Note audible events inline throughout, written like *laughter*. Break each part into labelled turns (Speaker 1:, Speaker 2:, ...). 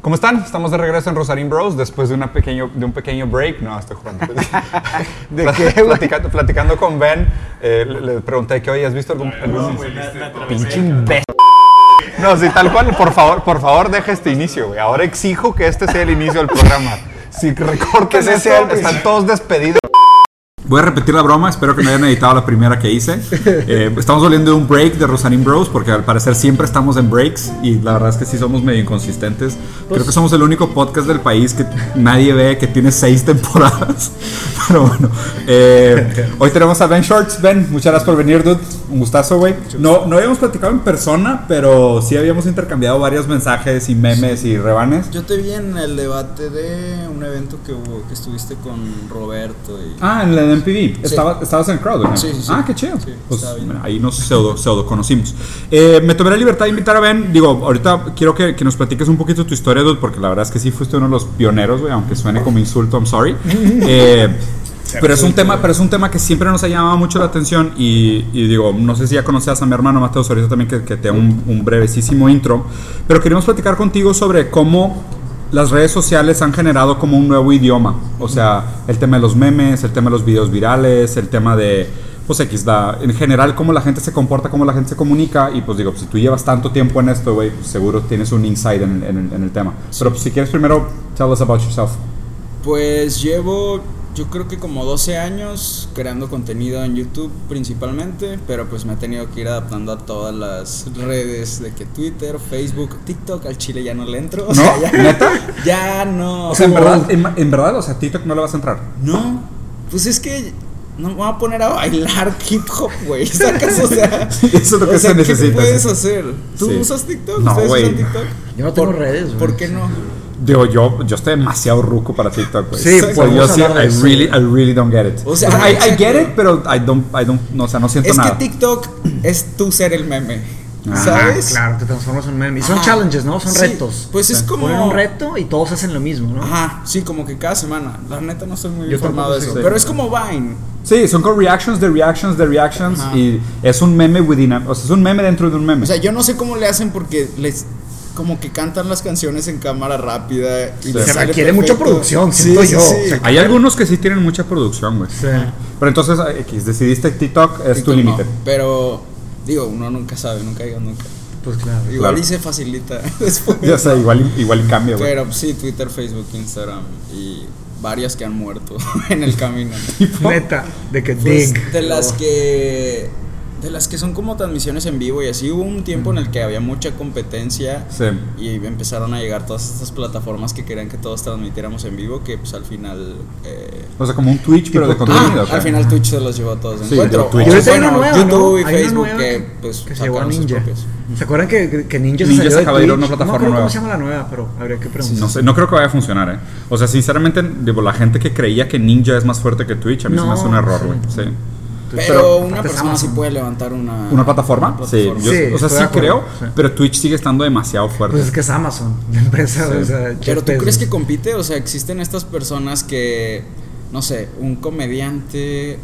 Speaker 1: ¿Cómo están? Estamos de regreso en Rosarín Bros después de, una pequeño, de un pequeño break. No, estoy jugando. *laughs* ¿De qué, platicando, platicando con Ben, eh, le, le pregunté que, oye, ¿has visto algún... algún... Pinche imbécil. No, sí, tal cual. Por favor, por favor, deja este inicio, güey. Ahora exijo que este sea el inicio del programa. Si recortes ese, están todos despedidos. Voy a repetir la broma, espero que no hayan editado la primera que hice. Eh, estamos volviendo de un break de Rosarín Bros, porque al parecer siempre estamos en breaks y la verdad es que sí somos medio inconsistentes. Creo que somos el único podcast del país que nadie ve, que tiene seis temporadas. *laughs* Pero bueno, eh, hoy tenemos a Ben Shorts. Ben, muchas gracias por venir, dude. Un gustazo, güey. No, no habíamos platicado en persona, pero sí habíamos intercambiado varios mensajes y memes y rebanes.
Speaker 2: Yo te vi en el debate de un evento que hubo, que estuviste con Roberto y...
Speaker 1: Ah, en la de MPV. Estaba, estabas en el crowd, ¿no?
Speaker 2: Sí, sí, sí.
Speaker 1: Ah, qué chido.
Speaker 2: Sí,
Speaker 1: Pues, ahí nos pseudo, pseudo conocimos. Eh, me tomé la libertad de invitar a Ben. Digo, ahorita quiero que, que nos platiques un poquito tu historia, dude, porque la verdad es que sí fuiste uno de los pioneros, güey, aunque suene como insulto, I'm sorry. *laughs* Eh, pero es un tema, pero es un tema que siempre nos ha llamado mucho la atención y, y digo, no sé si ya conocías a mi hermano Mateo ahorita también que, que te da un, un brevesísimo intro, pero queríamos platicar contigo sobre cómo las redes sociales han generado como un nuevo idioma, o sea, el tema de los memes, el tema de los videos virales, el tema de pues X, da, en general cómo la gente se comporta, cómo la gente se comunica y pues digo, si tú llevas tanto tiempo en esto, güey, pues, seguro tienes un insight en, en- en el tema. Pero pues, si quieres primero, tell us about yourself.
Speaker 2: Pues llevo, yo creo que como 12 años creando contenido en YouTube principalmente, pero pues me he tenido que ir adaptando a todas las redes de que Twitter, Facebook, TikTok, al chile ya no le entro. O
Speaker 1: ¿No?
Speaker 2: sea, ya,
Speaker 1: ¿Neta? *laughs*
Speaker 2: Ya no.
Speaker 1: O sea, en verdad, en, en verdad, o sea, TikTok no le vas a entrar.
Speaker 2: No, pues es que no me voy a poner a bailar *laughs* hip hop, güey. ¿Sacas? O sea, *laughs*
Speaker 1: Eso es lo que
Speaker 2: o sea,
Speaker 1: se necesita,
Speaker 2: ¿Qué puedes hacer? ¿Tú
Speaker 1: Sí.
Speaker 2: usas TikTok?
Speaker 1: No,
Speaker 2: ¿Ustedes
Speaker 1: güey.
Speaker 2: usan TikTok?
Speaker 3: Yo no tengo
Speaker 2: ¿Por-
Speaker 3: redes, güey.
Speaker 2: ¿Por qué no?
Speaker 1: Digo, yo, yo estoy demasiado ruco para TikTok, güey.
Speaker 3: Sí, podemos
Speaker 1: yo sí, I really, I really don't get it.
Speaker 2: O sea,
Speaker 1: I, I get it, pero I don't, I don't, no, o sea, no siento
Speaker 2: Es que
Speaker 1: nada.
Speaker 2: TikTok es tú ser el meme.
Speaker 1: Ajá,
Speaker 2: ¿Sabes?
Speaker 3: Claro, te transformas en un meme. Y son
Speaker 2: Ajá.
Speaker 3: challenges, ¿no? Son
Speaker 2: Sí,
Speaker 3: retos.
Speaker 2: pues es como-
Speaker 3: Ponen un reto y todos hacen lo mismo, ¿no?
Speaker 2: Ajá, sí, como que cada semana. La neta no estoy muy
Speaker 3: Yo
Speaker 2: informado de eso. Pero es como Vine.
Speaker 1: Sí, son con reactions de reactions de reactions
Speaker 2: Ajá.
Speaker 1: y es un meme within, a- o sea, es un meme dentro de un meme.
Speaker 2: O sea, yo no sé cómo le hacen porque les. Como que cantan las canciones en cámara rápida. Y
Speaker 3: Se requiere mucha producción,
Speaker 2: Sí,
Speaker 3: siento
Speaker 2: sí,
Speaker 3: yo.
Speaker 2: sí.
Speaker 1: Hay algunos que sí tienen mucha producción, güey.
Speaker 3: Sí.
Speaker 1: Pero entonces, X, decidiste TikTok, es tu
Speaker 2: TikTok no,
Speaker 1: límite.
Speaker 2: Pero, digo, uno nunca sabe, nunca diga nunca.
Speaker 3: Pues claro.
Speaker 2: Igual
Speaker 1: Claro.
Speaker 2: y se facilita *laughs* después.
Speaker 1: Ya sé, igual, igual cambia, güey.
Speaker 2: Pero sí, Twitter, Facebook, Instagram y varias que han muerto *laughs* en el camino. *laughs*
Speaker 3: Neta, de que
Speaker 2: Pues,
Speaker 3: dig.
Speaker 2: de las que de las que son como transmisiones en vivo y así hubo un tiempo en el que había mucha competencia
Speaker 1: Sí.
Speaker 2: y empezaron a llegar todas estas plataformas que querían que todos transmitiéramos en vivo que pues al final eh,
Speaker 1: O sea, como un Twitch, pero de contenido.
Speaker 2: ah, al final Twitch se los llevó a todos de
Speaker 1: Sí,
Speaker 2: encuentro
Speaker 1: yo Twitch.
Speaker 2: O, bueno,
Speaker 3: nueva,
Speaker 2: YouTube
Speaker 3: ¿no?
Speaker 2: y Facebook
Speaker 3: nueva
Speaker 2: que pues
Speaker 3: que se llevó a
Speaker 2: sacaron sus
Speaker 3: Ninja.
Speaker 2: propios.
Speaker 3: ¿Se acuerdan que, que Ninja se
Speaker 1: Ninja
Speaker 3: salió
Speaker 1: se acaba de ir a una plataforma
Speaker 3: no
Speaker 1: nueva.
Speaker 3: cómo se llama la nueva, pero habría que preguntar.
Speaker 1: No sé, no creo que vaya a funcionar, ¿eh? O sea, sinceramente, digo, la gente que creía que Ninja es más fuerte que Twitch, a mí se me hace un error,
Speaker 3: sí.
Speaker 1: güey. Sí.
Speaker 2: Pero,
Speaker 3: Pero
Speaker 2: una persona
Speaker 3: Amazon.
Speaker 2: sí puede levantar una
Speaker 1: ¿Una plataforma?
Speaker 2: una
Speaker 1: Sí, yo-
Speaker 3: Sí,
Speaker 1: o sea, sí
Speaker 3: acuerdo,
Speaker 1: creo,
Speaker 3: sí.
Speaker 1: pero Twitch sigue estando demasiado fuerte.
Speaker 3: Pues es que es Amazon, *laughs* la empresa.
Speaker 1: Sí.
Speaker 3: O sea,
Speaker 2: Pero tú crees que compite, o sea, existen estas personas que, no sé, un comediante,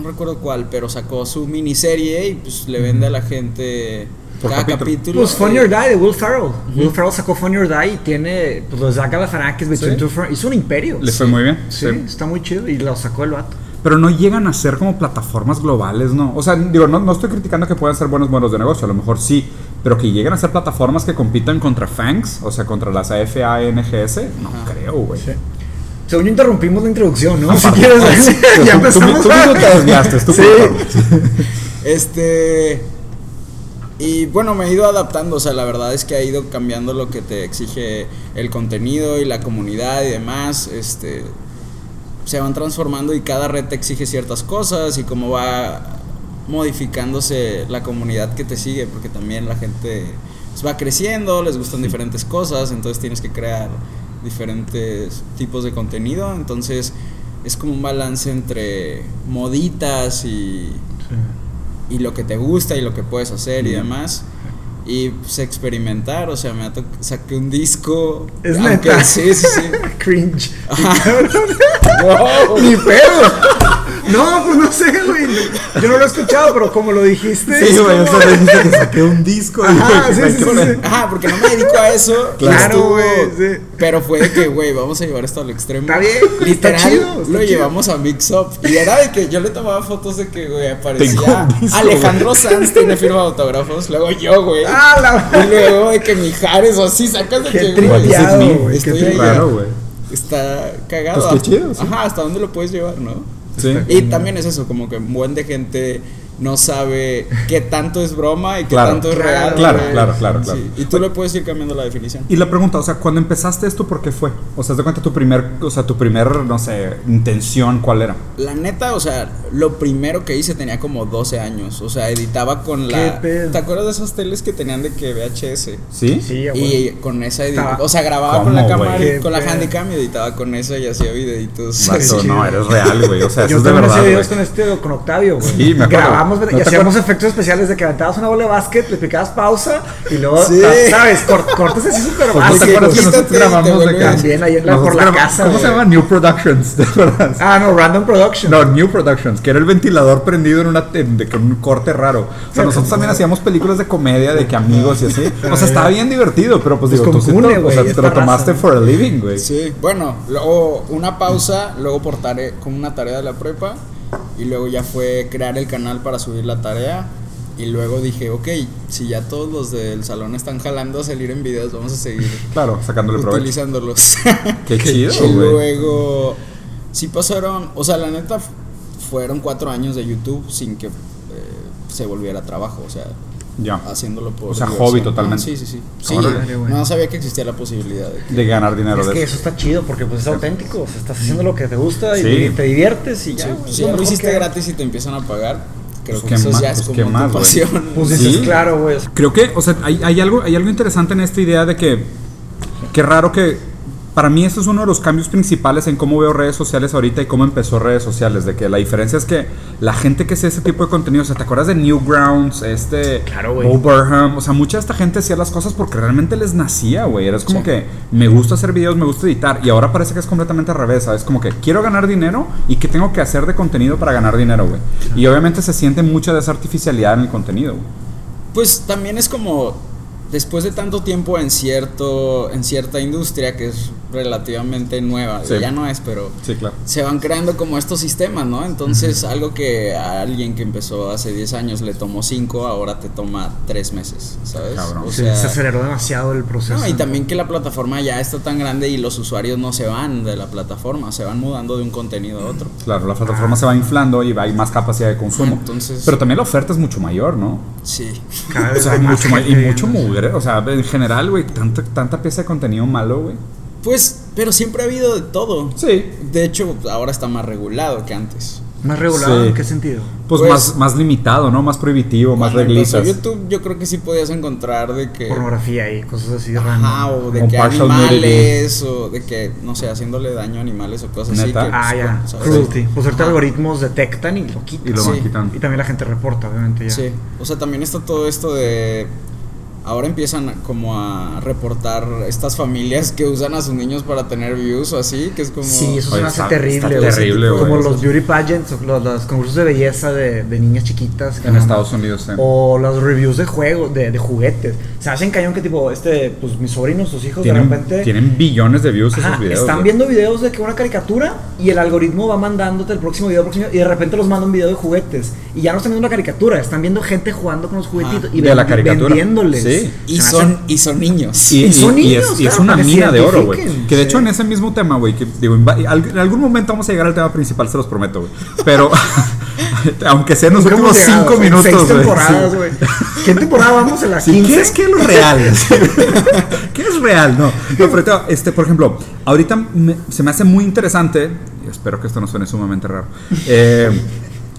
Speaker 2: no recuerdo cuál, pero sacó su miniserie y pues le vende a la gente
Speaker 1: Por
Speaker 2: cada
Speaker 1: capítulo.
Speaker 2: capítulo.
Speaker 3: Pues Funny or Die de Will Ferrell. Will Ferrell sacó Funny or Die y tiene pues, los Zach Galifianakis Between
Speaker 1: Sí.
Speaker 3: Hizo un imperio.
Speaker 1: Le fue muy bien.
Speaker 3: Sí,
Speaker 1: sí.
Speaker 3: está muy chido y lo sacó el vato.
Speaker 1: Pero no llegan a ser como plataformas globales, ¿no? O sea, digo, no, no estoy criticando que puedan ser buenos modelos de negocio, a lo mejor sí, pero que lleguen a ser plataformas que compitan contra FANGs, o sea, contra las AFANGS, no creo, güey.
Speaker 3: Según yo interrumpimos la introducción, ¿no?
Speaker 1: Ah,
Speaker 3: si quieres,
Speaker 1: Sí, tú-
Speaker 3: ya
Speaker 1: tú-
Speaker 3: empezamos.
Speaker 1: tú mismo te desviaste, es tu
Speaker 3: Sí.
Speaker 2: Este. Y bueno, me he ido adaptando, o sea, la verdad es que ha ido cambiando lo que te exige el contenido y la comunidad y demás. Este. Se van transformando y cada red te exige ciertas cosas y cómo va modificándose la comunidad que te sigue, porque también la gente pues, va creciendo, les gustan diferentes cosas, entonces tienes que crear diferentes tipos de contenido, entonces es como un balance entre moditas y, y lo que te gusta y lo que puedes hacer y demás. Y pues experimentar, o sea, me saqué un disco.
Speaker 3: Es
Speaker 2: aunque-
Speaker 3: neta. *laughs*
Speaker 2: Sí, sí, sí. *laughs*
Speaker 3: Cringe. *laughs* Ni pedo. No, pues no sé, güey. Yo no lo he escuchado, pero como lo dijiste.
Speaker 1: Sí, güey, o
Speaker 3: como-
Speaker 1: sea, dijiste que saqué un disco. y,
Speaker 3: Ajá,
Speaker 1: güey,
Speaker 3: sí, sí,
Speaker 1: me-
Speaker 3: sí, sí.
Speaker 2: Ajá, porque no me dedico a eso.
Speaker 3: Claro, güey, sí.
Speaker 2: Pero fue de que, güey, vamos a llevar esto al extremo.
Speaker 3: Está bien, está
Speaker 2: Literal,
Speaker 3: chido, está
Speaker 2: lo
Speaker 3: chido.
Speaker 2: llevamos a Mix Up. Y era de que yo le tomaba fotos de que, güey,
Speaker 1: Tengo
Speaker 2: aparecía
Speaker 1: un disco,
Speaker 2: Alejandro Sanz tiene firma de autógrafos. Luego yo, güey.
Speaker 3: Ah, la
Speaker 2: Y luego de que Mijares o así sacas de
Speaker 3: Qué
Speaker 2: que, güey,
Speaker 1: Ese es mío,
Speaker 3: güey,
Speaker 2: estoy
Speaker 3: qué
Speaker 2: ahí.
Speaker 1: Claro, güey.
Speaker 2: Está cagado.
Speaker 1: Pues qué chido, sí.
Speaker 2: Ajá, hasta dónde lo puedes llevar, ¿no?
Speaker 1: Sí.
Speaker 2: Y también es eso, como que un buen de gente no sabe qué tanto es broma y qué
Speaker 1: Claro.
Speaker 2: tanto es
Speaker 3: Claro,
Speaker 2: real.
Speaker 1: claro, claro, claro, claro.
Speaker 2: Sí, Y tú le puedes ir cambiando la definición.
Speaker 1: Y la pregunta, o sea, cuando empezaste esto, ¿por qué fue? O sea, ¿te cuenta tu primer, o sea, tu primer, no sé, intención, cuál era?
Speaker 2: La neta, o sea, lo primero que hice tenía como 12 años. O sea, editaba con
Speaker 3: ¿Qué
Speaker 2: la.
Speaker 3: pedo?
Speaker 2: ¿Te acuerdas de esos teles que tenían de que VHS?
Speaker 1: ¿Sí?
Speaker 3: Sí,
Speaker 2: Y con esa edi-
Speaker 3: Estaba-
Speaker 2: O sea, grababa
Speaker 1: ¿Cómo,
Speaker 2: con la cámara, y con la handicam y editaba con esa y hacía videitos.
Speaker 1: Vato,
Speaker 3: Sí,
Speaker 1: no, eres real, güey. O sea, eso
Speaker 3: Yo
Speaker 1: es de
Speaker 3: también
Speaker 1: verdad.
Speaker 3: hacía videos con este, con Octavio, güey.
Speaker 1: Sí, me acuerdo.
Speaker 3: Grabamos
Speaker 1: ¿No
Speaker 3: y hacíamos efectos especiales de que aventabas una bola de básquet, le picabas pausa y luego,
Speaker 2: Sí.
Speaker 3: ¿sabes? Cor- cortes así súper
Speaker 1: Pues, ¿no
Speaker 3: básicos.
Speaker 1: te acuerdas que nosotros grabamos de
Speaker 3: También ahí en la- por la
Speaker 1: grabamos-
Speaker 3: casa,
Speaker 1: ¿Cómo se llama? New Productions, ¿te acuerdas?
Speaker 3: Ah, no, Random Production.
Speaker 1: No, New Productions, que era el ventilador prendido en una en- de que un corte raro. O sea, nosotros también hacíamos películas de comedia de que amigos y así. O sea, estaba bien divertido, pero pues
Speaker 3: Pues
Speaker 1: digo, tú sí
Speaker 3: con
Speaker 1: te, o
Speaker 3: güey,
Speaker 1: sea, te
Speaker 3: esta
Speaker 1: lo tomaste for a living, güey.
Speaker 2: Sí, bueno, luego una pausa, luego por tarea, con una tarea de la prepa y luego ya fue crear el canal para subir la tarea. Y luego dije, ok, si ya todos los del salón están jalando a salir en videos, vamos a seguir *laughs*
Speaker 1: Claro, sacándole
Speaker 2: utilizándolos. *laughs*
Speaker 1: Qué *laughs* chido,
Speaker 2: y luego sí pasaron, o sea, la neta fueron cuatro años de YouTube sin que eh, se volviera trabajo, o sea,
Speaker 1: Ya.
Speaker 2: haciéndolo por
Speaker 1: O sea,
Speaker 2: diversión.
Speaker 1: hobby totalmente.
Speaker 2: Ah, sí, sí, sí. Sí,
Speaker 1: Órale,
Speaker 2: no sabía que existía la posibilidad de que
Speaker 1: De ganar dinero
Speaker 3: Es
Speaker 1: de
Speaker 3: que
Speaker 1: eso.
Speaker 3: eso está chido porque pues es auténtico. O sea, estás haciendo lo que te gusta y
Speaker 1: Sí.
Speaker 3: te diviertes y ya.
Speaker 2: Sí, si
Speaker 3: lo
Speaker 2: ya lo hiciste
Speaker 3: que
Speaker 2: gratis y te empiezan a pagar, creo
Speaker 1: Pues
Speaker 2: que
Speaker 1: qué
Speaker 2: eso
Speaker 1: más,
Speaker 2: ya es
Speaker 1: pues
Speaker 2: como
Speaker 1: más,
Speaker 2: pasión. *laughs*
Speaker 3: Pues
Speaker 1: Sí.
Speaker 3: dices, claro, güey.
Speaker 1: Creo que, o sea, hay, hay algo, hay algo interesante en esta idea de que, qué raro que, para mí este es uno de los cambios principales en cómo veo redes sociales ahorita y cómo empezó redes sociales, de que la diferencia es que la gente que hace ese tipo de contenido, o sea, ¿te acuerdas de Newgrounds, este,
Speaker 3: Claro, güey.
Speaker 1: O sea, mucha de esta gente hacía las cosas porque realmente les nacía, güey, era como
Speaker 2: Sí.
Speaker 1: que me gusta hacer videos, me gusta editar, y ahora parece que es completamente al revés, ¿sabes? Como que quiero ganar dinero y qué tengo que hacer de contenido para ganar dinero, güey. Y obviamente se siente mucha de esa artificialidad en el contenido, güey.
Speaker 2: Pues también es como después de tanto tiempo en cierto en cierta industria que es relativamente nueva,
Speaker 1: Sí.
Speaker 2: ya no es, pero
Speaker 1: Sí, claro.
Speaker 2: se van creando como estos sistemas, ¿no? Entonces, algo que a alguien que empezó hace 10 años le tomó 5, ahora te toma 3 meses, ¿sabes?
Speaker 1: Cabrón.
Speaker 2: O sea,
Speaker 3: se aceleró demasiado el proceso.
Speaker 2: no, y también que la plataforma ya está tan grande y los usuarios no se van de la plataforma, se van mudando de un contenido a otro.
Speaker 1: Claro, la plataforma se va inflando y hay más capacidad de consumo.
Speaker 2: Entonces-
Speaker 1: Pero también la oferta es mucho mayor, ¿no?
Speaker 2: Sí.
Speaker 3: Cada
Speaker 1: O
Speaker 3: vez
Speaker 1: sea,
Speaker 3: hay
Speaker 1: mucho y mucho mugre. O sea, en general, güey, tanta, tanta pieza de contenido malo, güey.
Speaker 2: Pues, pero siempre ha habido de todo.
Speaker 1: Sí.
Speaker 2: De hecho, ahora está más regulado que antes.
Speaker 3: ¿Más regulado?
Speaker 1: Sí.
Speaker 3: ¿En qué sentido?
Speaker 1: Pues,
Speaker 2: Pues-
Speaker 1: más, más limitado, ¿no? Más prohibitivo, más reglitas.
Speaker 2: YouTube, yo creo que sí podías encontrar de que.
Speaker 3: Pornografía y cosas así.
Speaker 2: Ajá,
Speaker 3: random.
Speaker 2: o de que animales, o de que, no sé, haciéndole daño a animales o cosas
Speaker 1: ¿Neta?
Speaker 2: así. que,
Speaker 3: Ah,
Speaker 2: pues,
Speaker 3: ya.
Speaker 2: ¿sabes?
Speaker 3: Cruelty. Pues ahorita
Speaker 2: Ajá.
Speaker 3: algoritmos detectan y lo quitan.
Speaker 1: Y lo
Speaker 2: Sí.
Speaker 1: van quitando.
Speaker 3: Y también la gente reporta, obviamente, ya.
Speaker 2: Sí, o sea, también está todo esto de... Ahora empiezan a- como a reportar estas familias que usan a sus niños para tener views o así, que es como...
Speaker 3: Sí, eso se me hace
Speaker 1: está-
Speaker 3: terrible.
Speaker 1: está
Speaker 3: güey.
Speaker 1: terrible,
Speaker 3: Como los beauty pageants, o los, los concursos de belleza de, de niñas chiquitas.
Speaker 1: En. Estados Unidos, sí.
Speaker 3: O los reviews de juegos, de, de juguetes. Se hacen cañón que tipo, este, pues mis sobrinos, sus hijos, de repente...
Speaker 1: tienen billones de views
Speaker 3: Ajá,
Speaker 1: esos videos.
Speaker 3: están
Speaker 1: güey.
Speaker 3: viendo videos de que una caricatura y el algoritmo va mandándote el próximo video, el próximo video, y de repente los manda un video de juguetes y ya no están viendo la caricatura, están viendo gente jugando con los juguetitos y
Speaker 1: De la
Speaker 3: vendi-
Speaker 1: caricatura.
Speaker 3: vendiéndoles.
Speaker 1: Sí.
Speaker 2: Y son, y son niños.
Speaker 1: Y,
Speaker 3: Y son
Speaker 1: y
Speaker 3: niños,
Speaker 1: es, y es
Speaker 3: claro,
Speaker 1: una mina de oro, güey. Que de hecho en ese mismo tema, güey, que digo, en, algún momento vamos a llegar al tema principal, se los prometo, güey. Pero, *laughs* aunque sea en los últimos
Speaker 3: llegado,
Speaker 1: cinco minutos,
Speaker 3: Seis
Speaker 1: güey. Sí.
Speaker 3: ¿Qué temporada vamos en la
Speaker 1: Sí,
Speaker 3: 15?
Speaker 1: ¿Qué es que es lo real? *laughs* ¿Qué es real? No, no pero te- este, por ejemplo, ahorita me- se me hace muy interesante, y espero que esto no suene sumamente raro, eh,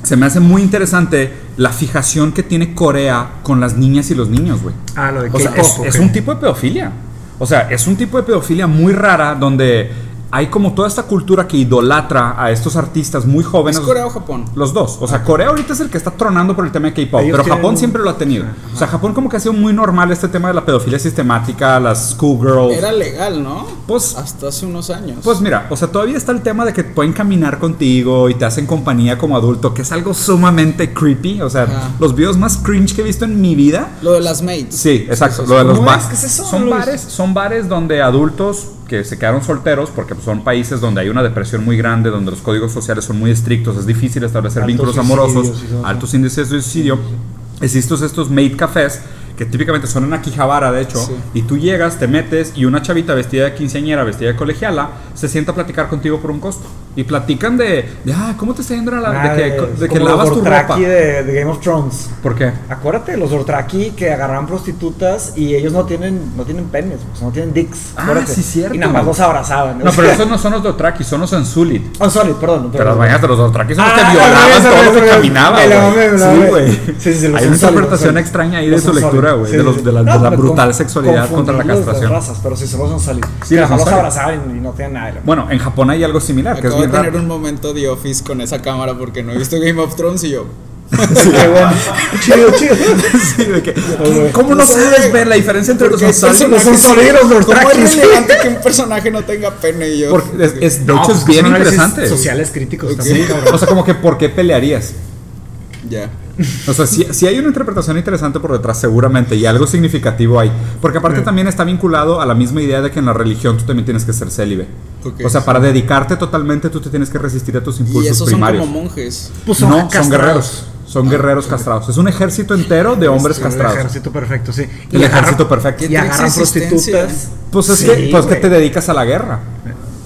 Speaker 1: se me hace muy interesante la fijación que tiene Corea con las niñas y los niños, güey.
Speaker 3: Ah, lo de
Speaker 1: O sea, es, es un tipo de pedofilia. O sea, es un tipo de pedofilia muy rara donde hay como toda esta cultura que idolatra a estos artistas muy
Speaker 2: ¿Es
Speaker 1: jóvenes.
Speaker 2: Corea o Japón?
Speaker 1: Los dos. O sea, Corea ahorita es el que está tronando por el tema de K-pop, pero Japón siempre lo ha tenido. O sea, Japón como que ha sido muy normal este tema de la pedofilia sistemática, las schoolgirls.
Speaker 2: Era legal, ¿no?
Speaker 1: Pues-
Speaker 2: Hasta hace unos años.
Speaker 1: Pues mira, o sea, todavía está el tema de que pueden caminar contigo y te hacen compañía como adulto, que es algo sumamente creepy. O sea,
Speaker 2: Ajá.
Speaker 1: los videos más cringe que he visto en mi vida
Speaker 2: Lo de las mates.
Speaker 1: Sí, exacto.
Speaker 2: sí,
Speaker 1: Lo de los
Speaker 3: ¿Cómo
Speaker 1: ba-
Speaker 3: es? ¿Qué es eso?
Speaker 1: Son bares, son bares donde adultos que se quedaron solteros, porque son países donde hay una depresión muy grande, donde los códigos sociales son muy estrictos, es difícil establecer
Speaker 3: Altos
Speaker 1: vínculos amorosos, altos índices de suicidio. Existen estos maid cafés que típicamente son en Akihabara, de hecho,
Speaker 2: Sí.
Speaker 1: y tú llegas, te metes y una chavita vestida de quinceañera, vestida de colegiala, se sienta a platicar contigo por un costo. Y platican de, de ah, ¿cómo te está yendo la,
Speaker 3: Ah,
Speaker 1: de que, de que lavas
Speaker 3: los
Speaker 1: tu ropa?
Speaker 3: De, de Game of Thrones.
Speaker 1: ¿Por qué?
Speaker 3: Acuérdate, los Dortraki que agarran prostitutas y ellos no tienen, no tienen penes, sea, no tienen dicks.
Speaker 1: Ah,
Speaker 3: acuérdate.
Speaker 1: sí, cierto.
Speaker 3: Y nada más los abrazaban.
Speaker 1: No, pero *laughs* esos no son los Dothraki, son los Anzulit.
Speaker 3: Oh, sorry, perdón.
Speaker 1: Pero las bañas de los Dothraki son los que
Speaker 3: Ah,
Speaker 1: violaban todo lo que caminaba, Sí, güey.
Speaker 3: Sí, sí, los
Speaker 1: Hay una interpretación extraña ahí de
Speaker 3: los
Speaker 1: su lectura, güey, de, los- de la, brutal sexualidad contra la
Speaker 3: los
Speaker 1: castración.
Speaker 3: razas, pero sí, son sólidos.
Speaker 1: Sí,
Speaker 3: Sí,
Speaker 1: los
Speaker 3: los abrazaban y no tenían nada.
Speaker 1: Bueno, en Japón hay algo similar, que es
Speaker 2: De
Speaker 1: bien
Speaker 2: tener un momento de Office con esa cámara porque no he visto Game of Thrones y yo. *laughs*
Speaker 3: Qué bueno. chido, chido.
Speaker 1: Sí, de que, ¿Cómo no sabes ver la diferencia entre los
Speaker 3: los son sólidos, los
Speaker 2: ¿Cómo es relevante que un personaje no tenga pene y yo?
Speaker 1: Porque es, es- de
Speaker 3: No,
Speaker 1: hecho
Speaker 3: pues
Speaker 1: es bien
Speaker 3: son análisis
Speaker 1: interesante.
Speaker 3: Sociales críticos
Speaker 2: Ok.
Speaker 3: también, cabrón.
Speaker 1: O sea, como que ¿por qué pelearías?
Speaker 2: Ya.
Speaker 1: O sea, si, hay una interpretación interesante por detrás, seguramente, y algo significativo hay. Porque aparte también está vinculado a la misma idea de que en la religión tú también tienes que ser célibe. O sea, para dedicarte totalmente tú te tienes que resistir a tus
Speaker 2: Y
Speaker 1: impulsos
Speaker 2: esos son
Speaker 1: primarios.
Speaker 2: como monjes.
Speaker 3: Pues
Speaker 1: no, son guerreros. Son guerreros castrados. Es un ejército entero de hombres
Speaker 3: El
Speaker 1: castrados.
Speaker 3: ejército perfecto, sí.
Speaker 1: El ejército perfecto.
Speaker 3: Y agarran prostitutas.
Speaker 1: Pues es
Speaker 3: Sí,
Speaker 1: que, pues que te dedicas a la guerra.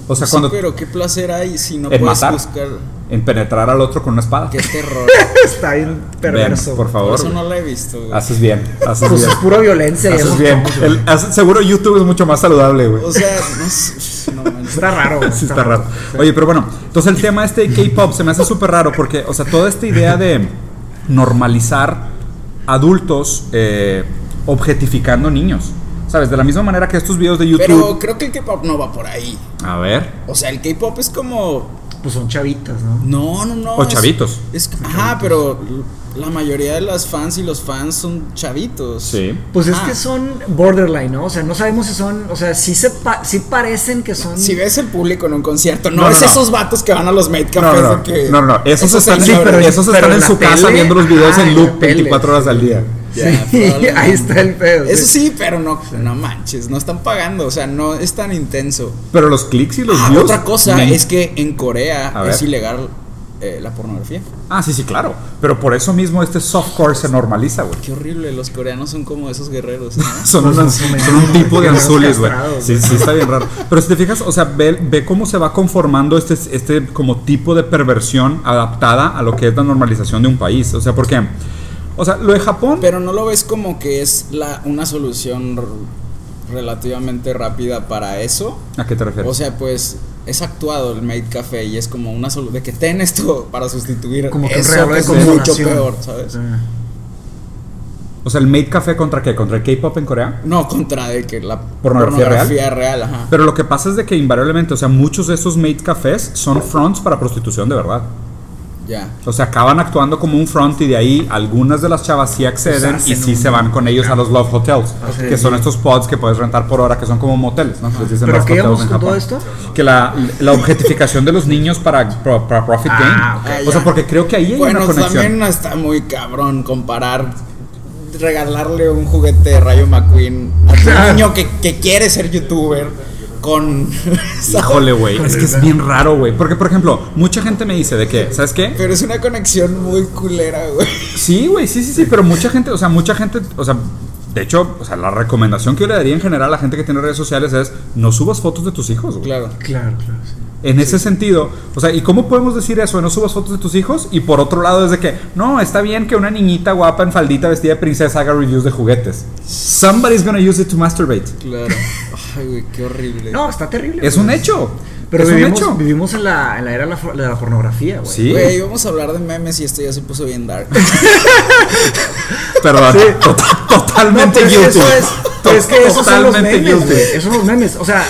Speaker 1: O sea,
Speaker 2: Sí,
Speaker 1: cuando
Speaker 2: pero qué placer hay si no puedes
Speaker 1: matar.
Speaker 2: buscar.
Speaker 1: En penetrar al otro con una espada.
Speaker 2: Qué terror. *laughs*
Speaker 3: Está bien perverso.
Speaker 1: por
Speaker 2: Por
Speaker 1: favor.
Speaker 2: eso no la he visto. güey.
Speaker 1: Haces bien, haces
Speaker 3: Pues
Speaker 1: bien.
Speaker 3: es pura violencia.
Speaker 1: Haces bien. El- hace- seguro YouTube es mucho más saludable, güey.
Speaker 2: O sea, no. No.
Speaker 3: Está raro. güey,
Speaker 1: Sí, está raro. Oye, pero bueno, entonces el tema este de K-pop se me hace súper raro porque, o sea, toda esta idea de normalizar adultos eh, objetificando niños. ¿Sabes? De la misma manera que estos videos de YouTube.
Speaker 2: Pero creo que el K-pop no va por ahí.
Speaker 1: A ver.
Speaker 2: O sea, el K-pop es como.
Speaker 3: Pues son chavitas, ¿no?
Speaker 2: No, no, no.
Speaker 1: O
Speaker 2: es-
Speaker 1: chavitos.
Speaker 2: Es, ajá, pero la mayoría de las fans y los fans son chavitos.
Speaker 1: Sí.
Speaker 3: Pues es
Speaker 2: Ah.
Speaker 3: que son borderline, ¿no? O sea, no sabemos si son. O sea, sí, se pa- sí parecen que son.
Speaker 2: Si ves el público en un concierto, no,
Speaker 1: No, no,
Speaker 2: es
Speaker 1: no.
Speaker 2: esos vatos que van a los Made
Speaker 1: No,
Speaker 2: Cafés
Speaker 1: no, no, no, esos están,
Speaker 3: pero-
Speaker 1: esos
Speaker 3: pero
Speaker 1: están en su casa viendo los videos
Speaker 3: Ah,
Speaker 1: en loop
Speaker 3: la tele.
Speaker 1: 24 horas al día.
Speaker 2: Ya,
Speaker 3: Sí, ahí está el pedo.
Speaker 2: Eso sí, pero no, no manches, no están pagando, o sea, no es tan intenso.
Speaker 1: Pero los clics y los
Speaker 2: Ah,
Speaker 1: views.
Speaker 2: otra cosa
Speaker 1: me-
Speaker 2: es que en Corea
Speaker 1: A
Speaker 2: es
Speaker 1: ver.
Speaker 2: ilegal eh, la pornografía.
Speaker 1: Ah, sí, sí, claro. Pero por eso mismo este softcore se normaliza, güey.
Speaker 2: Qué horrible, los coreanos son como esos guerreros. ¿no? *laughs*
Speaker 1: Son, un tipo de anzules, güey. Sí, sí, está bien raro. Pero si te fijas, o sea, ve, ve cómo se va conformando este, este como tipo de perversión adaptada a lo que es la normalización de un país. O sea, ¿por qué? O sea, lo de Japón.
Speaker 2: Pero no lo ves como que es la, una solución relativamente rápida para eso.
Speaker 1: ¿A qué te refieres?
Speaker 2: O sea, pues es actuado el Made Café y es como una solución de que ten esto para sustituir
Speaker 3: Como que
Speaker 2: eso que es mucho peor, ¿sabes?
Speaker 3: Sí.
Speaker 1: O sea, el Made Café contra qué? ¿Contra el K-pop en Corea?
Speaker 2: No contra de que la
Speaker 1: ¿Pornografía
Speaker 2: pornografía, real, ajá.
Speaker 1: Pero lo que pasa es de que invariablemente, o sea, muchos de estos Made Cafés son fronts para prostitución de verdad.
Speaker 2: Ya.
Speaker 1: O sea, acaban actuando como un front y de ahí algunas de las chavas sí acceden
Speaker 3: Pues
Speaker 1: y
Speaker 3: hacen
Speaker 1: sí
Speaker 3: un-
Speaker 1: se van con ellos a los Love Hotels, que son estos pods que puedes rentar por hora, que son como moteles, ¿no? Les dicen
Speaker 3: ¿Pero qué con todo esto?
Speaker 1: Que la, la objetificación de los niños para, para profit
Speaker 3: Ah,
Speaker 1: gain.
Speaker 3: ok.
Speaker 2: Ah,
Speaker 1: O sea, porque creo que ahí hay
Speaker 2: Bueno,
Speaker 1: una conexión.
Speaker 2: también está muy cabrón comparar regalarle un juguete de Rayo McQueen a tu *laughs* niño que, que quiere ser youtuber con *laughs*
Speaker 1: Híjole, güey, es que es bien raro, güey. Porque, por ejemplo, mucha gente me dice de que, ¿sabes qué?
Speaker 2: Pero es una conexión muy culera, güey.
Speaker 1: Sí, güey, sí, sí, sí, pero mucha gente, o sea, mucha gente, o sea, de hecho, o sea, la recomendación que yo le daría en general a la gente que tiene redes sociales es no subas fotos de tus hijos, güey.
Speaker 2: Claro.
Speaker 3: Claro, claro, sí.
Speaker 1: En ese sentido, o sea, ¿y cómo podemos decir eso? No subas fotos de tus hijos. Y por otro lado, es de que, no, está bien que una niñita guapa en faldita vestida de princesa haga reviews de juguetes. Somebody's gonna use it to masturbate.
Speaker 2: Claro. Ay, güey, qué horrible.
Speaker 3: No, está terrible.
Speaker 1: Es un hecho.
Speaker 3: Pero
Speaker 1: es
Speaker 3: vivimos,
Speaker 1: un hecho.
Speaker 3: vivimos en, la, en la era de la, fo- de la pornografía, güey.
Speaker 1: Sí,
Speaker 2: Güey, vamos a hablar de memes y esto ya se puso bien dark. *laughs*
Speaker 1: perdón. Total- Totalmente
Speaker 3: No,
Speaker 1: guilty.
Speaker 3: eso es- es que esos son los
Speaker 1: Totalmente
Speaker 3: memes, güey. Esos son los memes. O sea,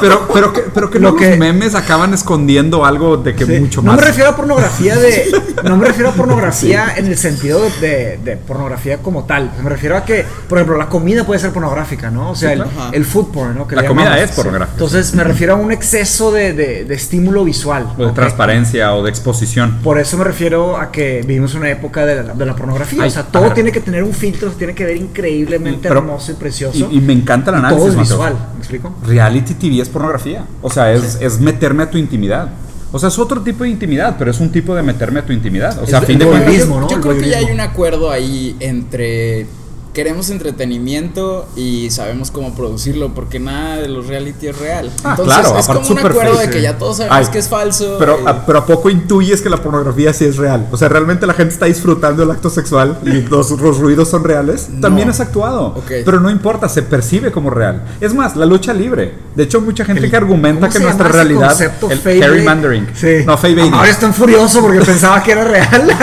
Speaker 1: Pero, pero que, pero que
Speaker 3: Lo
Speaker 1: no
Speaker 3: que-
Speaker 1: los memes acaban escondiendo algo de que
Speaker 3: Sí.
Speaker 1: mucho
Speaker 3: no
Speaker 1: más.
Speaker 3: me refiero a pornografía de. *laughs* No me refiero a pornografía en el sentido de, de- de pornografía como tal. Me refiero a que, por ejemplo, la comida puede ser pornográfica, ¿no? O sea,
Speaker 1: Sí,
Speaker 3: el,
Speaker 1: claro.
Speaker 3: El food porn, ¿no? Que
Speaker 1: La comida
Speaker 3: llamamos.
Speaker 1: es pornográfica.
Speaker 3: Entonces, me refiero a un exceso de, estímulo visual.
Speaker 1: O de transparencia o de exposición.
Speaker 3: Por eso me refiero a que vivimos una época de la, pornografía.
Speaker 1: Ay,
Speaker 3: o sea, todo tiene que tener un filtro, tiene que ver increíblemente
Speaker 1: Pero-
Speaker 3: hermoso y precioso.
Speaker 1: Y, y me encanta el
Speaker 3: Y
Speaker 1: análisis.
Speaker 3: todo es visual, ¿me explico?
Speaker 1: Reality TV es pornografía. O sea, es, es meterme a tu intimidad. O sea, es otro tipo de intimidad, pero es un tipo de meterme a tu intimidad. O sea, a fin de cuentas.
Speaker 2: Yo creo que ya hay un acuerdo ahí entre queremos entretenimiento y sabemos cómo producirlo porque nada de los reality es real.
Speaker 1: Ah,
Speaker 2: Entonces
Speaker 1: claro,
Speaker 2: es
Speaker 1: aparte
Speaker 2: como un acuerdo
Speaker 1: fake,
Speaker 2: de que ya todos sabemos
Speaker 1: Ay,
Speaker 2: que es falso.
Speaker 1: Pero
Speaker 2: y-
Speaker 1: a, pero ¿a poco intuyes que la pornografía sí es real? O sea, ¿realmente la gente está disfrutando el acto sexual y *laughs* los, los ruidos son reales? También
Speaker 2: No.
Speaker 1: es actuado.
Speaker 2: Ok.
Speaker 1: Pero no importa, se percibe como real. Es más, la lucha libre. De hecho, mucha gente
Speaker 3: El-
Speaker 1: que argumenta
Speaker 3: ¿cómo
Speaker 1: que nuestra realidad. El gerrymandering.
Speaker 3: Sí.
Speaker 1: No, baiting.
Speaker 3: Ahora están furioso porque pensaba que era real. *laughs*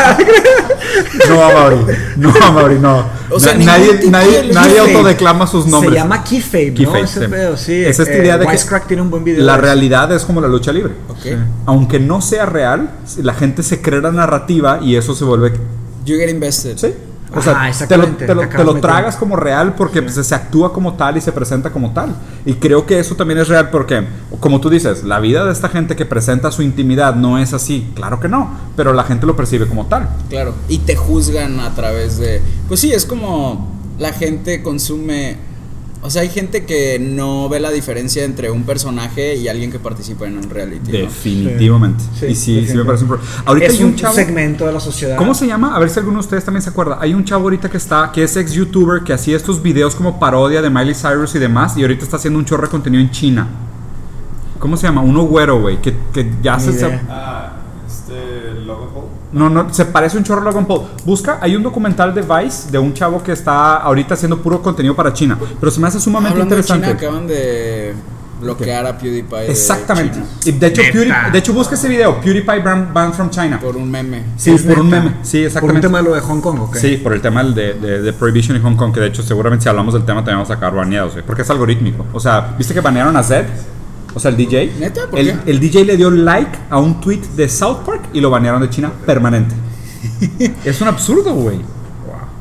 Speaker 1: No, Amaury. No, Amaury, no.
Speaker 2: O sea,
Speaker 1: Na- nadie nadie, nadie autodeclama sus nombres.
Speaker 3: Se llama keyfrape, ¿no?
Speaker 1: Keyfrape,
Speaker 3: Ese
Speaker 1: sí.
Speaker 3: pedo, sí.
Speaker 1: Es esta
Speaker 3: Eh,
Speaker 1: idea de que
Speaker 3: tiene un buen video.
Speaker 1: La realidad es como la lucha libre.
Speaker 2: Ok.
Speaker 1: Aunque no sea real, la gente se cree la narrativa y eso se vuelve
Speaker 2: You get invested.
Speaker 1: Sí. O
Speaker 3: Ajá,
Speaker 1: sea, te lo,
Speaker 3: exactamente,
Speaker 1: te lo-
Speaker 3: te
Speaker 1: te
Speaker 3: acabas
Speaker 1: lo
Speaker 3: de
Speaker 1: tragas como real porque pues, se actúa como tal y se presenta como tal. Y creo que eso también es real porque, como tú dices, la vida de esta gente que presenta su intimidad no es así. Claro que no, pero la gente lo percibe como tal.
Speaker 2: Claro. Y te juzgan a través de. Pues sí, es como la gente consume. O sea, hay gente que no ve la diferencia entre un personaje y alguien que participa en un reality. ¿no?
Speaker 1: Definitivamente.
Speaker 3: Sí,
Speaker 1: y sí, sí me parece un pro- Ahorita
Speaker 3: es
Speaker 1: hay
Speaker 3: un,
Speaker 1: un chavo.
Speaker 3: segmento de la sociedad.
Speaker 1: ¿Cómo se llama? A ver si alguno de ustedes también se acuerda. Hay un chavo ahorita que está, que es ex youtuber, que hacía estos videos como parodia de Miley Cyrus y demás, y ahorita está haciendo un chorro de contenido en China. ¿Cómo se llama? Uno güero, güey, que, que ya
Speaker 3: Ni
Speaker 1: se-
Speaker 3: idea.
Speaker 4: Ah, este Logan Paul.
Speaker 1: No, no, se parece un chorro a Logan Paul. Busca, hay un documental de Vice de un chavo que está ahorita haciendo puro contenido para China, pero se me hace sumamente
Speaker 2: Hablando de
Speaker 1: interesante.
Speaker 2: China, acaban de bloquear a PewDiePie. de
Speaker 1: Exactamente.
Speaker 2: China
Speaker 1: Y de hecho. PewDiePie- de hecho, busca ese video, PewDiePie Banned Banned from China.
Speaker 2: Por un meme.
Speaker 1: Sí, por un meme. Sí,
Speaker 3: Por un
Speaker 1: exactamente.
Speaker 3: tema de lo de Hong Kong, ¿ok?
Speaker 1: Sí, por el tema de, de, de Prohibition en Hong Kong, que de hecho seguramente si hablamos del tema también vamos a acabar baneados, porque es algorítmico. O sea, ¿viste que banearon a Zed? O sea, el DJ.
Speaker 2: ¿Neta? ¿Por
Speaker 1: el,
Speaker 2: qué?
Speaker 1: el DJ le dio like a un tweet de South Park y lo banearon de China permanente. *laughs* es un absurdo, güey.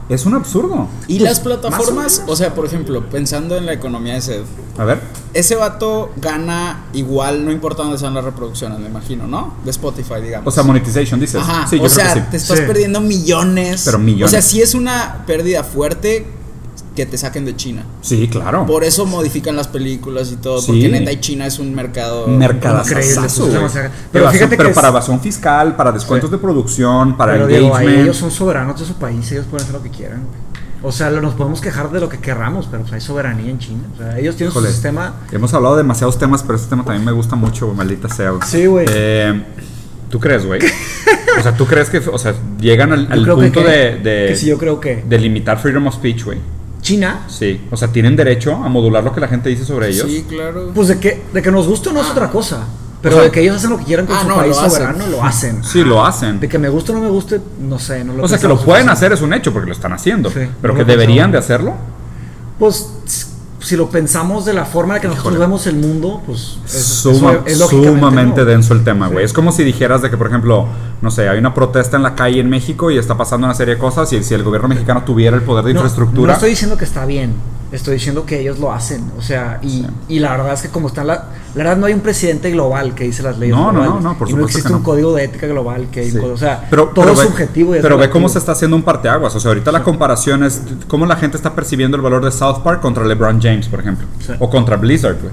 Speaker 1: Es un absurdo.
Speaker 2: Y
Speaker 1: Pues,
Speaker 2: las plataformas,
Speaker 1: o
Speaker 2: sea, por ejemplo, pensando en la economía de sed,
Speaker 1: A ver.
Speaker 2: ese vato gana igual, no importa dónde sean las reproducciones, me imagino, ¿no? De Spotify, digamos.
Speaker 1: O sea, monetization, dices.
Speaker 2: Ajá,
Speaker 1: sí, yo
Speaker 2: o
Speaker 1: creo
Speaker 2: sea,
Speaker 1: que sí.
Speaker 2: te estás
Speaker 3: Sí.
Speaker 2: perdiendo millones.
Speaker 1: Pero millones.
Speaker 2: O sea, sí es una pérdida fuerte que te saquen de China.
Speaker 1: Sí, claro.
Speaker 2: Por eso modifican las películas y todo,
Speaker 1: Sí.
Speaker 2: porque neta y China es un mercado
Speaker 3: Increíble, pues. Pero
Speaker 1: Pero,
Speaker 3: fíjate
Speaker 1: pero
Speaker 3: que
Speaker 1: para evasión fiscal, para descuentos
Speaker 3: Sí.
Speaker 1: de producción, para
Speaker 3: Pero digo, ahí
Speaker 1: engagement.
Speaker 3: ellos son soberanos de su país, ellos pueden hacer lo que quieran. O sea, lo- nos podemos quejar de lo que querramos, pero pues hay soberanía en China. O sea, ellos tienen
Speaker 1: Híjole.
Speaker 3: su sistema.
Speaker 1: Hemos hablado de demasiados temas, pero este tema también me gusta mucho, maldita sea.
Speaker 3: Sí, güey.
Speaker 1: Eh, ¿Tú crees, güey? *laughs* o sea, ¿tú crees que, o sea, llegan al, punto
Speaker 3: que-
Speaker 1: de, de,
Speaker 3: que sí, yo creo que.
Speaker 1: de limitar freedom of speech, güey?
Speaker 3: China,
Speaker 1: Sí. O sea, ¿tienen derecho a modular lo que la gente dice sobre ellos?
Speaker 2: Sí, claro.
Speaker 3: pues de que, de que nos guste o no es
Speaker 2: Ah.
Speaker 3: otra cosa. Pero
Speaker 1: O sea-
Speaker 3: de que ellos hacen lo que quieran con
Speaker 2: Ah,
Speaker 3: su
Speaker 2: no,
Speaker 3: país
Speaker 2: lo hacen.
Speaker 3: soberano, lo hacen.
Speaker 1: Sí, lo hacen.
Speaker 3: De que me guste o no me guste, no sé. No lo
Speaker 1: O sea, que lo pueden hacer es un hecho porque lo están haciendo.
Speaker 3: Sí,
Speaker 1: pero
Speaker 3: no
Speaker 1: que deberían
Speaker 3: pensamos.
Speaker 1: de hacerlo.
Speaker 3: Pues si lo pensamos de la forma en la que nosotros
Speaker 1: Híjole.
Speaker 3: vemos el mundo, pues es,
Speaker 1: Suma- sumamente
Speaker 3: no.
Speaker 1: denso el tema, güey.
Speaker 3: Sí.
Speaker 1: Es como si dijeras de que, por ejemplo, no sé, hay una protesta en la calle en México y está pasando una serie de cosas y si el gobierno mexicano tuviera el poder de
Speaker 3: No,
Speaker 1: infraestructura...
Speaker 3: No estoy diciendo que está bien, estoy diciendo que ellos lo hacen. O sea, y,
Speaker 1: Sí.
Speaker 3: y la verdad es que como están la, la verdad no hay un presidente global que dice las leyes
Speaker 1: No, no,
Speaker 3: globales.
Speaker 1: no, no, por
Speaker 3: y no
Speaker 1: supuesto
Speaker 3: existe
Speaker 1: que
Speaker 3: un
Speaker 1: no.
Speaker 3: código de ética global que
Speaker 1: Sí.
Speaker 3: o sea,
Speaker 1: pero,
Speaker 3: todo
Speaker 1: pero
Speaker 3: es
Speaker 1: ve,
Speaker 3: subjetivo. y es
Speaker 1: pero ve cómo se está haciendo un parteaguas. O sea, ahorita la comparación es cómo la gente está percibiendo el valor de South Park contra LeBron James, por ejemplo.
Speaker 3: Sí.
Speaker 1: O contra Blizzard, güey.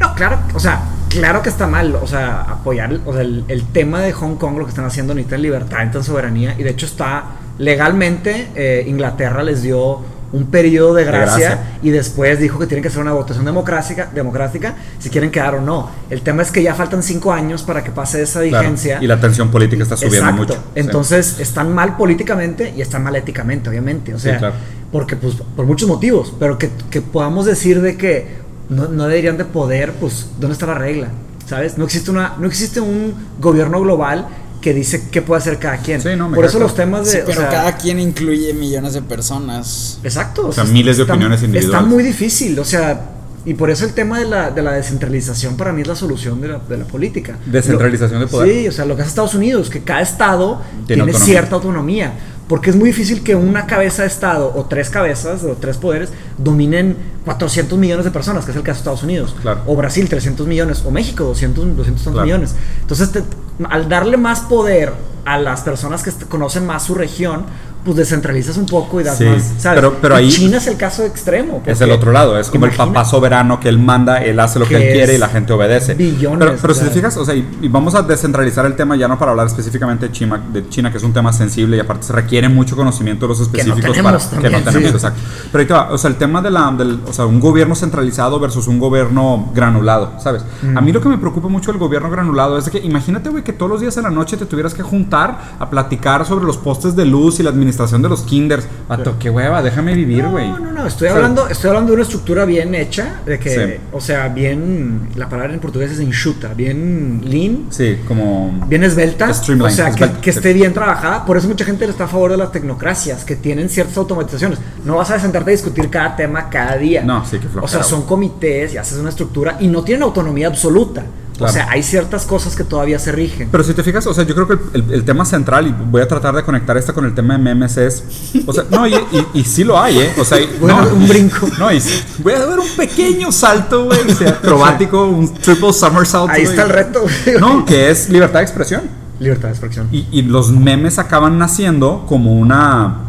Speaker 3: No, claro, o sea, claro que está mal, o sea, apoyar, o sea, el, el tema de Hong Kong, lo que están haciendo, necesitan libertad, necesitan soberanía, y de hecho está legalmente, eh, Inglaterra les dio un periodo de
Speaker 1: De gracia,
Speaker 3: y después dijo que tienen que hacer una votación democrática, democrática si quieren quedar o no. El tema es que ya faltan cinco años para que pase esa
Speaker 1: Claro.
Speaker 3: vigencia.
Speaker 1: Y la tensión política está subiendo
Speaker 3: Exacto.
Speaker 1: mucho. Sí.
Speaker 3: Entonces, están mal políticamente y están mal éticamente, obviamente. O
Speaker 1: Sí,
Speaker 3: sea,
Speaker 1: claro.
Speaker 3: porque pues por muchos motivos, pero que, que podamos decir de que no, no deberían de poder, pues, ¿dónde está la regla? ¿Sabes? No existe una, no existe un gobierno global que dice qué puede hacer cada quien.
Speaker 1: Sí, no, me
Speaker 3: Por eso los temas de.
Speaker 2: Sí,
Speaker 3: o
Speaker 2: pero
Speaker 3: sea,
Speaker 2: cada quien incluye millones de personas.
Speaker 3: Exacto.
Speaker 1: O sea, miles de opiniones individuales.
Speaker 3: Está muy difícil, o sea, y por eso el tema de la, de la descentralización para mí es la solución de la, de la política.
Speaker 1: Descentralización
Speaker 3: Lo-
Speaker 1: de poder.
Speaker 3: Sí, o sea, lo que hace Estados Unidos, que cada estado
Speaker 1: Tiene
Speaker 3: tiene,
Speaker 1: autonomía.
Speaker 3: cierta autonomía. Porque es muy difícil que una cabeza de estado o tres cabezas o tres poderes dominen 400 millones de personas, que es el caso de Estados Unidos.
Speaker 1: Claro.
Speaker 3: O Brasil 300 millones, o México 200, 200 tantos
Speaker 1: Claro.
Speaker 3: millones. Entonces, te- al darle más poder a las personas que conocen más su región, pues descentralizas un poco y das
Speaker 1: Sí,
Speaker 3: más, ¿sabes?
Speaker 1: pero- pero ahí-
Speaker 3: China es el caso extremo.
Speaker 1: Es el otro lado, es como el papá soberano que él manda, él hace lo que,
Speaker 3: Que
Speaker 1: él quiere y la gente obedece.
Speaker 3: billones,
Speaker 1: pero pero si te fijas, o sea, y, y vamos a descentralizar el tema ya no para hablar específicamente de China, de China, que es un tema sensible y aparte se requiere mucho conocimiento de los específicos
Speaker 3: tenemos
Speaker 1: para que no
Speaker 3: también,
Speaker 1: tenemos,
Speaker 3: sí.
Speaker 1: exacto. Pero ahí te va, o sea, el tema de la, del, o sea, un gobierno centralizado versus un gobierno granulado, ¿sabes? A mí lo que me preocupa mucho del gobierno granulado es de que imagínate, güey, que todos los días en la noche te tuvieras que juntar a platicar sobre los postes de luz y la administración de los kinders. Vato, qué hueva, déjame vivir, güey.
Speaker 3: No, no, no, estoy
Speaker 1: O sea,
Speaker 3: hablando, estoy hablando de una estructura bien hecha, de que,
Speaker 1: Sí.
Speaker 3: o sea, bien, la palabra en portugués es enxuta, bien lean,
Speaker 1: Sí, como...
Speaker 3: bien esbelta,
Speaker 1: Streamline,
Speaker 3: o sea, que,
Speaker 1: esbelta,
Speaker 3: que
Speaker 1: sí.
Speaker 3: esté bien trabajada. Por eso mucha gente está a favor de las tecnocracias, que tienen ciertas automatizaciones. No vas a sentarte a discutir cada tema cada día.
Speaker 1: No, sí, que
Speaker 3: O
Speaker 1: flojera,
Speaker 3: sea, son comités y haces una estructura y no tienen autonomía absoluta.
Speaker 1: Claro.
Speaker 3: O sea, hay ciertas cosas que todavía se rigen.
Speaker 1: Pero si te fijas, o sea, yo creo que el, el- el tema central, y voy a tratar de conectar esto con el tema de memes, es. O sea, no, y, y- y sí lo hay, ¿eh? O sea,
Speaker 3: a *laughs*
Speaker 1: no,
Speaker 3: un brinco.
Speaker 1: No, y voy a dar un pequeño salto, güey, o sea, acrobático, un triple somersault.
Speaker 3: Ahí
Speaker 1: güey.
Speaker 3: está el reto. güey.
Speaker 1: No, que es libertad de expresión.
Speaker 3: Libertad de expresión.
Speaker 1: Y, y los memes acaban naciendo como una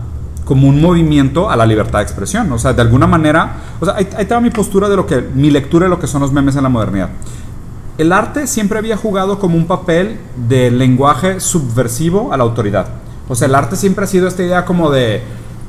Speaker 1: como un movimiento a la libertad de expresión. O sea, de alguna manera, o sea, ahí, ahí va mi postura de lo que, mi lectura de lo que son los memes en la modernidad. El arte siempre había jugado como un papel de lenguaje subversivo a la autoridad. O sea, el arte siempre ha sido esta idea como de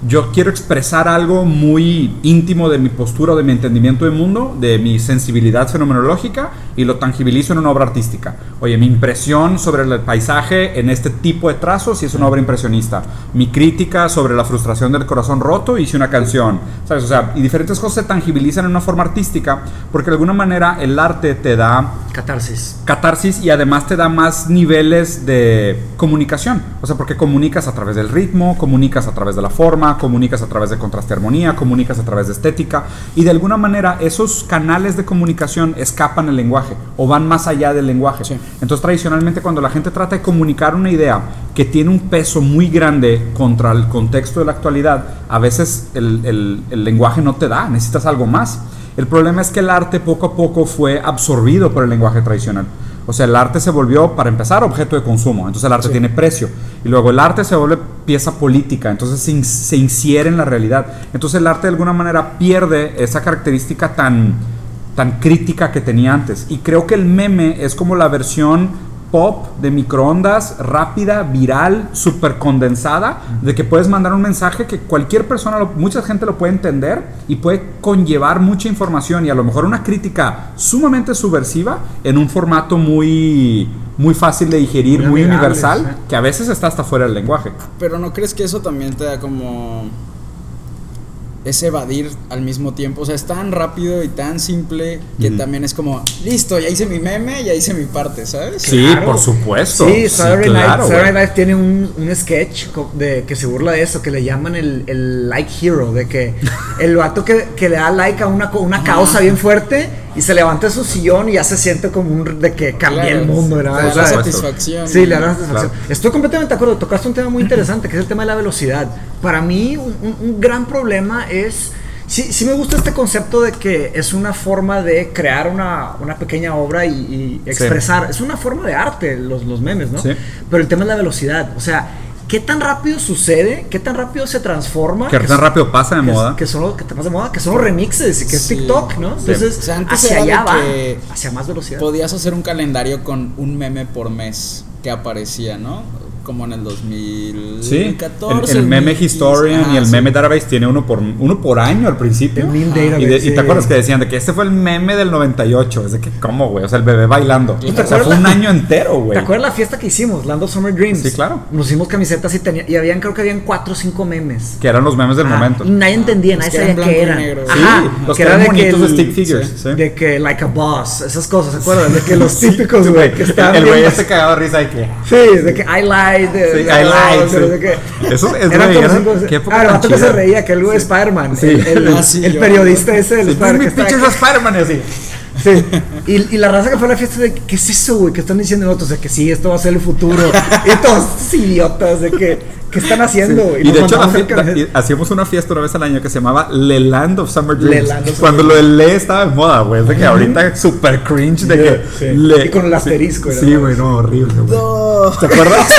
Speaker 1: yo quiero expresar algo muy íntimo de mi postura, de mi entendimiento del mundo, de mi sensibilidad fenomenológica y lo tangibilizo en una obra artística. Oye, mi impresión sobre el paisaje en este tipo de trazos y es una obra impresionista. Mi crítica sobre la frustración del corazón roto hice una canción. ¿Sabes? O sea, y diferentes cosas se tangibilizan en una forma artística porque de alguna manera el arte te da
Speaker 3: Catarsis.
Speaker 1: catarsis y además te da más niveles de comunicación. O sea, porque comunicas a través del ritmo, comunicas a través de la forma, comunicas a través de contraste armonía, comunicas a través de estética y de alguna manera esos canales de comunicación escapan el lenguaje o van más allá del lenguaje.
Speaker 2: Sí.
Speaker 1: Entonces, tradicionalmente cuando la gente trata de comunicar una idea que tiene un peso muy grande contra el contexto de la actualidad, a veces el, el- el lenguaje no te da, necesitas algo más. El problema es que el arte poco a poco fue absorbido por el lenguaje tradicional. O sea, el arte se volvió, para empezar, objeto de consumo. Entonces el arte
Speaker 2: Sí.
Speaker 1: tiene precio. Y luego el arte se vuelve pieza política. Entonces se, in- se insiere en la realidad. Entonces el arte de alguna manera pierde esa característica tan, tan crítica que tenía antes. Y creo que el meme es como la versión pop de microondas, rápida, viral, súper condensada, de que puedes mandar un mensaje que cualquier persona, lo- mucha gente lo puede entender y puede conllevar mucha información y a lo mejor una crítica sumamente subversiva en un formato muy, muy fácil de digerir,
Speaker 3: Muy
Speaker 1: universal, que a veces está hasta fuera del lenguaje.
Speaker 2: Pero ¿no crees que eso también te da como es evadir al mismo tiempo? O sea, es tan rápido y tan simple que también es como, listo, ya hice mi meme, ya hice mi parte, ¿sabes?
Speaker 1: Sí,
Speaker 3: Claro.
Speaker 1: por supuesto.
Speaker 3: Sí, Saturday, Night,
Speaker 1: claro,
Speaker 3: Saturday. Night tiene un, un sketch de, que se burla de eso, que le llaman el, el like hero, de que el vato que, que le da like a una, una causa bien fuerte y se levanta de su sillón y ya se siente como un de que cambia
Speaker 2: Claro,
Speaker 3: el mundo, ¿verdad?
Speaker 2: da
Speaker 3: O sea,
Speaker 2: satisfacción.
Speaker 3: Sí, le da satisfacción.
Speaker 1: Claro.
Speaker 3: Estoy completamente de acuerdo. Tocaste un tema muy interesante, que es el tema de la velocidad. Para mí, un, un- un gran problema es. Sí, sí me gusta este concepto de que es una forma de crear una, una pequeña obra y, y expresar. Es una forma de arte, los, los memes, ¿no?
Speaker 1: Sí.
Speaker 3: Pero el tema es la velocidad. O sea, ¿qué tan rápido sucede? ¿Qué tan rápido se transforma?
Speaker 1: Que tan rápido pasa de
Speaker 3: que es-
Speaker 1: moda.
Speaker 3: Que son, los, que te pasa de moda, que son los remixes, que es
Speaker 2: Sí.
Speaker 3: TikTok, ¿no?
Speaker 1: Sí.
Speaker 3: Entonces,
Speaker 2: O sea, antes
Speaker 3: hacia allá va. Hacia más velocidad.
Speaker 2: Podías hacer un calendario con un meme por mes que aparecía, ¿no? Como en el
Speaker 1: Sí,
Speaker 2: 2014.
Speaker 1: el, el meme
Speaker 2: 2015.
Speaker 1: historian y
Speaker 2: Ajá,
Speaker 1: el
Speaker 2: sí.
Speaker 1: meme database tiene uno por uno por año al principio.
Speaker 3: El meme
Speaker 1: Y,
Speaker 3: database,
Speaker 1: de- y
Speaker 3: sí.
Speaker 1: te acuerdas que decían de que este fue el meme del 98. Es de que, ¿cómo, güey? O sea, el bebé bailando.
Speaker 2: ¿Te
Speaker 1: O sea,
Speaker 3: acuerdas?
Speaker 1: fue un año entero,
Speaker 3: ¿Te
Speaker 1: güey.
Speaker 3: acuerdas la fiesta que hicimos? Land of Summer Dreams.
Speaker 1: Sí, claro.
Speaker 3: Nos hicimos camisetas y, tenía, y habían, creo que habían cuatro o cinco memes.
Speaker 1: Que eran los memes del
Speaker 3: Ah,
Speaker 1: momento.
Speaker 3: Y nadie entendía, nadie sabía qué
Speaker 2: y
Speaker 3: eran.
Speaker 2: negro.
Speaker 1: Sí,
Speaker 3: Ajá,
Speaker 1: los
Speaker 3: que
Speaker 1: que
Speaker 3: era
Speaker 1: eran
Speaker 3: de que
Speaker 1: bonitos de stick figures.
Speaker 2: sí.
Speaker 1: sí.
Speaker 3: De que, like a boss, esas cosas, ¿se acuerdan? De que los típicos, güey, que estaban
Speaker 1: El güey este cagado de risa de que.
Speaker 3: Sí, de que I lied. De-
Speaker 1: Sí, I sí.
Speaker 3: que-
Speaker 1: Eso es,
Speaker 3: Eran
Speaker 1: güey, era- qué época
Speaker 3: Ah, el que se reía, que el güey Spider-Man.
Speaker 1: Sí.
Speaker 3: El, el-
Speaker 2: Ah, sí,
Speaker 3: el
Speaker 2: yo-
Speaker 3: periodista ese, el
Speaker 1: Sí,
Speaker 3: Spider
Speaker 1: bring me
Speaker 3: que está
Speaker 1: pictures of Spider-Man y así.
Speaker 3: Sí. Y, y la raza que fue a la fiesta de ¿qué es eso, güey? ¿Qué están diciendo nosotros? De que sí, esto va a ser el futuro. y todos estos idiotas de que ¿qué están haciendo?
Speaker 1: Y, de hecho fiesta- hacíamos una fiesta una vez al año que se llamaba Le Land of Summer Dreams.
Speaker 3: Le Land of
Speaker 1: Cuando
Speaker 3: Summer
Speaker 1: lo de Le estaba de moda, güey. De que ahorita es super cringe de que
Speaker 3: Sí.
Speaker 1: Le.
Speaker 3: Y con el asterisco,
Speaker 1: Sí, güey, no, horrible, güey.
Speaker 2: No.
Speaker 1: ¿Te acuerdas? *laughs*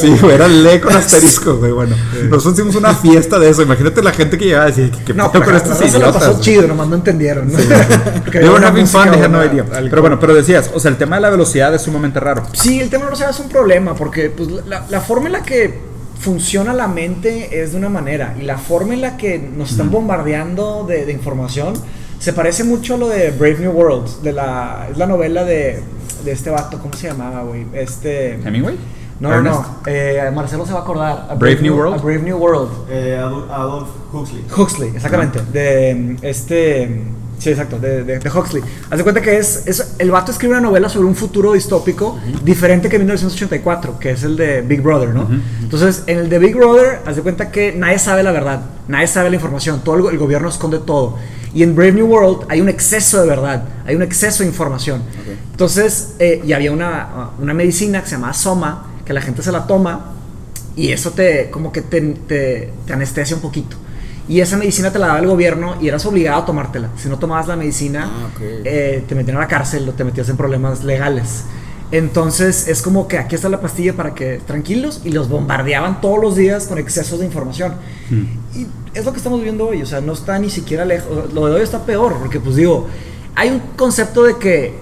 Speaker 1: Sí, güey, era Le con asterisco, güey. Bueno, nosotros hicimos una fiesta de eso. Imagínate la gente que llegaba a decir, ¿qué
Speaker 3: No, pero
Speaker 1: con estos
Speaker 3: se
Speaker 1: idiotas?
Speaker 3: pasó chido, nomás no entendieron. ¿no?
Speaker 1: They were having fun, they had no idea. Pero bueno, pero decías, o sea, el tema de la velocidad es sumamente raro.
Speaker 3: Sí, el tema de la velocidad es un problema porque pues, la forma en la que funciona la mente es de una manera y la forma en la que nos están bombardeando de, de información se parece mucho a lo de Brave New World, de la, es la novela de, de este vato, ¿cómo se llamaba, güey? Este...
Speaker 1: Hemingway?
Speaker 3: No, no,
Speaker 1: Ernest?
Speaker 3: no, eh, Marcelo se va a acordar. A
Speaker 1: Brave New World?
Speaker 3: A Brave New World.
Speaker 4: Eh, Adolf, Huxley.
Speaker 3: Huxley, exactamente. De este. Sí, exacto, de, de, de Huxley. Haz de cuenta que es, es. El vato escribe una novela sobre un futuro distópico diferente que 1984, que es el de Big Brother, ¿no? Entonces, en el de Big Brother, haz de cuenta que nadie sabe la verdad, nadie sabe la información, todo el, el gobierno esconde todo. Y en Brave New World hay un exceso de verdad, hay un exceso de información. Entonces, eh, y había una, una medicina que se llama Soma, que la gente se la toma y eso te, como que te, te, te anestesia un poquito. Y esa medicina te la daba el gobierno y eras obligado a tomártela. Si no tomabas la medicina,
Speaker 2: Ah,
Speaker 3: eh, te metían a la cárcel o te metías en problemas legales. Entonces es como que aquí está la pastilla para que tranquilos y los bombardeaban todos los días con excesos de información. Y es lo que estamos viviendo hoy, o sea, no está ni siquiera lejos. Lo de hoy está peor, porque pues digo, hay un concepto de que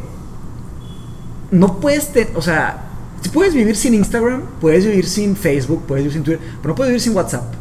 Speaker 3: no puedes, te- o sea, si puedes vivir sin Instagram, puedes vivir sin Facebook, puedes vivir sin Twitter, pero no puedes vivir sin WhatsApp.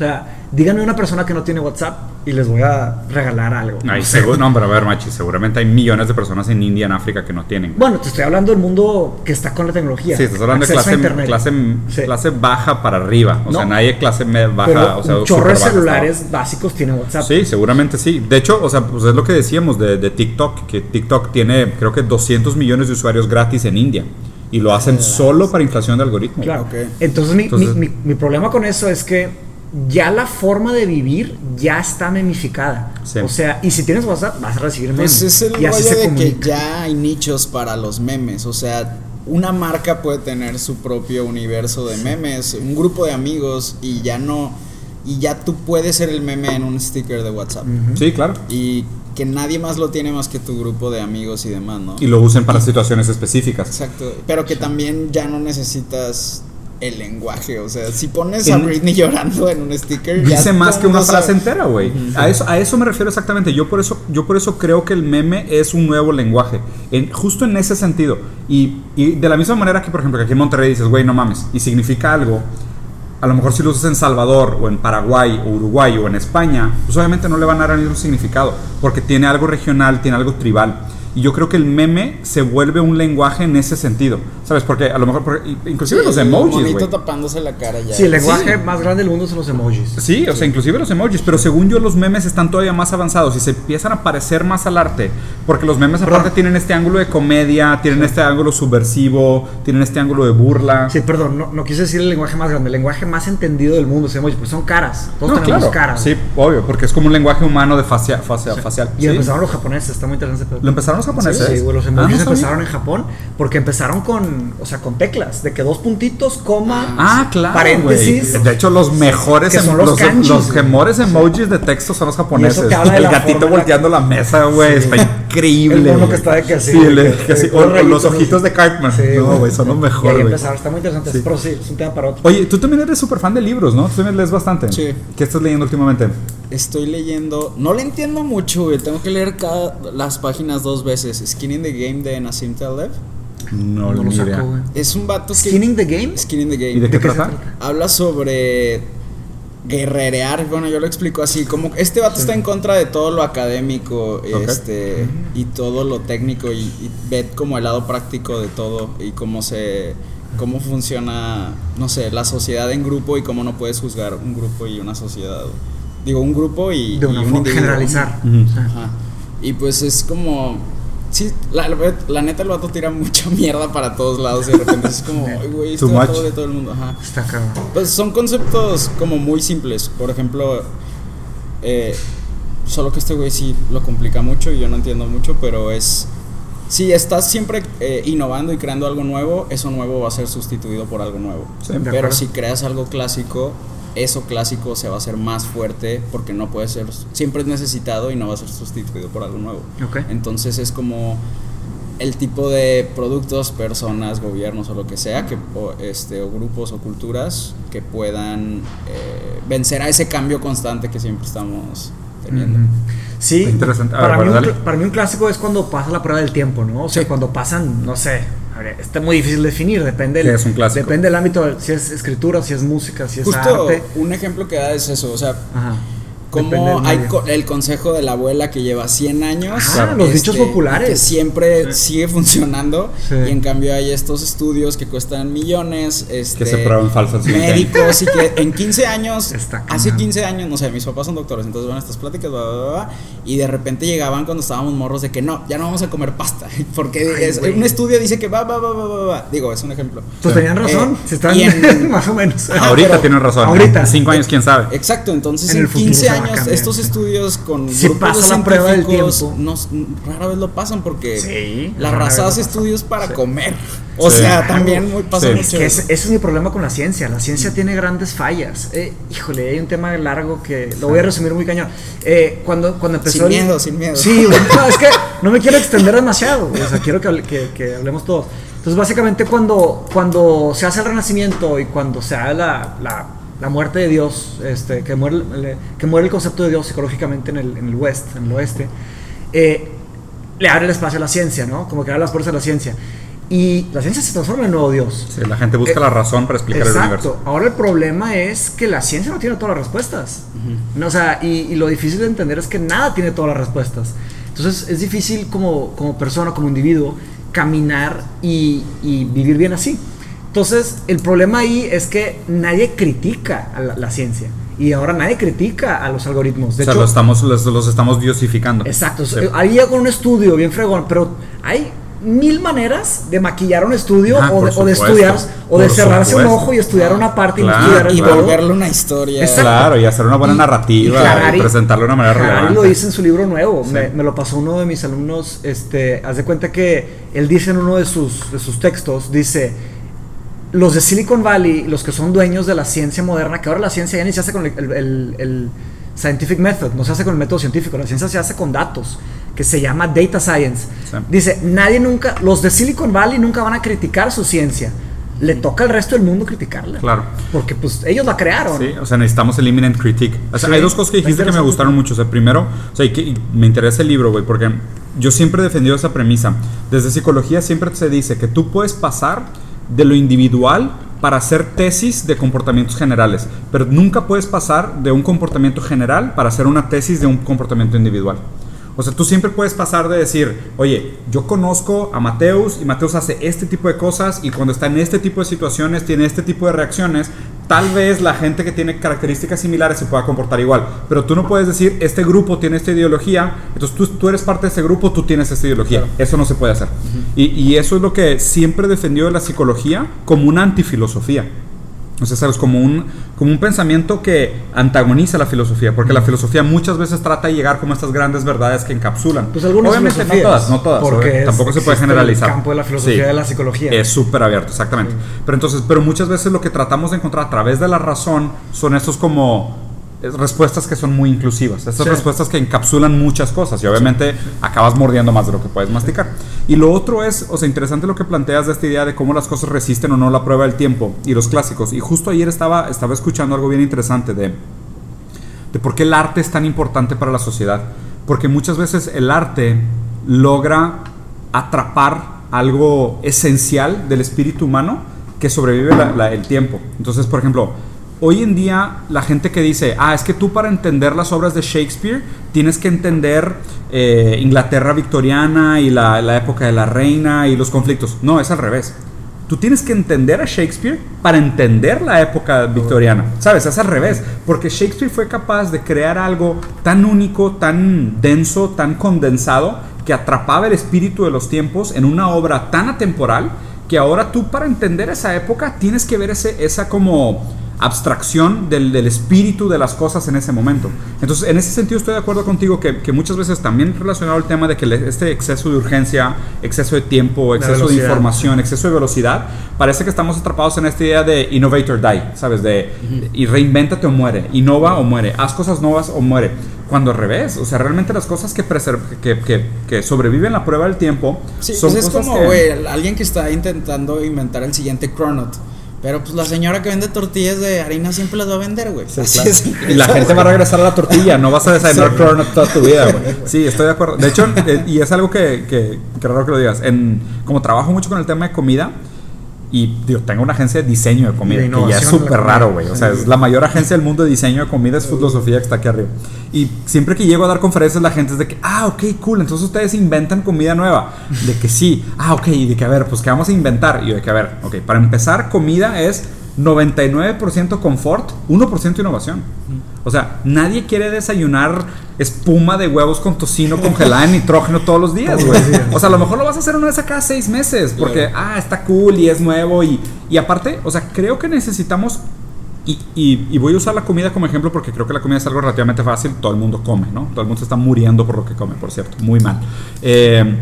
Speaker 3: O sea, díganme una persona que no tiene WhatsApp y les voy a regalar algo.
Speaker 1: Ay, seguro, no, pero a ver, machi, *laughs* seguramente hay millones de personas en India, en África que no tienen.
Speaker 3: Bueno, te estoy hablando del mundo que está con la tecnología.
Speaker 1: Sí, estás hablando de clase, clase,
Speaker 3: Sí.
Speaker 1: clase baja para arriba. O sea,
Speaker 3: No.
Speaker 1: nadie clase baja,
Speaker 3: Pero
Speaker 1: o sea,
Speaker 3: un chorro de
Speaker 1: baja
Speaker 3: celulares básicos tienen WhatsApp.
Speaker 1: Sí, seguramente sí. De hecho, o sea, pues es lo que decíamos de, de TikTok, que TikTok tiene creo que 200 millones de usuarios gratis en India. Y lo hacen solo para inflación de algoritmos.
Speaker 3: Claro.
Speaker 2: Ok.
Speaker 3: Entonces, mi,
Speaker 1: Entonces-
Speaker 3: mi- mi- mi problema con eso es que ya la forma de vivir ya está memificada.
Speaker 1: Sí.
Speaker 3: O sea, y si tienes WhatsApp, vas a recibir memes.
Speaker 2: Pues es el
Speaker 3: y así
Speaker 2: rollo
Speaker 3: se
Speaker 2: de que
Speaker 3: comunica.
Speaker 2: ya hay nichos para los memes. O sea, una marca puede tener su propio universo de memes, un grupo de amigos y ya no. Y ya tú puedes ser el meme en un sticker de WhatsApp.
Speaker 1: Sí, claro.
Speaker 2: Y que nadie más lo tiene más que tu grupo de amigos y demás, ¿no?
Speaker 1: Y lo usen para situaciones específicas.
Speaker 2: Exacto. Pero que también ya no necesitas el lenguaje. O sea, si pones a Britney llorando en un sticker, ya
Speaker 1: Dice más que una
Speaker 2: mundo
Speaker 1: frase
Speaker 2: sabe.
Speaker 1: entera, güey. A eso, a eso me refiero exactamente. Yo por eso, yo por eso creo que el meme es un nuevo lenguaje. En, justo en ese sentido. Y, y de la misma manera que, por ejemplo, que aquí en Monterrey dices, güey, no mames, y significa algo. A lo mejor si lo usas en Salvador o en Paraguay o Uruguay o en España, pues obviamente no le van a dar el mismo significado, porque tiene algo regional, tiene algo tribal. Y yo creo que el meme se vuelve un lenguaje en ese sentido, ¿sabes? Porque a lo mejor, porque- inclusive
Speaker 2: Sí,
Speaker 1: los
Speaker 2: el
Speaker 1: emojis, güey.
Speaker 2: tapándose la cara ya.
Speaker 3: Sí, el lenguaje
Speaker 1: Sí.
Speaker 3: más grande del mundo son los emojis.
Speaker 1: Sí, o sea, inclusive los emojis, pero según yo los memes están todavía más avanzados y se empiezan a parecer más al arte, porque los memes aparte tienen este ángulo de comedia, tienen este ángulo subversivo, tienen este ángulo de burla.
Speaker 3: Sí, perdón, no, no quise decir el lenguaje más grande, el lenguaje más entendido del mundo, los emojis, pues son caras. Todos
Speaker 1: No,
Speaker 3: tenemos
Speaker 1: claro.
Speaker 3: caras.
Speaker 1: Sí, obvio, porque es como un lenguaje humano de facia- facia- facial.
Speaker 3: Y
Speaker 1: Sí.
Speaker 3: empezaron los japoneses, está muy interesante. pedo.
Speaker 1: ¿Lo empezaron los japoneses?
Speaker 3: Sí, güey, los
Speaker 1: Ah,
Speaker 3: emojis
Speaker 1: no sabía.
Speaker 3: empezaron en Japón porque empezaron con, o sea, con teclas, de que dos puntitos, coma,
Speaker 1: Ah, claro.
Speaker 3: paréntesis.
Speaker 1: güey. De hecho, los mejores,
Speaker 3: Que
Speaker 1: em-
Speaker 3: son los kanjis,
Speaker 1: los mejores emojis de texto son los japoneses.
Speaker 3: te habla de
Speaker 1: el
Speaker 3: la
Speaker 1: gatito
Speaker 3: forma en la
Speaker 1: volteando la mesa, güey, está increíble.
Speaker 3: El que está de que así,
Speaker 1: Sí,
Speaker 3: de
Speaker 1: que así, o- o
Speaker 3: rayitos,
Speaker 1: los
Speaker 3: ¿no?
Speaker 1: ojitos de Cartman.
Speaker 3: Sí,
Speaker 1: no, güey, son los mejores,
Speaker 3: empezaron, está muy interesante,
Speaker 1: Sí.
Speaker 3: pero sí, es un tema para otro.
Speaker 1: Oye, tú también eres súper fan de libros, ¿no? Tú también lees bastante.
Speaker 2: Sí.
Speaker 1: ¿Qué estás leyendo últimamente?
Speaker 2: Estoy leyendo, no le entiendo mucho, güey. Tengo que leer cada, las páginas dos veces. Skin in the Game de Nassim Taleb.
Speaker 1: No,
Speaker 3: No lo saco, güey.
Speaker 2: Es un vato que.
Speaker 3: ¿Skinning the Game?
Speaker 2: Skin in the Game.
Speaker 1: ¿Y de qué
Speaker 3: ¿De qué se
Speaker 1: trata?
Speaker 3: trata?
Speaker 2: Habla sobre guerrerear, bueno, yo lo explico así, como este vato está en contra de todo lo académico, este, y todo lo técnico, y, y ve como el lado práctico de todo, y cómo se, cómo funciona, no sé, la sociedad en grupo, y cómo no puedes juzgar un grupo y una sociedad, digo, un grupo y,
Speaker 3: De
Speaker 2: y
Speaker 3: una
Speaker 2: un
Speaker 3: forma
Speaker 2: individuo.
Speaker 3: generalizar. O sea,
Speaker 2: Ajá. Y pues es como. Sí, la, la- neta el vato tira mucha mierda para todos lados y de repente es como, *laughs* "Ay, güey,
Speaker 1: Too
Speaker 2: vato
Speaker 1: much.
Speaker 2: de todo el mundo. Ajá.
Speaker 3: Está cabrón.
Speaker 2: Pues son conceptos como muy simples. Por ejemplo, eh, solo que este güey sí lo complica mucho y yo no entiendo mucho, pero es. Si estás siempre eh, innovando y creando algo nuevo, eso nuevo va a ser sustituido por algo nuevo.
Speaker 1: Sí.
Speaker 3: De
Speaker 2: Pero si creas algo clásico, eso clásico se va a hacer más fuerte porque no puede ser. Siempre es necesitado y no va a ser sustituido por algo nuevo. Entonces es como el tipo de productos, personas, gobiernos o lo que sea, que, o, este, o grupos o culturas que puedan eh, vencer a ese cambio constante que siempre estamos teniendo.
Speaker 3: Sí,
Speaker 1: interesante.
Speaker 3: Para,
Speaker 1: ver,
Speaker 3: mí un, para mí un clásico es cuando pasa la prueba del tiempo, ¿no? O sea,
Speaker 2: Sí.
Speaker 3: cuando pasan, no sé, ver, está muy difícil definir, depende,
Speaker 1: ¿Qué
Speaker 3: del-
Speaker 1: es un clásico?
Speaker 3: depende del ámbito, si es escritura, si es música, si es
Speaker 2: Justo
Speaker 3: arte.
Speaker 2: un ejemplo que da es eso, o sea,
Speaker 3: Ajá.
Speaker 2: Como hay co- el consejo de la abuela que lleva 100 años.
Speaker 3: Ah, los dichos populares.
Speaker 2: Que siempre sigue funcionando.
Speaker 3: Sí.
Speaker 2: Y en cambio hay estos estudios que cuestan millones. Este,
Speaker 1: Que se prueban falsos
Speaker 2: Médicos y que en 15 años, hace
Speaker 3: cañón.
Speaker 2: 15 años, no sé, mis papás son doctores, entonces van a estas pláticas, bla, bla, bla, bla, y de repente llegaban cuando estábamos morros de que no, ya no vamos a comer pasta. *laughs* Porque
Speaker 3: Ay,
Speaker 2: es- un estudio dice que va, va, va, va, va, va. Digo, es un ejemplo.
Speaker 3: Pues
Speaker 1: Sí.
Speaker 3: tenían razón,
Speaker 2: Eh,
Speaker 3: se están
Speaker 2: en- *laughs*
Speaker 3: más o menos.
Speaker 1: Ahorita
Speaker 2: pero-
Speaker 1: tienen razón.
Speaker 3: ahorita.
Speaker 1: En cinco años, quién sabe.
Speaker 2: Exacto, entonces
Speaker 3: En
Speaker 2: en,
Speaker 3: el futuro
Speaker 2: 15
Speaker 3: se va a
Speaker 2: años estos estudios con
Speaker 3: Si
Speaker 2: grupos de
Speaker 3: la prueba del
Speaker 2: científicos
Speaker 3: tiempo.
Speaker 2: no- rara vez lo pasan porque
Speaker 3: Sí,
Speaker 2: la raza hace estudios para
Speaker 3: Sí.
Speaker 2: comer. O
Speaker 1: Sí.
Speaker 2: sea, también muy, pasa mucho.
Speaker 3: Es que ese, es mi problema con la ciencia. La ciencia tiene grandes fallas. Eh, híjole, hay un tema largo que lo voy a resumir muy cañón. Eh, cuando, cuando empezó.
Speaker 2: Sin
Speaker 3: el-
Speaker 2: miedo, sin miedo.
Speaker 3: Sí, *laughs* no, es que no me quiero extender demasiado. O sea, quiero que, que- que hablemos todos. Entonces, básicamente, cuando, cuando se hace el renacimiento y cuando se da la, la, la muerte de Dios, este, que, muere, el- que muere el concepto de Dios psicológicamente en el, en el West, en el oeste, eh, le abre el espacio a la ciencia, ¿no? Como que abre las puertas a la ciencia. Y la ciencia se transforma en nuevo Dios.
Speaker 1: Sí, la gente busca
Speaker 3: Eh,
Speaker 1: la razón para explicar el universo.
Speaker 3: Exacto. Ahora el problema es que la ciencia no tiene todas las respuestas. No, o sea, y, y lo difícil de entender es que nada tiene todas las respuestas. Entonces es difícil como, como persona, como individuo, caminar y, y vivir bien así. Entonces el problema ahí es que nadie critica a la, la ciencia. Y ahora nadie critica a los algoritmos. De
Speaker 1: o sea,
Speaker 3: hecho,
Speaker 1: los estamos, los, los estamos diosificando.
Speaker 3: Exacto.
Speaker 1: Sí.
Speaker 3: Ahí con un estudio bien fregón, pero hay mil maneras de maquillar un estudio
Speaker 1: Ah,
Speaker 3: o, de,
Speaker 1: por
Speaker 3: o de
Speaker 1: supuesto,
Speaker 3: estudiar o de cerrarse un
Speaker 1: supuesto.
Speaker 3: ojo y estudiar una parte
Speaker 1: Claro,
Speaker 3: y no estudiar
Speaker 2: y volverlo una historia.
Speaker 3: Exacto.
Speaker 1: Claro, y hacer una buena
Speaker 3: Y-
Speaker 1: narrativa
Speaker 3: y
Speaker 1: presentarlo de una manera relevante.
Speaker 3: lo dice en su libro nuevo,
Speaker 1: Sí.
Speaker 3: me, me lo pasó uno de mis alumnos, este, haz de cuenta que él dice en uno de sus, de sus textos, dice, los de Silicon Valley, los que son dueños de la ciencia moderna, que ahora la ciencia ya ni se hace con el, el- el- el scientific method, no se hace con el método científico, la ciencia se hace con datos, que se llama data science.
Speaker 1: Sí.
Speaker 3: Dice, nadie nunca, los de Silicon Valley nunca van a criticar su ciencia. Le toca al resto del mundo criticarla.
Speaker 1: Claro.
Speaker 3: Porque pues ellos la crearon.
Speaker 1: Sí, o sea, necesitamos el imminent critique. O sea,
Speaker 3: Sí,
Speaker 1: hay dos cosas que dijiste que me gustaron mucho. O sea, primero, o sea, que me interesa el libro, güey, porque yo siempre he defendido esa premisa. Desde psicología siempre se dice que tú puedes pasar de lo individual para hacer tesis de comportamientos generales, pero nunca puedes pasar de un comportamiento general para hacer una tesis de un comportamiento individual. O sea, tú siempre puedes pasar de decir, oye, yo conozco a Mateus y Mateus hace este tipo de cosas y cuando está en este tipo de situaciones tiene este tipo de reacciones. Tal vez la gente que tiene características similares se pueda comportar igual, pero tú no puedes decir, este grupo tiene esta ideología, entonces tú, tú eres parte de ese grupo, tú tienes esta ideología. Eso no se puede hacer. y, y eso es lo que siempre defendió de la psicología como una antifilosofía. O sea, sabes, como un, como un pensamiento que antagoniza la filosofía, porque la filosofía muchas veces trata de llegar como a estas grandes verdades que encapsulan.
Speaker 3: Pues algunas
Speaker 1: Obviamente no todas, no todas.
Speaker 3: porque
Speaker 1: obvio,
Speaker 3: es-
Speaker 1: tampoco se puede
Speaker 3: existe el
Speaker 1: generalizar.
Speaker 3: campo de la filosofía de la psicología.
Speaker 1: Es súper abierto, exactamente. Pero entonces, pero muchas veces lo que tratamos de encontrar a través de la razón son estos como eh, respuestas que son muy inclusivas, estas
Speaker 3: Sí.
Speaker 1: respuestas que encapsulan muchas cosas y obviamente acabas mordiendo más de lo que puedes masticar. Y lo otro es, o sea, interesante lo que planteas de esta idea de cómo las cosas resisten o no la prueba del tiempo y los clásicos. Y justo ayer estaba, estaba escuchando algo bien interesante de, de por qué el arte es tan importante para la sociedad. Porque muchas veces el arte logra atrapar algo esencial del espíritu humano que sobrevive la- la- el tiempo. Entonces, por ejemplo, hoy en día la gente que dice, ah, es que tú para entender las obras de Shakespeare tienes que entender eh, Inglaterra victoriana y la, la época de la reina y los conflictos. No, es al revés. Tú tienes que entender a Shakespeare para entender la época victoriana. ¿Sabes? Es al revés. Porque Shakespeare fue capaz de crear algo tan único, tan denso, tan condensado, que atrapaba el espíritu de los tiempos en una obra tan atemporal que ahora tú para entender esa época tienes que ver ese, esa como abstracción del, del espíritu de las cosas en ese momento. Entonces, en ese sentido estoy de acuerdo contigo que, que muchas veces también relacionado al tema de que le- este exceso de urgencia, exceso de tiempo, exceso de información, exceso de velocidad, parece que estamos atrapados en esta idea de innovate or die, ¿sabes? De y reinvéntate o muere, innova o muere, haz cosas nuevas o muere. Cuando al revés, o sea, realmente las cosas que, preser- que, que, que sobreviven la prueba del tiempo
Speaker 2: Sí,
Speaker 1: son
Speaker 2: pues es
Speaker 1: cosas
Speaker 2: como,
Speaker 1: que-
Speaker 2: alguien que está intentando inventar el siguiente Cronut. Pero pues la señora que vende tortillas de harina siempre las va a vender, güey.
Speaker 1: Sí, claro. Y la gente va a regresar a la tortilla, no vas a desayunar cronut toda tu vida, güey. *laughs* Sí, estoy de acuerdo. De hecho, eh, y es algo que, que, que raro que lo digas. En, como trabajo mucho con el tema de comida, y digo, tengo una agencia de diseño de comida,
Speaker 3: De
Speaker 1: que ya es súper raro, güey. O sea, es la mayor agencia del mundo de diseño de comida, es Food Sofía, que está aquí arriba. Y siempre que llego a dar conferencias, la gente es de que, ah, ok, cool, entonces ustedes inventan comida nueva. De que sí, ah, ok, y de que, a ver, pues, ¿qué vamos a inventar? Y yo de que, a ver, ok, para empezar, comida es 99% confort, 1% innovación. O sea, nadie quiere desayunar espuma de huevos con tocino congelada en nitrógeno todos los días, güey. O sea, a lo mejor lo vas a hacer una vez a cada seis meses porque, ah, está cool y es nuevo. Y, y aparte, o sea, creo que necesitamos. Y, y- y voy a usar la comida como ejemplo porque creo que la comida es algo relativamente fácil. Todo el mundo come, ¿no? Todo el mundo se está muriendo por lo que come, por cierto. Muy mal. Eh,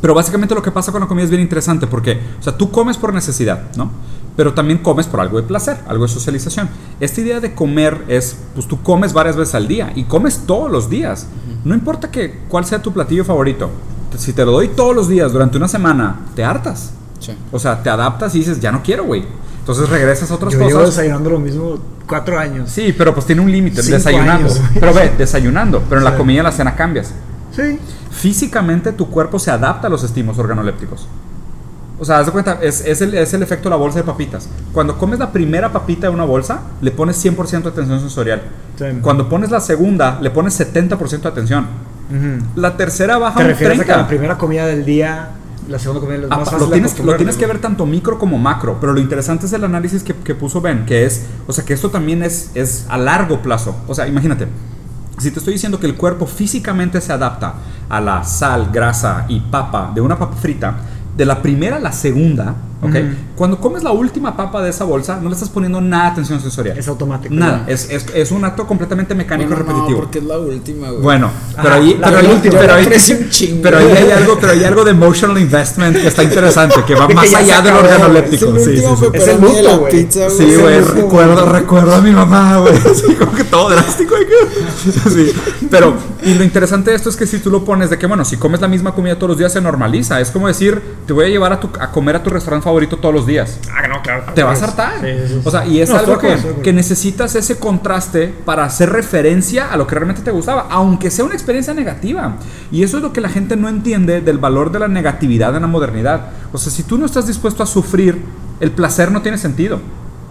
Speaker 1: pero básicamente lo que pasa con la comida es bien interesante porque, o sea, tú comes por necesidad, ¿no? Pero también comes por algo de placer, algo de socialización. Esta idea de comer es, pues tú comes varias veces al día y comes todos los días. No importa que, cuál sea tu platillo favorito. Si te lo doy todos los días durante una semana, te hartas.
Speaker 2: Sí.
Speaker 1: O sea, te adaptas y dices, ya no quiero, güey. Entonces regresas a otras
Speaker 3: Yo llevo
Speaker 1: cosas.
Speaker 3: desayunando lo mismo cuatro años.
Speaker 1: Sí, pero pues tiene un límite, desayunando.
Speaker 3: años,
Speaker 1: pero ve, desayunando, pero en la comida y en la cena cambias.
Speaker 3: Sí.
Speaker 1: Físicamente tu cuerpo se adapta a los estímulos organolépticos. O sea, haz de cuenta, es, es el, es el efecto de la bolsa de papitas. Cuando comes la primera papita de una bolsa, le pones 100% de atención sensorial.
Speaker 3: Sí.
Speaker 1: Cuando pones la segunda, le pones 70% de atención.
Speaker 3: Ujú.
Speaker 1: La tercera baja
Speaker 3: ¿Te
Speaker 1: un
Speaker 3: refieres a que
Speaker 1: 30.
Speaker 3: la primera comida del día, la segunda comida es
Speaker 1: Ah,
Speaker 3: más fácil
Speaker 1: lo, tienes, lo tienes que ver tanto micro como macro, pero lo interesante es el análisis que, que puso Ben, que es, o sea, que esto también es, es a largo plazo. O sea, imagínate, si te estoy diciendo que el cuerpo físicamente se adapta a la sal, grasa y papa de una papa frita, de la primera a la segunda, ¿ok?
Speaker 3: Ujú.
Speaker 1: Cuando comes la última papa de esa bolsa, no le estás poniendo nada de atención sensorial.
Speaker 3: Es automático.
Speaker 1: Nada, es, es, es un acto completamente mecánico
Speaker 2: Bueno,
Speaker 1: y repetitivo.
Speaker 2: No, porque es la última, güey.
Speaker 1: Bueno, pero
Speaker 3: Ah,
Speaker 1: ahí, pero ahí,
Speaker 3: último.
Speaker 1: pero
Speaker 2: Yo
Speaker 1: ahí,
Speaker 2: un chingo.
Speaker 1: pero ahí hay algo, pero hay algo de emotional investment que está interesante, que va
Speaker 3: De *laughs* que
Speaker 1: más
Speaker 3: se
Speaker 1: allá del organoléptico.
Speaker 2: Es el
Speaker 1: Sí,
Speaker 2: último
Speaker 1: sí, sí.
Speaker 3: Es el luto, güey.
Speaker 2: pizza, güey.
Speaker 1: Sí, güey, recuerdo, recuerdo a mi mamá, güey. *laughs* Así como que todo drástico. que- *laughs* Sí, pero, y lo interesante de esto es que si tú lo pones de que, bueno, si comes la misma comida todos los días se normaliza. Es como decir, te voy a llevar a, tu, a comer a tu restaurante favorito todos los días.
Speaker 3: Ah, no, claro.
Speaker 1: Te vas a hartar.
Speaker 3: Sí, sí, sí.
Speaker 1: O sea, y es
Speaker 3: No,
Speaker 1: algo que, necesitas ese contraste para hacer referencia a lo que realmente te gustaba, aunque sea una experiencia negativa. Y eso es lo que la gente no entiende del valor de la negatividad en la modernidad. O sea, si tú no estás dispuesto a sufrir, el placer no tiene sentido.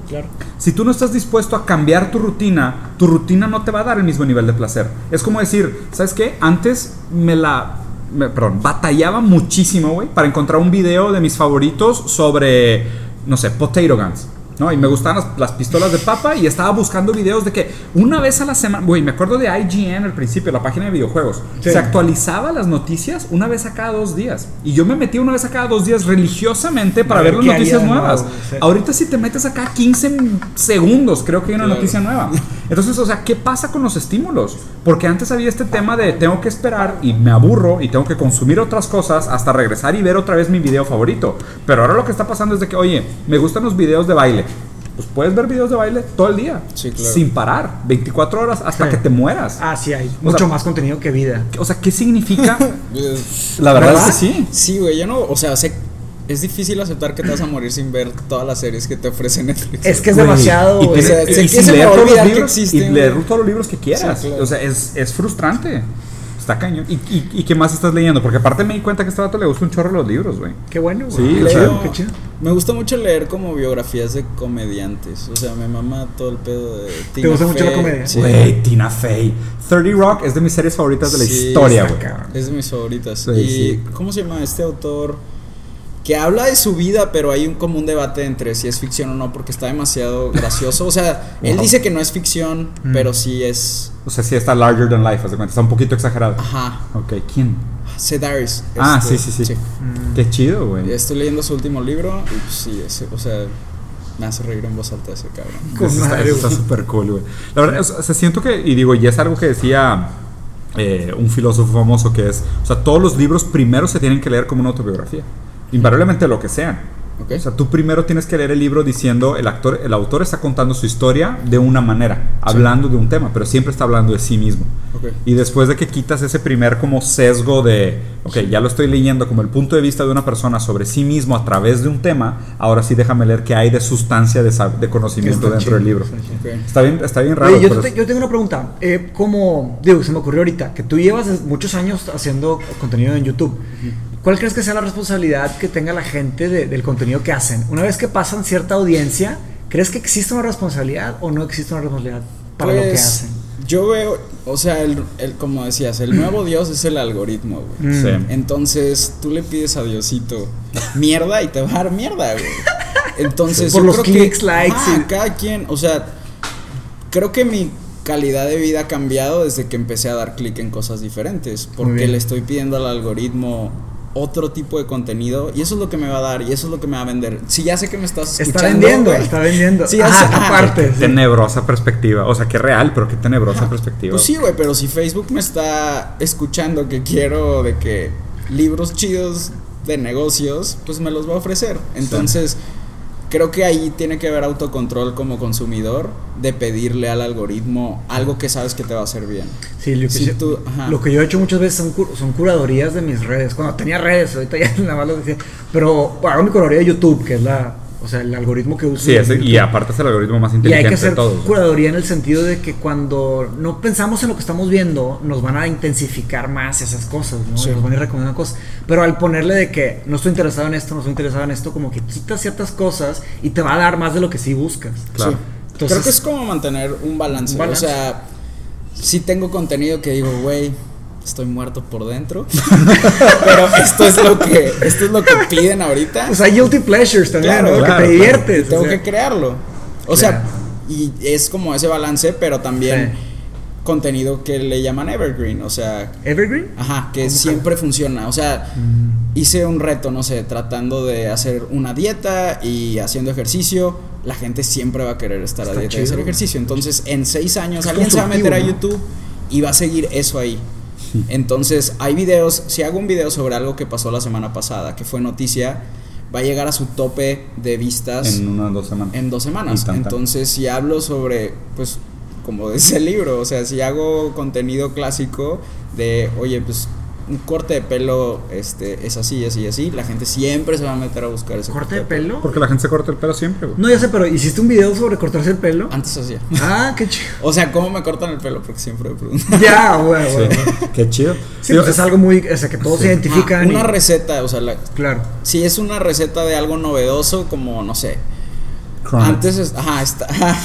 Speaker 3: Claro.
Speaker 1: Si tú no estás dispuesto a cambiar tu rutina, tu rutina no te va a dar el mismo nivel de placer. Es como decir, ¿sabes qué? Antes me la... perdón, batallaba muchísimo, güey, para encontrar un video de mis favoritos sobre, no sé, potato guns. ¿No? Y me gustaban las, las pistolas de papa y estaba buscando videos de que una vez a la semana, güey, me acuerdo de IGN al principio, la página de videojuegos,
Speaker 3: Sí.
Speaker 1: se actualizaba las noticias una vez a cada dos días. Y yo me metía una vez a cada dos días religiosamente para ver
Speaker 3: ver
Speaker 1: las noticias nuevas.
Speaker 3: nuevo, sí.
Speaker 1: Ahorita si te metes acá 15 segundos, creo que hay una
Speaker 2: Claro.
Speaker 1: noticia nueva. Entonces, o sea, ¿qué pasa con los estímulos? Porque antes había este tema de tengo que esperar y me aburro y tengo que consumir otras cosas hasta regresar y ver otra vez mi video favorito. Pero ahora lo que está pasando es de que, oye, me gustan los videos de baile. Pues puedes ver videos de baile todo el día.
Speaker 2: Sí, claro.
Speaker 1: Sin parar. 24 horas hasta
Speaker 3: Sí.
Speaker 1: que te mueras.
Speaker 3: Ah, sí hay.
Speaker 1: O
Speaker 3: Mucho
Speaker 1: sea-
Speaker 3: más contenido que vida.
Speaker 1: O sea, ¿qué significa? *laughs* La verdad
Speaker 3: ¿Verdad?
Speaker 1: es que sí.
Speaker 2: Sí, güey, yo no, o sea, sé, es difícil aceptar que te vas a morir sin ver todas las series que te ofrece Netflix.
Speaker 3: Es que es
Speaker 1: Güey,
Speaker 3: demasiado,
Speaker 1: y
Speaker 2: O sea, sé
Speaker 1: y
Speaker 2: que
Speaker 1: sin leer todos los
Speaker 2: olvidar que
Speaker 1: libros,
Speaker 2: existen,
Speaker 1: y leer todos los libros que quieras.
Speaker 2: Sí, claro.
Speaker 1: O sea, es, es frustrante. Está cañón. ¿Y, y, y qué más estás leyendo? Porque aparte me di cuenta que a este vato le gusta un chorro los libros, güey.
Speaker 3: Qué bueno, güey.
Speaker 1: Sí, o
Speaker 3: Qué
Speaker 1: sea,
Speaker 3: chido, qué chido.
Speaker 2: Me gusta mucho leer como biografías de comediantes. O sea, me mama todo el pedo de Tina
Speaker 3: gusta mucho la comedia?
Speaker 2: Sí.
Speaker 1: Güey, Tina Fey. 30 Rock es de mis series favoritas de la
Speaker 2: Sí,
Speaker 1: historia, güey.
Speaker 3: cabrón.
Speaker 2: Es de mis favoritas.
Speaker 1: Sí,
Speaker 2: y
Speaker 1: sí.
Speaker 2: ¿cómo se llama este autor? Que habla de su vida, pero hay un como un debate entre si es ficción o no, porque está demasiado *laughs* gracioso. O sea, él
Speaker 1: Wow.
Speaker 2: dice que no es ficción,
Speaker 3: Mm.
Speaker 2: pero sí es.
Speaker 1: O sea, sí está larger than life, haz de cuenta. Está un poquito exagerado.
Speaker 2: Ajá.
Speaker 1: Ok, ¿quién?
Speaker 2: Sedaris.
Speaker 1: Ah,
Speaker 2: este,
Speaker 1: sí, sí, sí.
Speaker 3: Mm.
Speaker 1: Qué chido, güey.
Speaker 2: Estoy leyendo su último libro y pues sí, ese, o sea, me hace reír en voz alta ese cabrón.
Speaker 3: Con
Speaker 1: Eso está-
Speaker 3: madre,
Speaker 1: súper cool, güey. La verdad, o sea, se siento que, y digo, y es algo que decía eh, un filósofo famoso que es, o sea, todos los libros primero se tienen que leer como una autobiografía, invariablemente lo que sean.
Speaker 2: ¿Ok?
Speaker 1: O sea, tú primero tienes que leer el libro diciendo, el actor, el autor está contando su historia de una manera, hablando de un tema, pero siempre está hablando de sí mismo.
Speaker 2: Ok.
Speaker 1: Y después de que quitas ese primer como sesgo de, ok, ya lo estoy leyendo como el punto de vista de una persona sobre sí mismo a través de un tema, ahora sí déjame leer qué hay de sustancia, de, de conocimiento dentro del
Speaker 3: chido,
Speaker 1: libro.
Speaker 3: está chido.
Speaker 2: Ok.
Speaker 1: Está bien, está bien raro.
Speaker 3: Oye, yo, te- yo tengo una pregunta. Eh, como, digo, se me ocurrió ahorita, que tú llevas muchos años haciendo contenido en YouTube. ¿Cuál crees que sea la responsabilidad que tenga la gente de- del contenido que hacen? Una vez que pasan cierta audiencia, ¿crees que existe una responsabilidad o no existe una responsabilidad para lo que
Speaker 2: Pues,
Speaker 3: hacen?
Speaker 2: Yo veo, o sea, el, el- como decías, el nuevo Dios es el algoritmo, güey.
Speaker 3: Mm.
Speaker 1: Sí.
Speaker 2: Entonces tú le pides a Diosito mierda y te va a dar mierda, güey. Entonces,
Speaker 3: Por
Speaker 2: yo
Speaker 3: los
Speaker 2: creo que-
Speaker 3: clics, likes
Speaker 2: ajá,
Speaker 3: y-
Speaker 2: cada quien, o sea, creo que mi calidad de vida ha cambiado desde que empecé a dar clic en cosas diferentes, porque le estoy pidiendo al algoritmo otro tipo de contenido y eso es lo que me va a dar y eso es lo que me va a vender. Si ya sé que me estás escuchando,
Speaker 3: Está vendiendo, está vendiendo.
Speaker 2: Sí, ya
Speaker 3: Ajá,
Speaker 2: sé- *laughs*
Speaker 3: aparte.
Speaker 1: Qué
Speaker 3: sí.
Speaker 1: tenebrosa perspectiva. O sea, qué real, pero qué tenebrosa perspectiva.
Speaker 2: Pues sí, güey, pero si Facebook me está escuchando que quiero de que libros chidos de negocios, pues me los va a ofrecer. Entonces, creo que ahí tiene que haber autocontrol como consumidor de pedirle al algoritmo algo que sabes que te va a hacer bien.
Speaker 3: Sí, lo que,
Speaker 2: Si
Speaker 3: yo-
Speaker 2: tú- ajá.
Speaker 3: lo que yo he hecho muchas veces son, son curadorías de mis redes. Cuando tenía redes, ahorita ya *laughs* nada más lo decía. Pero hago mi curadoría de YouTube, que es la, o sea, el algoritmo que uso.
Speaker 1: Sí, y aparte es el algoritmo más
Speaker 3: Y hay
Speaker 1: inteligente
Speaker 3: que
Speaker 1: de
Speaker 3: hacer
Speaker 1: todos.
Speaker 3: curaduría en el sentido de que cuando no pensamos en lo que estamos viendo, nos van a intensificar más esas cosas, ¿no?
Speaker 2: Sí.
Speaker 3: Y Nos van a ir recomendando cosas. Pero al ponerle de que no estoy interesado en esto, no estoy interesado en esto, como que quitas ciertas cosas y te va a dar más de lo que sí buscas.
Speaker 1: Claro.
Speaker 2: Sí.
Speaker 3: Entonces-
Speaker 2: creo que es como mantener un balance.
Speaker 3: Un balance.
Speaker 2: O sea, si tengo contenido que digo, güey, estoy muerto por dentro. *laughs* pero esto es lo que esto es lo que piden ahorita.
Speaker 3: Pues hay guilty pleasures también,
Speaker 2: Claro,
Speaker 3: ¿no?
Speaker 1: claro,
Speaker 3: que te diviertes.
Speaker 2: Tengo
Speaker 3: o sea.
Speaker 2: que crearlo. O
Speaker 3: Claro.
Speaker 2: sea, y es como ese balance, pero también
Speaker 3: Sí.
Speaker 2: contenido que le llaman evergreen, o sea,
Speaker 3: ¿Evergreen?
Speaker 2: ajá, que
Speaker 3: ¿Cómo
Speaker 2: siempre funciona. O sea, hice un reto, no sé, tratando de hacer una dieta y haciendo ejercicio, la gente siempre va a querer estar
Speaker 3: Está
Speaker 2: a dieta y hacer ejercicio. Entonces, en seis años,
Speaker 3: Es
Speaker 2: alguien se va a meter a YouTube y va a seguir eso ahí. Entonces, hay videos, si hago un video sobre algo que pasó la semana pasada, que fue noticia, va a llegar a su tope de vistas
Speaker 1: En una o dos semanas.
Speaker 2: en dos semanas. Entonces, si hablo sobre, pues, como *laughs* dice el libro, o sea, si hago contenido clásico de, oye, pues, un corte de pelo este, es así, así, así, la gente siempre se va a meter a buscar ese
Speaker 3: ¿Corte de pelo?
Speaker 1: Porque la gente se corta el pelo siempre, güey.
Speaker 3: No, ya sé, pero ¿hiciste un video sobre cortarse el pelo?
Speaker 2: Antes hacía.
Speaker 3: Ah, qué chido.
Speaker 2: O sea, ¿cómo me cortan el pelo? Porque siempre me preguntan.
Speaker 3: Ya, güey,
Speaker 1: Sí.
Speaker 3: güey.
Speaker 1: Qué chido.
Speaker 3: Sí,
Speaker 1: Digo,
Speaker 3: pues es algo muy. O sea, que todos se identifican.
Speaker 2: Ah, una
Speaker 3: y-
Speaker 2: receta, o sea, la-
Speaker 3: Claro.
Speaker 2: si es una receta de algo novedoso, como, no sé.
Speaker 1: Cronuts.
Speaker 2: Antes, es, ajá, está. ajá.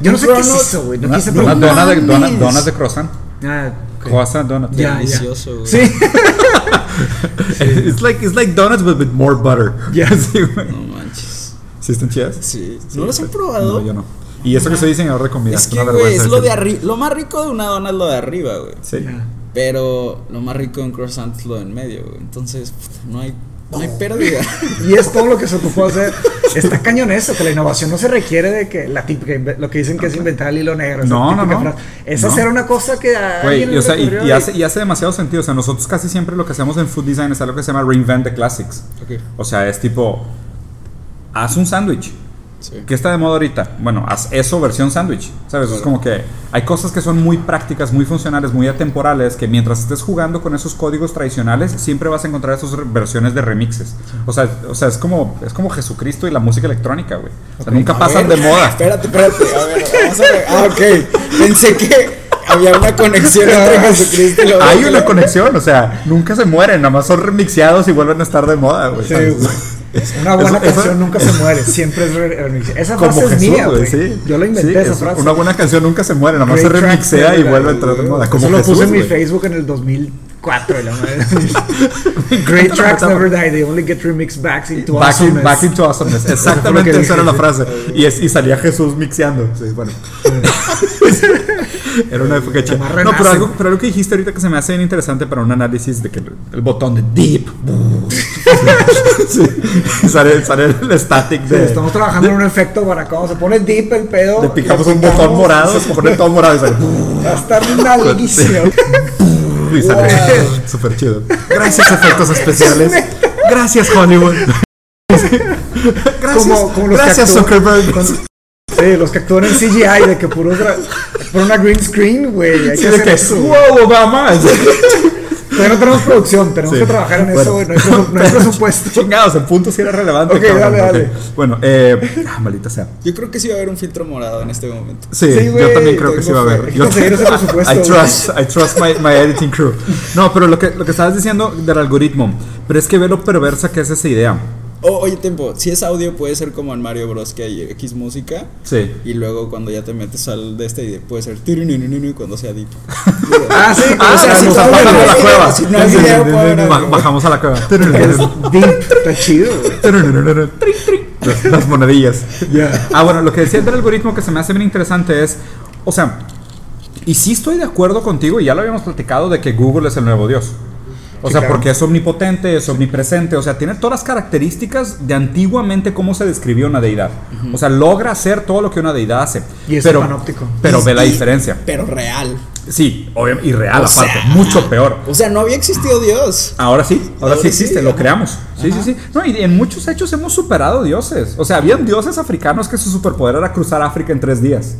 Speaker 3: Yo no sé qué es eso, güey. No quise
Speaker 1: una
Speaker 3: preguntar.
Speaker 1: dona de, donas de croissant.
Speaker 3: Ah, ok.
Speaker 1: Croissant donut.
Speaker 3: Ya, ya.
Speaker 2: Delicioso, güey. *laughs*
Speaker 3: Sí.
Speaker 1: It's like, it's like donuts but with more butter.
Speaker 3: Ya. *laughs*
Speaker 1: Sí.
Speaker 2: No manches.
Speaker 1: ¿Sí están chidas?
Speaker 2: Sí.
Speaker 1: Sí,
Speaker 2: ¿No las han probado?
Speaker 1: No, yo no. Y eso que soy diseñador de comida.
Speaker 2: Es que, güey, es lo de arriba. Lo más rico de una dona es lo de arriba, güey.
Speaker 1: Sí.
Speaker 3: Ya.
Speaker 2: Pero lo más rico de un croissant es lo de en medio, güey. Entonces, no hay, no hay pérdida. *laughs*
Speaker 3: Y es todo lo que se ocupó hacer. Está cañón eso, que la innovación no se requiere de que la típica, lo que dicen que es inventar el hilo negro. esa
Speaker 1: No, no, no.
Speaker 3: frase. Es
Speaker 1: No.
Speaker 3: hacer una cosa que alguien
Speaker 1: y, o
Speaker 3: le
Speaker 1: sea, y,
Speaker 3: ocurrió
Speaker 1: y hace, y hace demasiado sentido. O sea, nosotros casi siempre lo que hacemos en food design es algo que se llama reinvent the classics. O sea, es tipo, haz un sándwich.
Speaker 2: Sí.
Speaker 1: ¿Qué está de moda ahorita? Bueno, haz eso versión sándwich. ¿Sabes? Es como que hay cosas que son muy prácticas, muy funcionales, muy atemporales, que mientras estés jugando con esos códigos tradicionales, siempre vas a encontrar esas versiones de remixes. O sea, o sea es, como, es como Jesucristo y la música electrónica, güey. O sea, nunca
Speaker 2: A
Speaker 1: pasan
Speaker 2: ver,
Speaker 1: de moda.
Speaker 2: Espérate, espérate. A ver, vamos a ver. Ah, ok. Pensé que Había una conexión entre Jesucristo y
Speaker 1: Hay una conexión, o sea, nunca se mueren, nada más son remixeados y vuelven a estar de moda, güey.
Speaker 3: Sí. Una buena
Speaker 1: Eso-
Speaker 3: canción nunca se muere, siempre es re- remix. Esa frase es mía,
Speaker 1: güey, sí.
Speaker 3: Yo la inventé
Speaker 1: Sí,
Speaker 3: esa
Speaker 1: es
Speaker 3: frase.
Speaker 1: Una buena canción nunca se muere, nada más se remixea y vuelve a entrar de moda. Como
Speaker 3: Eso lo
Speaker 1: Jesús,
Speaker 3: puse en mi. Facebook en el 2004, y la. *laughs* Great tracks never die, they only get remixed back into
Speaker 1: Back, in,
Speaker 3: awesomeness.
Speaker 1: back into awesomeness. Exactamente esa era la frase. Y, es- y salía Jesús mixeando. Sí, bueno. *laughs* era una época chida. No, pero algo, pero algo que dijiste ahorita que se me hace bien interesante para un análisis de que el, el botón de deep. Sí, sale, sale el static
Speaker 3: Sí, estamos trabajando en un efecto para cuando se pone deep el pedo.
Speaker 1: Le picamos
Speaker 3: le
Speaker 1: un botón morado, se pone todo morado y sale.
Speaker 3: Va a estar nalguísimo.
Speaker 1: Y sale. Súper chido. Gracias, efectos especiales. *laughs* Gracias, Hollywood. Gracias,
Speaker 3: Como- como los
Speaker 1: gracias
Speaker 3: actúan
Speaker 1: Zuckerberg.
Speaker 3: con- Sí, los que actúan en CGI de que puro por una green screen, güey. Hay
Speaker 1: Sí,
Speaker 3: que
Speaker 1: de
Speaker 3: hacer
Speaker 1: que,
Speaker 3: eso.
Speaker 1: wow, Obama. *laughs*
Speaker 3: Todavía no tenemos producción, tenemos
Speaker 1: Sí.
Speaker 3: que trabajar en
Speaker 1: Bueno.
Speaker 3: eso, güey. No hay, presu- no hay presupuesto. *laughs*
Speaker 1: Chingados, el punto sí era relevante.
Speaker 3: Ok,
Speaker 1: cabrón,
Speaker 3: dale, dale.
Speaker 1: Bueno, eh, ah, maldita sea.
Speaker 2: Yo creo que sí va a haber un filtro morado en este momento.
Speaker 1: Sí,
Speaker 3: Sí,
Speaker 1: yo
Speaker 3: güey,
Speaker 1: también creo que sí va a haber.
Speaker 2: Hay
Speaker 3: que
Speaker 1: Yo,
Speaker 3: conseguir ese *laughs* presupuesto,
Speaker 1: I
Speaker 3: güey.
Speaker 1: trust, I trust my, my editing crew. No, pero lo que, lo que estabas diciendo del algoritmo, pero es que ve lo perversa que es esa idea.
Speaker 2: Oh, oye, tiempo, si es audio puede ser como en Mario Bros. que hay X música.
Speaker 1: Sí.
Speaker 2: Y luego cuando ya te metes al de este puede ser cuando sea deep. *laughs*
Speaker 3: Ah, sí,
Speaker 1: Ah,
Speaker 3: o sea, si
Speaker 1: apagamos
Speaker 2: bueno,
Speaker 1: la cueva.
Speaker 2: si no hay video.
Speaker 1: Bajamos a la cueva.
Speaker 3: es deep, está chido.
Speaker 1: Las- Las monedillas. Ah, bueno, lo que decía del algoritmo que se me hace bien interesante es, o sea, y sí estoy de acuerdo contigo, y ya lo habíamos platicado, de que Google es el nuevo Dios. O sea, porque es omnipotente, es omnipresente, o sea, tiene todas las características de antiguamente cómo se describió una deidad. O sea, logra hacer todo lo que una deidad hace.
Speaker 3: Y es
Speaker 1: pero,
Speaker 3: panóptico.
Speaker 1: Pero
Speaker 2: Y-
Speaker 1: ve la diferencia.
Speaker 2: Pero real.
Speaker 1: Sí, obviamente, y real
Speaker 2: O
Speaker 1: aparte,
Speaker 2: sea,
Speaker 1: mucho peor.
Speaker 2: O sea, no había existido Dios.
Speaker 1: Ahora sí, ahora,
Speaker 2: Ahora
Speaker 1: sí existe,
Speaker 2: sí,
Speaker 1: lo
Speaker 2: ajá.
Speaker 1: creamos. Sí, sí, sí. No, y en muchos hechos hemos superado dioses. O sea, habían dioses africanos que su superpoder era cruzar África en tres días.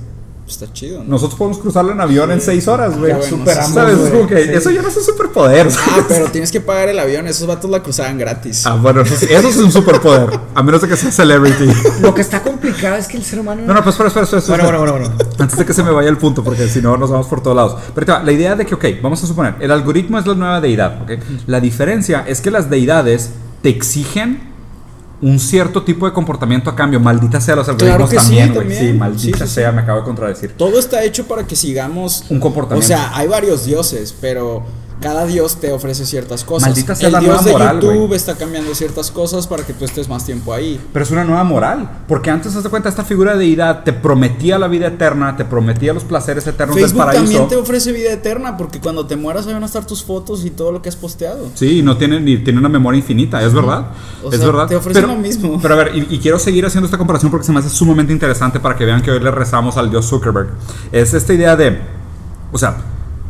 Speaker 2: Está chido, ¿no?
Speaker 1: Nosotros podemos cruzarlo en avión en seis horas, güey.
Speaker 2: Bueno,
Speaker 3: superamos,
Speaker 1: ¿Sabes? Es
Speaker 3: güey.
Speaker 1: como que
Speaker 3: Sí.
Speaker 1: eso ya no es un superpoder.
Speaker 2: Ah,
Speaker 1: ¿sabes?
Speaker 2: pero tienes que pagar el avión. Esos vatos la cruzaban gratis.
Speaker 1: Ah, bueno, eso, sí- eso es un superpoder. A menos de que sea celebrity.
Speaker 3: Lo que está complicado es que el ser humano.
Speaker 1: No, no, pues espera, espera, espera. espera.
Speaker 3: Bueno, bueno, bueno, bueno.
Speaker 1: Antes de que se me vaya el punto, porque si no nos vamos por todos lados. Pero te va, la idea de que, ok, vamos a suponer, el algoritmo es la nueva deidad, ¿ok? La diferencia es que las deidades te exigen un cierto tipo de comportamiento a cambio. Maldita sea los algoritmos
Speaker 2: que sí,
Speaker 1: también, güey.
Speaker 2: también.
Speaker 1: Sí, maldita
Speaker 2: Sí, sí,
Speaker 1: sea, me acabo de contradecir.
Speaker 2: Todo está hecho para que sigamos
Speaker 1: Un comportamiento.
Speaker 2: O sea, hay varios dioses, pero cada dios te ofrece ciertas cosas.
Speaker 1: Maldita sea
Speaker 2: el
Speaker 1: la
Speaker 2: dios
Speaker 1: nueva
Speaker 2: de
Speaker 1: moral,
Speaker 2: YouTube
Speaker 1: güey.
Speaker 2: está cambiando ciertas cosas para que tú estés más tiempo ahí.
Speaker 1: Pero es una nueva moral. Porque antes, haz de cuenta, esta figura de deidad te prometía la vida eterna, te prometía los placeres eternos
Speaker 2: Facebook
Speaker 1: del paraíso.
Speaker 2: también te ofrece vida eterna porque cuando te mueras ahí van a estar tus fotos y todo lo que has posteado.
Speaker 1: Sí, no tiene ni tiene una memoria infinita, es verdad.
Speaker 2: O
Speaker 1: es
Speaker 2: sea,
Speaker 1: verdad.
Speaker 2: te ofrecen
Speaker 1: pero,
Speaker 2: lo mismo.
Speaker 1: Pero a ver, y, y quiero seguir haciendo esta comparación porque se me hace sumamente interesante para que vean que hoy le rezamos al dios Zuckerberg. Es esta idea de, o sea,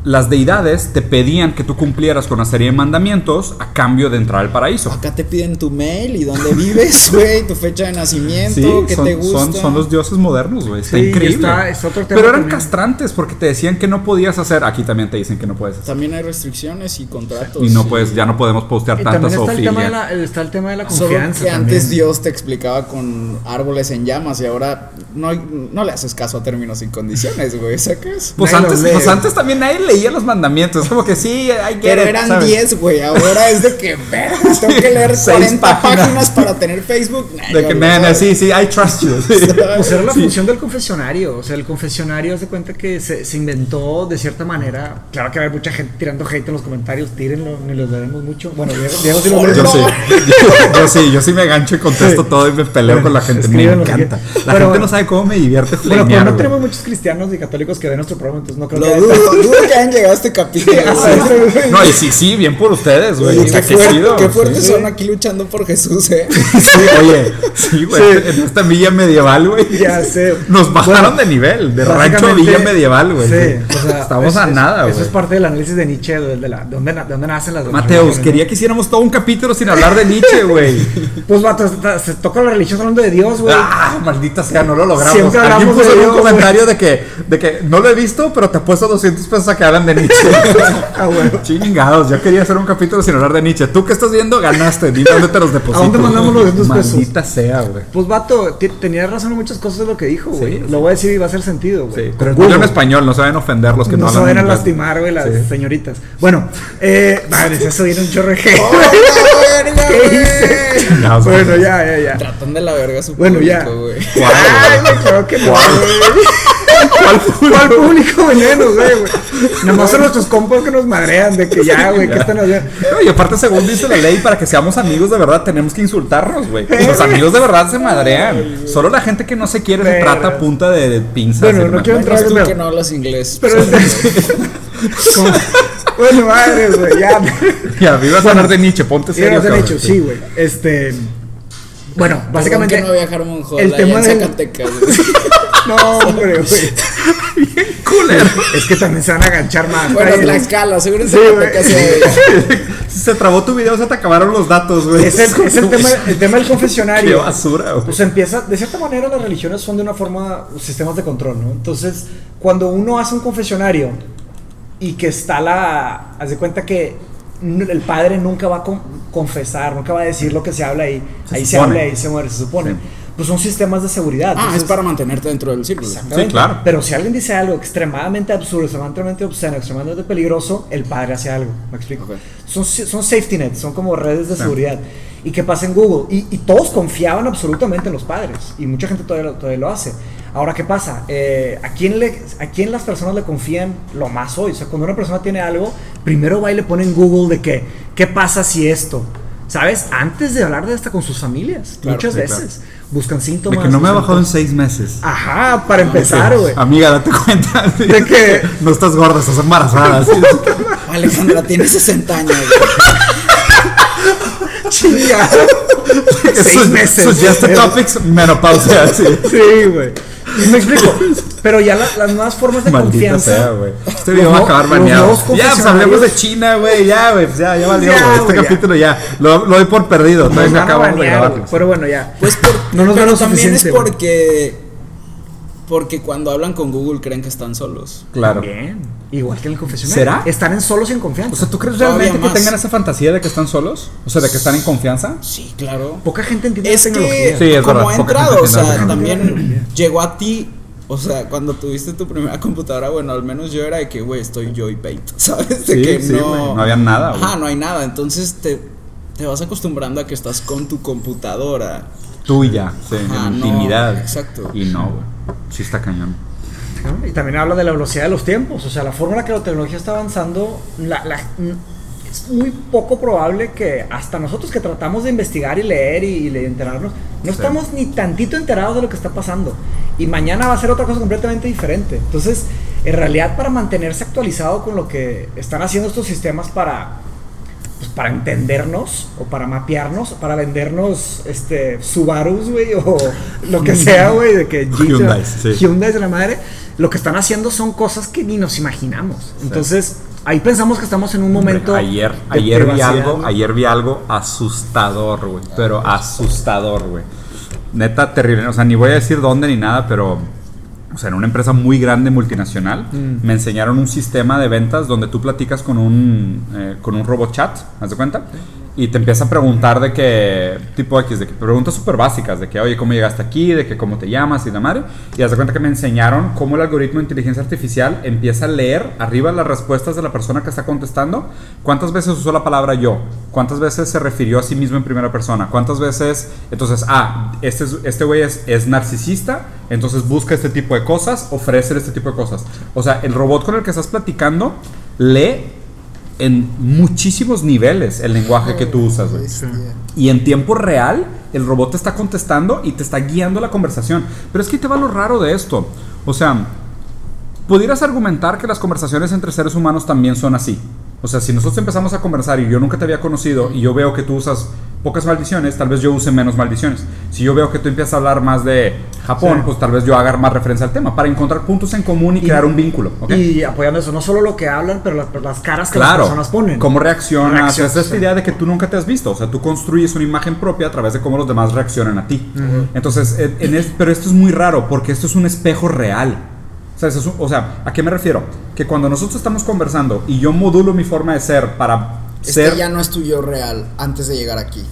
Speaker 1: las deidades te pedían que tú cumplieras con una serie de mandamientos a cambio de entrar al paraíso.
Speaker 2: Acá te piden tu mail y dónde vives, *laughs* güey, tu fecha de nacimiento,
Speaker 1: Sí,
Speaker 2: qué
Speaker 1: son,
Speaker 2: te gusta.
Speaker 1: son, son los dioses modernos, güey. Está
Speaker 3: Sí,
Speaker 1: increíble.
Speaker 3: está- es otro tema
Speaker 1: Pero eran
Speaker 3: también.
Speaker 1: castrantes porque te decían que no podías hacer. Aquí también te dicen que no puedes hacer.
Speaker 2: También hay restricciones y contratos.
Speaker 1: Y no puedes, ya no podemos postear
Speaker 3: Y
Speaker 1: tantas
Speaker 3: está el, tema de
Speaker 1: zoofilia.
Speaker 3: la, está el tema de la
Speaker 2: Solo
Speaker 3: confianza.
Speaker 2: que antes
Speaker 3: también.
Speaker 2: Dios te explicaba con árboles en llamas y ahora no, no le haces caso a términos y condiciones, güey, ¿sacas?
Speaker 1: Pues antes, pues antes también nadie leía los mandamientos. Es como que sí, hay que
Speaker 2: Pero eran 10, güey, ahora es de que, *laughs* verga, tengo que leer
Speaker 1: Seis
Speaker 2: 40 páginas.
Speaker 1: páginas.
Speaker 2: para tener Facebook. Nah,
Speaker 1: De que,
Speaker 2: no, ¿sabes?
Speaker 1: sí, sí, I trust you. Sí. *laughs*
Speaker 3: Pues era la
Speaker 1: Sí.
Speaker 3: función del confesionario. O sea, el confesionario hace cuenta que se, se inventó de cierta manera. Claro que va a haber mucha gente tirando hate en los comentarios. Tírenlo, ni los veremos mucho. Bueno, Diego, Diego sí lo.
Speaker 1: Yo sí, yo, yo sí, yo sí me gancho y contesto
Speaker 3: Sí.
Speaker 1: todo y me peleo
Speaker 3: Bueno,
Speaker 1: con la gente. Me
Speaker 3: que
Speaker 1: encanta.
Speaker 3: quieran.
Speaker 1: La
Speaker 3: Pero
Speaker 1: gente
Speaker 3: bueno.
Speaker 1: no sabe cómo me divierte
Speaker 3: Bueno, pero no tenemos muchos cristianos y católicos que ven nuestro programa, entonces no creo
Speaker 2: Lo
Speaker 3: que
Speaker 2: dudo, dudo que hayan llegado a este capítulo. güey.
Speaker 1: No, y sí, sí, bien por ustedes, güey.
Speaker 2: Oye,
Speaker 1: O sea,
Speaker 2: qué,
Speaker 1: qué
Speaker 2: fuerte-
Speaker 1: chido.
Speaker 2: qué fuertes
Speaker 1: Sí.
Speaker 2: son aquí luchando por Jesús, eh. *laughs*
Speaker 1: Sí, oye, sí, güey. En esta villa medieval, güey.
Speaker 3: Ya sé.
Speaker 1: Nos bajaron
Speaker 3: Bueno,
Speaker 1: de nivel, de rancho a villa medieval, güey.
Speaker 3: Sí, o sea,
Speaker 1: Estamos
Speaker 3: es-
Speaker 1: a
Speaker 3: es-
Speaker 1: nada, güey.
Speaker 3: Eso es parte del análisis de Nietzsche, de, la, de, dónde, de dónde nacen las
Speaker 1: Mateus, quería que hiciéramos todo un capítulo sin hablar de Nietzsche, güey.
Speaker 3: Pues, vato, se, toca la religión hablando de Dios, güey.
Speaker 1: Ah, maldita sea, no lo logramos.
Speaker 3: Siempre hablamos de
Speaker 1: un comentario de que, de que no lo he visto, pero te apuesto 200 pesos a que hablan de Nietzsche. *laughs*
Speaker 3: Ah, bueno.
Speaker 1: Chingados, yo quería hacer un capítulo sin hablar de Nietzsche. Tú que estás viendo, ganaste. Dime dónde te los deposito.
Speaker 3: ¿A dónde mandamos los 200 pesos?
Speaker 1: Maldita sea, güey.
Speaker 3: Pues vato, tenía razón en muchas cosas de lo que dijo, güey.
Speaker 1: Sí,
Speaker 3: lo voy a decir y va a hacer sentido, güey.
Speaker 1: Sí, pero
Speaker 3: Google.
Speaker 1: yo en español, no saben ofender los que no,
Speaker 3: no se
Speaker 1: hablan
Speaker 3: a
Speaker 1: inglés.
Speaker 3: lastimar, güey, las
Speaker 1: Sí.
Speaker 3: señoritas. Bueno, eh, madre, eso viene un.
Speaker 2: ¡Oh, *laughs* verga, *laughs*
Speaker 3: ¿Qué hice?
Speaker 1: Chingados,
Speaker 3: Bueno, ya, ya, ya.
Speaker 2: Tratan de la verga su
Speaker 3: Bueno,
Speaker 2: público,
Speaker 3: ya.
Speaker 2: güey.
Speaker 1: ¿Cuál,
Speaker 3: Ay,
Speaker 1: güey?
Speaker 3: güey, creo que no,
Speaker 1: ¿Cuál?
Speaker 3: güey. ¿Cuál público veneno, güey, güey? Nada más son nuestros compas que nos madrean de que ya, güey, que están haciendo.
Speaker 1: No, y aparte, según dice la ley, para que seamos amigos de verdad, tenemos que insultarnos, güey. Los amigos de verdad se madrean. Solo la gente que no se quiere se trata a punta de, de pinzas.
Speaker 3: Bueno, no quiero entrar Pero-
Speaker 2: que no hablas inglés.
Speaker 3: Pero es *laughs* Como- Bueno, madre, güey, ya.
Speaker 1: Ya, ibas a hablar de Nietzsche, ponte serio. cabrón.
Speaker 3: hecho, sí, güey. Este. Bueno,
Speaker 2: Básicamente no Harmon Hall
Speaker 3: el tema
Speaker 2: en Zacatecas. güey. *laughs*
Speaker 3: No, hombre, güey.
Speaker 1: Culero.
Speaker 3: Es que también se van a aganchar más.
Speaker 2: bueno,
Speaker 3: Ahí,
Speaker 2: Tlaxcala, seguro en
Speaker 3: Sí,
Speaker 2: Zacatecas.
Speaker 3: güey.
Speaker 2: sí. *laughs*
Speaker 1: Se trabó tu video, se te acabaron los datos, güey.
Speaker 3: Es el, es el tema, el tema del
Speaker 1: Qué
Speaker 3: confesionario.
Speaker 1: basura, güey.
Speaker 3: Pues empieza, de cierta manera las religiones son de una forma sistemas de control, ¿no? Entonces, cuando uno hace un confesionario y que está la, haz de cuenta que el padre nunca va a con- confesar, nunca va a decir lo que se habla ahí,
Speaker 1: Se
Speaker 3: ahí se
Speaker 1: supone.
Speaker 3: habla, ahí se muere, se supone.
Speaker 1: Sí.
Speaker 3: Pues son sistemas de seguridad.
Speaker 2: Ah, es
Speaker 3: entonces-
Speaker 2: para mantenerte dentro del círculo.
Speaker 3: Exactamente.
Speaker 1: Sí, claro.
Speaker 3: Pero si alguien dice algo extremadamente absurdo, extremadamente obsceno, extremadamente peligroso, el padre hace algo. ¿Me explico?
Speaker 2: Ok.
Speaker 3: Son, son safety nets, son como redes de
Speaker 1: Sí.
Speaker 3: seguridad. ¿Y qué pasa en Google? Y, y todos confiaban absolutamente en los padres. Y mucha gente todavía todavía lo hace. Ahora, ¿qué pasa? Eh, ¿a, quién le, ¿A quién las personas le confían lo más hoy? O sea, cuando una persona tiene algo, primero va y le pone en Google de que, ¿qué pasa si esto? ¿Sabes? Antes de hablar de esta con sus familias.
Speaker 2: Claro,
Speaker 3: muchas
Speaker 1: sí,
Speaker 3: veces. Buscan
Speaker 1: De
Speaker 3: síntomas.
Speaker 1: que no me
Speaker 3: buscan
Speaker 1: bajado en seis meses.
Speaker 3: Ajá, para empezar, güey.
Speaker 1: Amiga, date cuenta. *laughs*
Speaker 3: De que-
Speaker 1: no estás gorda, estás embarazada. sí.
Speaker 2: Alejandra tiene 60 años. güey. *laughs*
Speaker 3: Chinga. Seis meses.
Speaker 1: Sus Topics, menopausia. Sí.
Speaker 3: Sí, güey. Me explico. Pero ya la- las nuevas formas de
Speaker 1: Maldita
Speaker 3: confianza.
Speaker 1: sea, güey. Este video va a acabar baneado. Ya, pues hablemos de China, güey. Ya, güey. pues ya, ya valió,
Speaker 3: Ya,
Speaker 1: güey. Este
Speaker 3: ya.
Speaker 1: capítulo ya. Lo, lo doy por perdido. Todavía no acabamos de grabar.
Speaker 3: Pero bueno, ya.
Speaker 2: Pues por,
Speaker 3: No nos
Speaker 2: pero también es porque porque cuando hablan con Google creen que están solos.
Speaker 1: Claro.
Speaker 3: Bien. Igual que en el confesionario.
Speaker 1: ¿Será?
Speaker 3: Están en solos y en confianza.
Speaker 1: O sea, ¿tú crees
Speaker 2: Todavía
Speaker 1: realmente que
Speaker 2: más.
Speaker 1: tengan esa fantasía de que están solos? O sea, de que están en confianza.
Speaker 2: Sí, claro.
Speaker 3: poca gente entiende
Speaker 2: Es
Speaker 3: la tecnología.
Speaker 2: que
Speaker 1: Sí, es
Speaker 2: como
Speaker 1: verdad,
Speaker 2: ha entrado, o sea, también llegó a ti, o sea, cuando tuviste tu primera computadora, bueno, al menos yo era de que, güey, estoy yo y Paint, *laughs* ¿sabes? De
Speaker 1: Sí,
Speaker 2: que
Speaker 1: sí,
Speaker 2: no,
Speaker 1: güey, no había nada, güey.
Speaker 2: Ajá, no hay nada, entonces te, te vas acostumbrando a que estás con tu computadora.
Speaker 1: Tuya, sí,
Speaker 2: Ajá,
Speaker 1: en
Speaker 2: no,
Speaker 1: intimidad.
Speaker 2: exacto.
Speaker 1: Y no, güey. Sí está cañón.
Speaker 3: Y también habla de la velocidad de los tiempos. O sea, la forma en la que la tecnología está avanzando, la- la- es muy poco probable que hasta nosotros que tratamos de investigar y leer y, y de enterarnos, no
Speaker 1: Sí.
Speaker 3: estamos ni tantito enterados de lo que está pasando. Y mañana va a ser otra cosa completamente diferente. Entonces, en realidad, para mantenerse actualizado con lo que están haciendo estos sistemas para pues, para entendernos o para mapearnos, para vendernos este Subarus, güey, o lo que sea, güey, de que *laughs*
Speaker 1: Hyundais, sí.
Speaker 3: Hyundais de la madre, lo que están haciendo son cosas que ni nos imaginamos. Entonces, ahí pensamos que estamos en un momento
Speaker 1: Hombre, ayer, ayer vi algo, ayer vi algo asustador, güey. Pero asustador, güey. Neta terrible. O sea, ni voy a decir dónde ni nada, pero. O sea, en una empresa muy grande multinacional,
Speaker 3: Mm.
Speaker 1: me enseñaron un sistema de ventas donde tú platicas con un, eh, con un robot chat, ¿haz de cuenta? Y te empieza a preguntar de que, tipo X, de preguntas súper básicas, de que, oye, ¿cómo llegaste aquí? De que, ¿cómo te llamas? Y la madre. Y de cuenta que me enseñaron cómo el algoritmo de inteligencia artificial empieza a leer arriba las respuestas de la persona que está contestando. ¿Cuántas veces usó la palabra yo? ¿Cuántas veces se refirió a sí mismo en primera persona? ¿Cuántas veces? Entonces, ah, este es- este güey es, es narcisista, entonces busca este tipo de cosas, ofrece este tipo de cosas. O sea, el robot con el que estás platicando lee en muchísimos niveles el lenguaje que tú usas, güey. Y en tiempo real, el robot te está contestando y te está guiando la conversación. Pero es que te va lo raro de esto. O sea, pudieras argumentar que las conversaciones entre seres humanos también son así. O sea, si nosotros empezamos a conversar y yo nunca te había conocido y yo veo que tú usas pocas maldiciones, tal vez yo use menos maldiciones. Si yo veo que tú empiezas a hablar más de Japón,
Speaker 3: Sí.
Speaker 1: pues tal vez yo haga más referencia al tema para encontrar puntos en común y,
Speaker 3: Y-
Speaker 1: crear un vínculo. ¿ok?
Speaker 3: Y apoyando eso, no solo lo que hablan, pero las, las caras que las
Speaker 1: Claro,
Speaker 3: personas ponen.
Speaker 1: cómo reaccionas,
Speaker 3: Reacción,
Speaker 1: es esta
Speaker 3: sí.
Speaker 1: idea de que tú nunca te has visto, o sea, tú construyes una imagen propia a través de cómo los demás reaccionan a ti. Entonces, en- en es- pero esto es muy raro porque esto es un espejo real. ¿Sabes? Es un- o sea, ¿a qué me refiero? Que cuando nosotros estamos conversando y yo modulo mi forma de ser para ser...
Speaker 2: Este ya no es tu yo real antes de llegar aquí.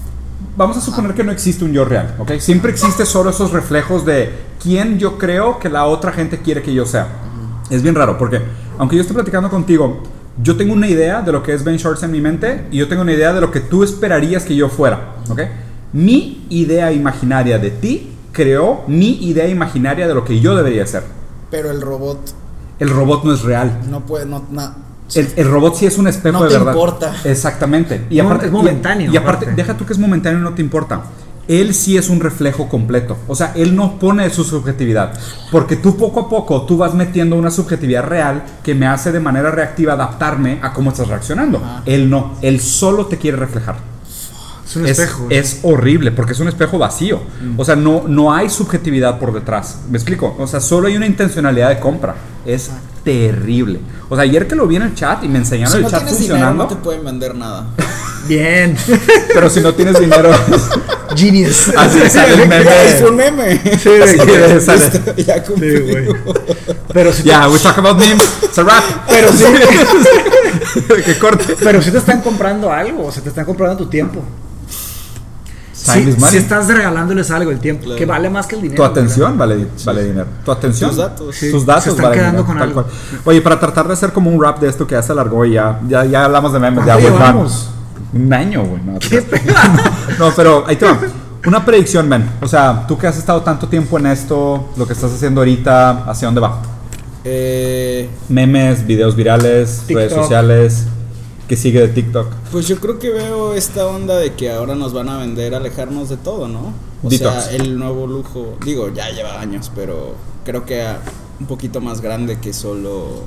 Speaker 1: Vamos a suponer que no existe un yo real, ¿ok? Siempre existe solo esos reflejos de quién yo creo que la otra gente quiere que yo sea. Es bien raro porque, aunque yo esté platicando contigo, yo tengo una idea de lo que es Ben Shorts en mi mente y yo tengo una idea de lo que tú esperarías que yo fuera, ¿ok? Mi idea imaginaria de ti creó mi idea imaginaria de lo que yo debería ser.
Speaker 2: Pero el robot
Speaker 1: El robot no es real.
Speaker 2: no puede, no, na-
Speaker 1: El, el robot sí es un espejo
Speaker 2: No
Speaker 1: de
Speaker 2: te
Speaker 1: verdad.
Speaker 2: importa.
Speaker 1: Exactamente. Y
Speaker 3: No,
Speaker 1: aparte,
Speaker 3: es momentáneo,
Speaker 1: Y, y aparte,
Speaker 3: aparte.
Speaker 1: deja tú que es momentáneo y no te importa. Él sí es un reflejo completo. O sea, él no pone su subjetividad. Porque tú poco a poco tú vas metiendo una subjetividad real que me hace de manera reactiva adaptarme a cómo estás reaccionando.
Speaker 2: Ajá.
Speaker 1: Él no. Él solo te quiere reflejar.
Speaker 3: Es un
Speaker 1: Es,
Speaker 3: espejo.
Speaker 1: es horrible porque es un espejo vacío. O sea, no, no hay subjetividad por detrás. ¿Me explico? O sea, solo hay una intencionalidad de compra. Es terrible. O sea, ayer que lo vi en el chat y me enseñaron
Speaker 2: Si
Speaker 1: el
Speaker 2: no
Speaker 1: chat
Speaker 2: dinero
Speaker 1: funcionando.
Speaker 2: no te pueden vender nada. *laughs*
Speaker 3: Bien. *laughs*
Speaker 1: Pero si no tienes dinero. *laughs*
Speaker 3: Genius.
Speaker 1: Así sale el meme.
Speaker 2: Es un meme.
Speaker 3: Sí, güey,
Speaker 1: sale.
Speaker 2: Ya cumplí.
Speaker 3: Sí, güey. Pero si,
Speaker 1: Ya, we talk about memes. It's a wrap.
Speaker 3: pero sí,
Speaker 1: que corte.
Speaker 3: pero si te están comprando algo, o sea, te están comprando tu tiempo.
Speaker 1: Time
Speaker 3: Si,
Speaker 1: is money.
Speaker 3: si estás regalándoles algo el tiempo,
Speaker 2: Claro.
Speaker 3: que vale más que el dinero.
Speaker 1: Tu atención vale, vale dinero. Tu atención.
Speaker 2: Tus datos.
Speaker 3: Sí.
Speaker 1: Tus datos
Speaker 3: Se están
Speaker 1: valen
Speaker 3: quedando
Speaker 1: dinero,
Speaker 3: con
Speaker 1: tal
Speaker 3: algo.
Speaker 1: cual. Oye, para tratar de hacer como un rap de esto que ya se alargó y ya, ya, ya hablamos de memes. Ya,
Speaker 3: ¿Cuánto
Speaker 1: güey, van.
Speaker 3: llevamos?
Speaker 1: Un año, güey. *laughs* No. No, pero ahí te va. Una predicción, Ben. O sea, tú que has estado tanto tiempo en esto, lo que estás haciendo ahorita, ¿hacia dónde va?
Speaker 2: Eh,
Speaker 1: Memes, videos virales, redes sociales. ¿Qué sigue de TikTok?
Speaker 2: pues yo creo que veo esta onda de que ahora nos van a vender alejarnos de todo, ¿no? O
Speaker 1: Detox.
Speaker 2: sea, el nuevo lujo, digo, ya lleva años, pero creo que un poquito más grande que solo...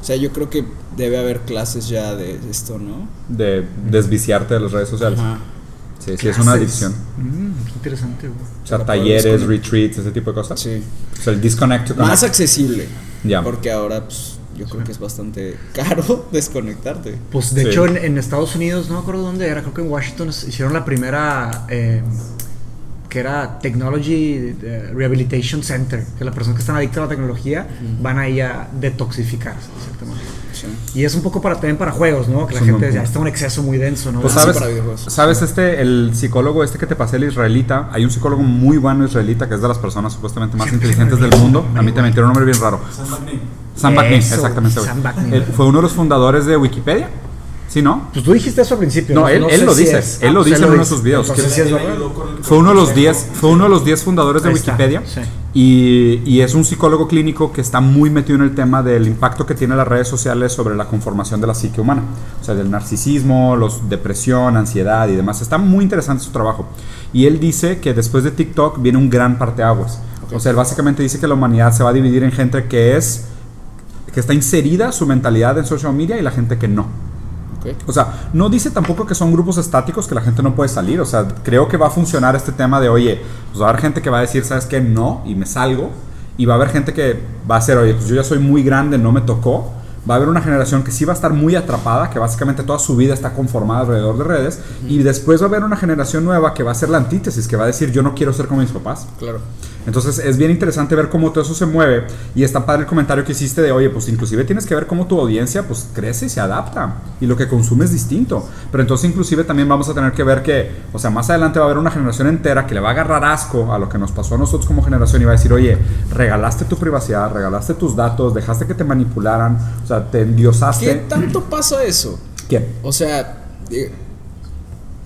Speaker 2: O sea, yo creo que debe haber clases ya de esto, ¿no?
Speaker 1: De desviciarte de las redes sociales.
Speaker 2: Ajá.
Speaker 1: Sí, sí, es una adicción.
Speaker 3: Mm, qué interesante, güey.
Speaker 1: O sea, talleres, retreats, ese tipo de cosas.
Speaker 2: Sí.
Speaker 1: O sea, el disconnect to
Speaker 2: Más accesible.
Speaker 1: Ya.
Speaker 2: Porque ahora, pues, yo creo que es bastante caro *laughs* desconectarte.
Speaker 3: Pues de
Speaker 1: Sí.
Speaker 3: hecho en, en Estados Unidos, no me acuerdo dónde era, creo que en Washington hicieron la primera eh, que era Technology eh, Rehabilitation Center, que las personas que están adictas a la tecnología van ahí a detoxificarse, de cierta manera.
Speaker 2: Sí.
Speaker 3: Y es un poco para también para juegos, ¿no? Que la gente ya está un exceso muy denso, ¿no?
Speaker 1: Pues
Speaker 2: Ah,
Speaker 1: sabes, sabes este, el psicólogo este que te pasé, el israelita, hay un psicólogo muy bueno israelita que es de las personas supuestamente más inteligentes del mundo. A mí también tiene un nombre bien raro.
Speaker 4: Sam
Speaker 1: exactamente.
Speaker 3: Sam Baknin.
Speaker 1: Él fue uno de los fundadores de Wikipedia. ¿Sí, no?
Speaker 3: Pues tú dijiste eso al principio.
Speaker 1: No, él- él lo
Speaker 3: si
Speaker 1: dice,
Speaker 3: es.
Speaker 1: él lo
Speaker 3: pues
Speaker 1: dice en uno de sus videos.
Speaker 3: Entonces
Speaker 1: Que-
Speaker 3: sí es
Speaker 4: Él
Speaker 1: Fue uno de los
Speaker 4: con
Speaker 1: 10
Speaker 4: consejo.
Speaker 1: fue uno de los 10 fundadores de
Speaker 3: está,
Speaker 1: Wikipedia
Speaker 3: sí.
Speaker 1: y, y es un psicólogo clínico que está muy metido en el tema del impacto que tienen las redes sociales sobre la conformación de la psique humana, o sea, del narcisismo, los depresión, ansiedad y demás. Está muy interesante su trabajo. Y él dice que después de TikTok viene un gran parteaguas. O sea, él básicamente dice que la humanidad se va a dividir en gente que es que está inserida su mentalidad en social media y la gente que no.
Speaker 2: Ok.
Speaker 1: O sea, no dice tampoco que son grupos estáticos que la gente no puede salir. O sea, creo que va a funcionar este tema de, oye, pues va a haber gente que va a decir, ¿sabes qué? No, y me salgo. Y va a haber gente que va a ser, oye, pues yo ya soy muy grande, no me tocó. Va a haber una generación que sí va a estar muy atrapada, que básicamente toda su vida está conformada alrededor de redes. Y después va a haber una generación nueva que va a ser la antítesis, que va a decir, yo no quiero ser como mis papás.
Speaker 2: Claro.
Speaker 1: Entonces es bien interesante ver cómo todo eso se mueve y está padre el comentario que hiciste de, oye, pues inclusive tienes que ver cómo tu audiencia pues crece y se adapta y lo que consume es distinto. Pero entonces inclusive también vamos a tener que ver que, o sea, más adelante va a haber una generación entera que le va a agarrar asco a lo que nos pasó a nosotros como generación y va a decir, oye, regalaste tu privacidad, regalaste tus datos, dejaste que te manipularan, o sea, te endiosaste.
Speaker 2: ¿Qué tanto pasa eso?
Speaker 1: ¿Quién?
Speaker 2: O sea,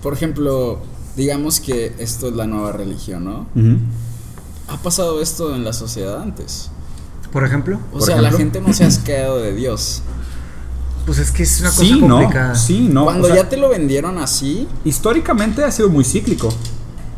Speaker 2: por ejemplo, digamos que esto es la nueva religión, ¿no?
Speaker 1: Ujú.
Speaker 2: ¿Ha pasado esto en la sociedad antes?
Speaker 3: Por ejemplo,
Speaker 2: O
Speaker 1: Por
Speaker 2: sea, la gente no se ha asqueado de Dios.
Speaker 3: pues es que es una cosa
Speaker 1: Sí, no,
Speaker 3: complicada.
Speaker 1: sí, no.
Speaker 2: Cuando
Speaker 1: o sea,
Speaker 2: ya te lo vendieron así,
Speaker 1: Históricamente ha sido muy cíclico.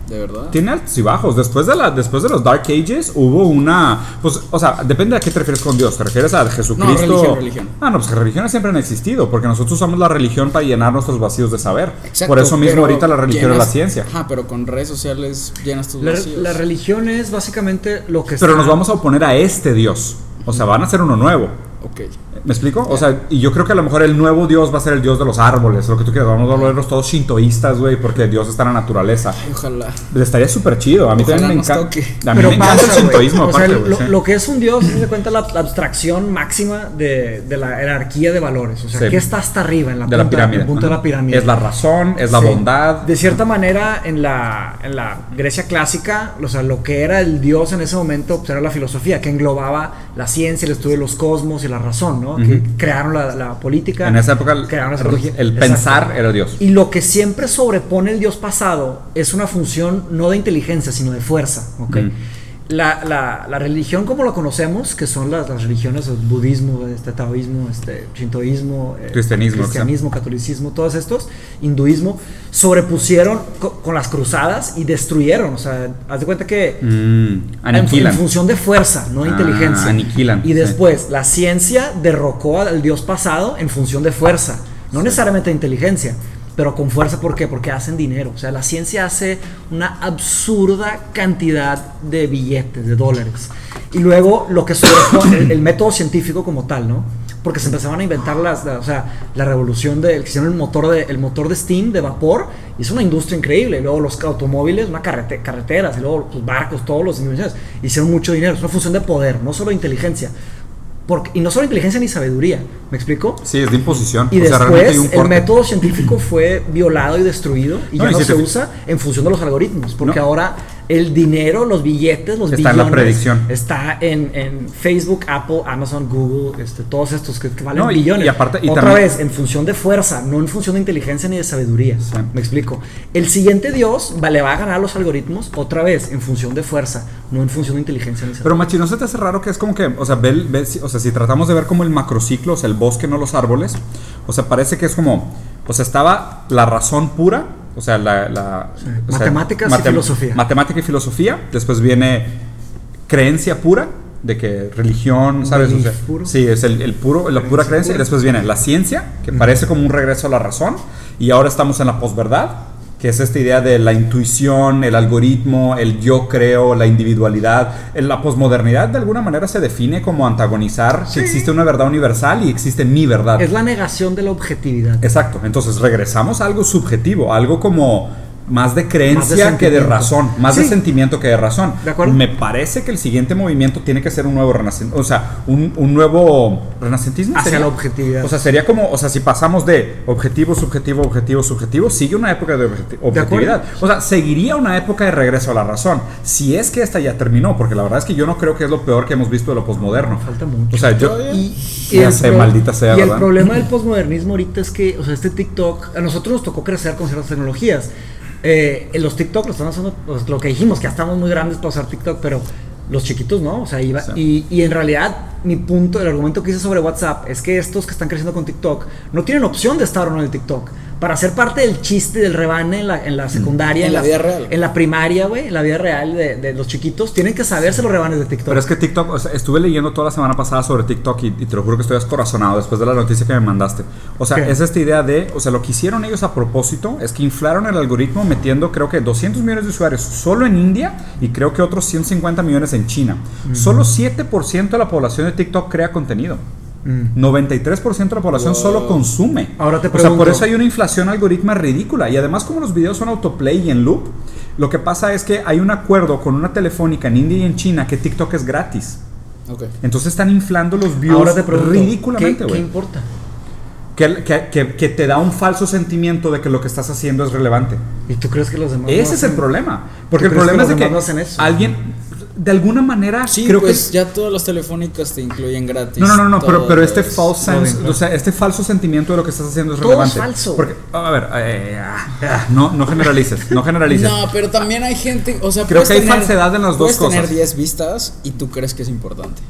Speaker 2: De verdad.
Speaker 1: Tiene altos y bajos. Después de, la, después de los Dark Ages hubo una... Pues, o sea, depende a qué te refieres con Dios. ¿Te refieres a Jesucristo?
Speaker 2: religión, religión.
Speaker 1: Ah, no, pues que religiones siempre han existido. Porque nosotros usamos la religión para llenar nuestros vacíos de saber.
Speaker 2: Exacto,
Speaker 1: Por eso mismo ahorita la religión es la ciencia.
Speaker 2: Ajá, pero con redes sociales llenas tus
Speaker 3: La,
Speaker 2: vacíos.
Speaker 3: la religión es básicamente lo que
Speaker 1: Pero
Speaker 3: está-
Speaker 1: nos vamos a oponer a este Dios. O sea, van a ser uno nuevo.
Speaker 2: Ok.
Speaker 1: ¿Me explico? O sea, y yo creo que a lo mejor el nuevo dios va a ser el dios de los árboles, lo que tú quieras. Vamos a volverlos todos shintoístas, güey, porque Dios está en la naturaleza.
Speaker 2: Ojalá.
Speaker 1: Estaría súper chido. A mí
Speaker 2: Ojalá
Speaker 1: también me encanta. A mí
Speaker 3: Pero
Speaker 1: me encanta
Speaker 3: pasa,
Speaker 1: el
Speaker 3: güey.
Speaker 1: shintoísmo,
Speaker 3: O sea,
Speaker 1: aparte, güey,
Speaker 3: lo,
Speaker 1: sí.
Speaker 3: lo que es un dios, se cuenta la, la abstracción máxima de, de la jerarquía de valores. O sea,
Speaker 1: Sí.
Speaker 3: ¿qué está hasta arriba en la
Speaker 1: de la
Speaker 3: punta,
Speaker 1: pirámide.
Speaker 3: en el punto de la pirámide?
Speaker 1: Es la razón, es la
Speaker 3: Sí.
Speaker 1: bondad.
Speaker 3: De cierta manera, en la, en la Grecia clásica, o sea, lo que era el dios en ese momento pues, era la filosofía, que englobaba la ciencia, el estudio de los cosmos y la razón, ¿no? Que crearon la, la política.
Speaker 1: En esa época el,
Speaker 3: crearon la
Speaker 1: el pensar era Dios.
Speaker 3: Y lo que siempre sobrepone el dios pasado es una función no de inteligencia, sino de fuerza. ¿ok? La, la- la religión como la conocemos, que son las, las religiones, el budismo, este, taoísmo, este, shintoísmo, eh,
Speaker 1: Cristianismo,
Speaker 3: cristianismo, catolicismo, todos estos, hinduismo, sobrepusieron co- con, las cruzadas y destruyeron. O sea, haz de cuenta que
Speaker 1: Mm,
Speaker 3: en,
Speaker 1: aniquilan.
Speaker 3: en función de fuerza, no de
Speaker 1: Ah,
Speaker 3: inteligencia.
Speaker 1: aniquilan,
Speaker 3: Y
Speaker 1: sí.
Speaker 3: después, la ciencia derrocó al dios pasado en función de fuerza, no necesariamente de inteligencia, pero con fuerza, ¿por qué? Porque hacen dinero. O sea, la ciencia hace una absurda cantidad de billetes, de dólares. Y luego lo que el, el método científico como tal, ¿no? Porque se empezaban a inventar las, la- o sea, la revolución de, hicieron el motor de, el motor de steam, de vapor, y es una industria increíble. Luego los automóviles, una carrete- carreteras, y luego los barcos, todos los invenciones, hicieron mucho dinero. Es una función de poder, no solo de inteligencia. Porque, y no solo inteligencia ni sabiduría, ¿me explico?
Speaker 1: Sí, es de imposición.
Speaker 3: Y
Speaker 1: o
Speaker 3: después el método científico fue violado y destruido y
Speaker 1: No,
Speaker 3: ya
Speaker 1: y
Speaker 3: no
Speaker 1: si
Speaker 3: se
Speaker 1: te
Speaker 3: usa en función de los algoritmos, porque
Speaker 1: No.
Speaker 3: ahora el dinero, los billetes, los
Speaker 1: Está en la predicción.
Speaker 3: está en, en Facebook, Apple, Amazon, Google, este, todos estos que, que valen
Speaker 1: No,
Speaker 3: billones.
Speaker 1: y aparte- y
Speaker 3: Otra
Speaker 1: también-
Speaker 3: vez, en función de fuerza, no en función de inteligencia ni de sabiduría.
Speaker 1: Sí.
Speaker 3: Me explico. El siguiente Dios va- le va a ganar a los algoritmos otra vez en función de fuerza, no en función de inteligencia ni
Speaker 1: Pero
Speaker 3: sabiduría.
Speaker 1: Machi, ¿no se te hace raro que es como que, o sea, ve, ve si- o sea, si tratamos de ver como el macrociclo, o sea, el bosque, no los árboles, o sea, parece que es como, o sea, estaba la razón pura, o sea, la... la- o sea,
Speaker 3: Matemáticas y filosofía.
Speaker 1: Matemática y filosofía, después viene creencia pura, de que religión, ¿sabes? O sea,
Speaker 3: puro.
Speaker 1: Sí, es el, el puro, la pura creencia, y después viene la ciencia, que parece como un regreso a la razón, y ahora estamos en la posverdad, que es esta idea de la intuición, el algoritmo, el yo creo, la individualidad. En la posmodernidad de alguna manera se define como antagonizar que existe una verdad universal y existe mi verdad.
Speaker 3: Es la negación de la objetividad.
Speaker 1: Exacto, entonces regresamos a algo subjetivo, algo como más de creencia
Speaker 3: Más de
Speaker 1: que de razón, más de sentimiento que de razón.
Speaker 3: ¿De acuerdo?
Speaker 1: Me parece que el siguiente movimiento tiene que ser un nuevo renacimiento, o sea, un, un nuevo renacentismo.
Speaker 3: Hacia
Speaker 1: sería?
Speaker 3: la objetividad.
Speaker 1: O sea, sería como, o sea, si pasamos de objetivo, subjetivo, objetivo, subjetivo, sigue una época de objeti- objetividad. O sea, seguiría una época de regreso a la razón. Si es que esta ya terminó, porque la verdad es que yo no creo que es lo peor que hemos visto de lo posmoderno.
Speaker 3: Falta mucho.
Speaker 1: O sea, yo...
Speaker 3: Y,
Speaker 1: Ya
Speaker 3: el
Speaker 1: sé,
Speaker 3: pro-
Speaker 1: maldita sea,
Speaker 3: Y el
Speaker 1: ¿verdad?
Speaker 3: problema del posmodernismo ahorita es que, o sea, este TikTok, a nosotros nos tocó crecer con ciertas tecnologías. Eh, en los TikTok lo están haciendo, pues, lo que dijimos, que ya estamos muy grandes para usar TikTok, pero los chiquitos no, o sea, iba,
Speaker 1: Sí.
Speaker 3: y, y en realidad mi punto, el argumento que hice sobre WhatsApp es que estos que están creciendo con TikTok no tienen opción de estar o no en el TikTok. Para ser parte del chiste, del rebane en la, en la secundaria,
Speaker 2: En la vida real.
Speaker 3: en la primaria, güey, en la vida real de, de los chiquitos, tienen que saberse los rebanes de TikTok.
Speaker 1: Pero es que TikTok, o sea, estuve leyendo toda la semana pasada sobre TikTok y, y te lo juro que estoy descorazonado después de la noticia que me mandaste. O sea,
Speaker 3: ¿Qué?
Speaker 1: es esta idea de, o sea, lo que hicieron ellos a propósito es que inflaron el algoritmo metiendo creo que 200 millones de usuarios solo en India y creo que otros 150 millones en China. Solo 7% de la población de TikTok crea contenido.
Speaker 3: Mm.
Speaker 1: 93% de la población
Speaker 2: Wow.
Speaker 1: solo consume.
Speaker 3: Ahora te
Speaker 1: O sea, por
Speaker 3: pregunto.
Speaker 1: eso hay una inflación algoritma ridícula. Y además, como los videos son autoplay y en loop, lo que pasa es que hay un acuerdo con una telefónica en India y en China que TikTok es gratis.
Speaker 2: Ok.
Speaker 1: Entonces están inflando los views
Speaker 3: Ahora te pregunto,
Speaker 1: ridículamente,
Speaker 3: ¿qué, ¿qué
Speaker 1: güey.
Speaker 3: importa?
Speaker 1: Que, que, que, que te da un falso sentimiento de que lo que estás haciendo es relevante.
Speaker 3: ¿Y tú crees que los demás no
Speaker 1: Ese es el problema. Porque el problema es de que
Speaker 3: demás no hacen eso?
Speaker 1: alguien, de alguna manera,
Speaker 2: Sí,
Speaker 1: creo
Speaker 2: pues
Speaker 1: que
Speaker 2: ya todas las telefónicas te incluyen gratis.
Speaker 1: No, no, no, no, pero, pero este false sense, o sea, este falso sentimiento de lo que estás haciendo es
Speaker 3: Todo es
Speaker 1: relevante.
Speaker 3: falso.
Speaker 1: Porque, a ver, eh, ah, ah, no, no generalices, no generalices.
Speaker 2: No, pero también hay gente, o sea,
Speaker 1: Creo que hay
Speaker 2: tener-
Speaker 1: falsedad en las dos
Speaker 2: puedes tener
Speaker 1: cosas.
Speaker 2: 10 vistas y tú crees que es importante.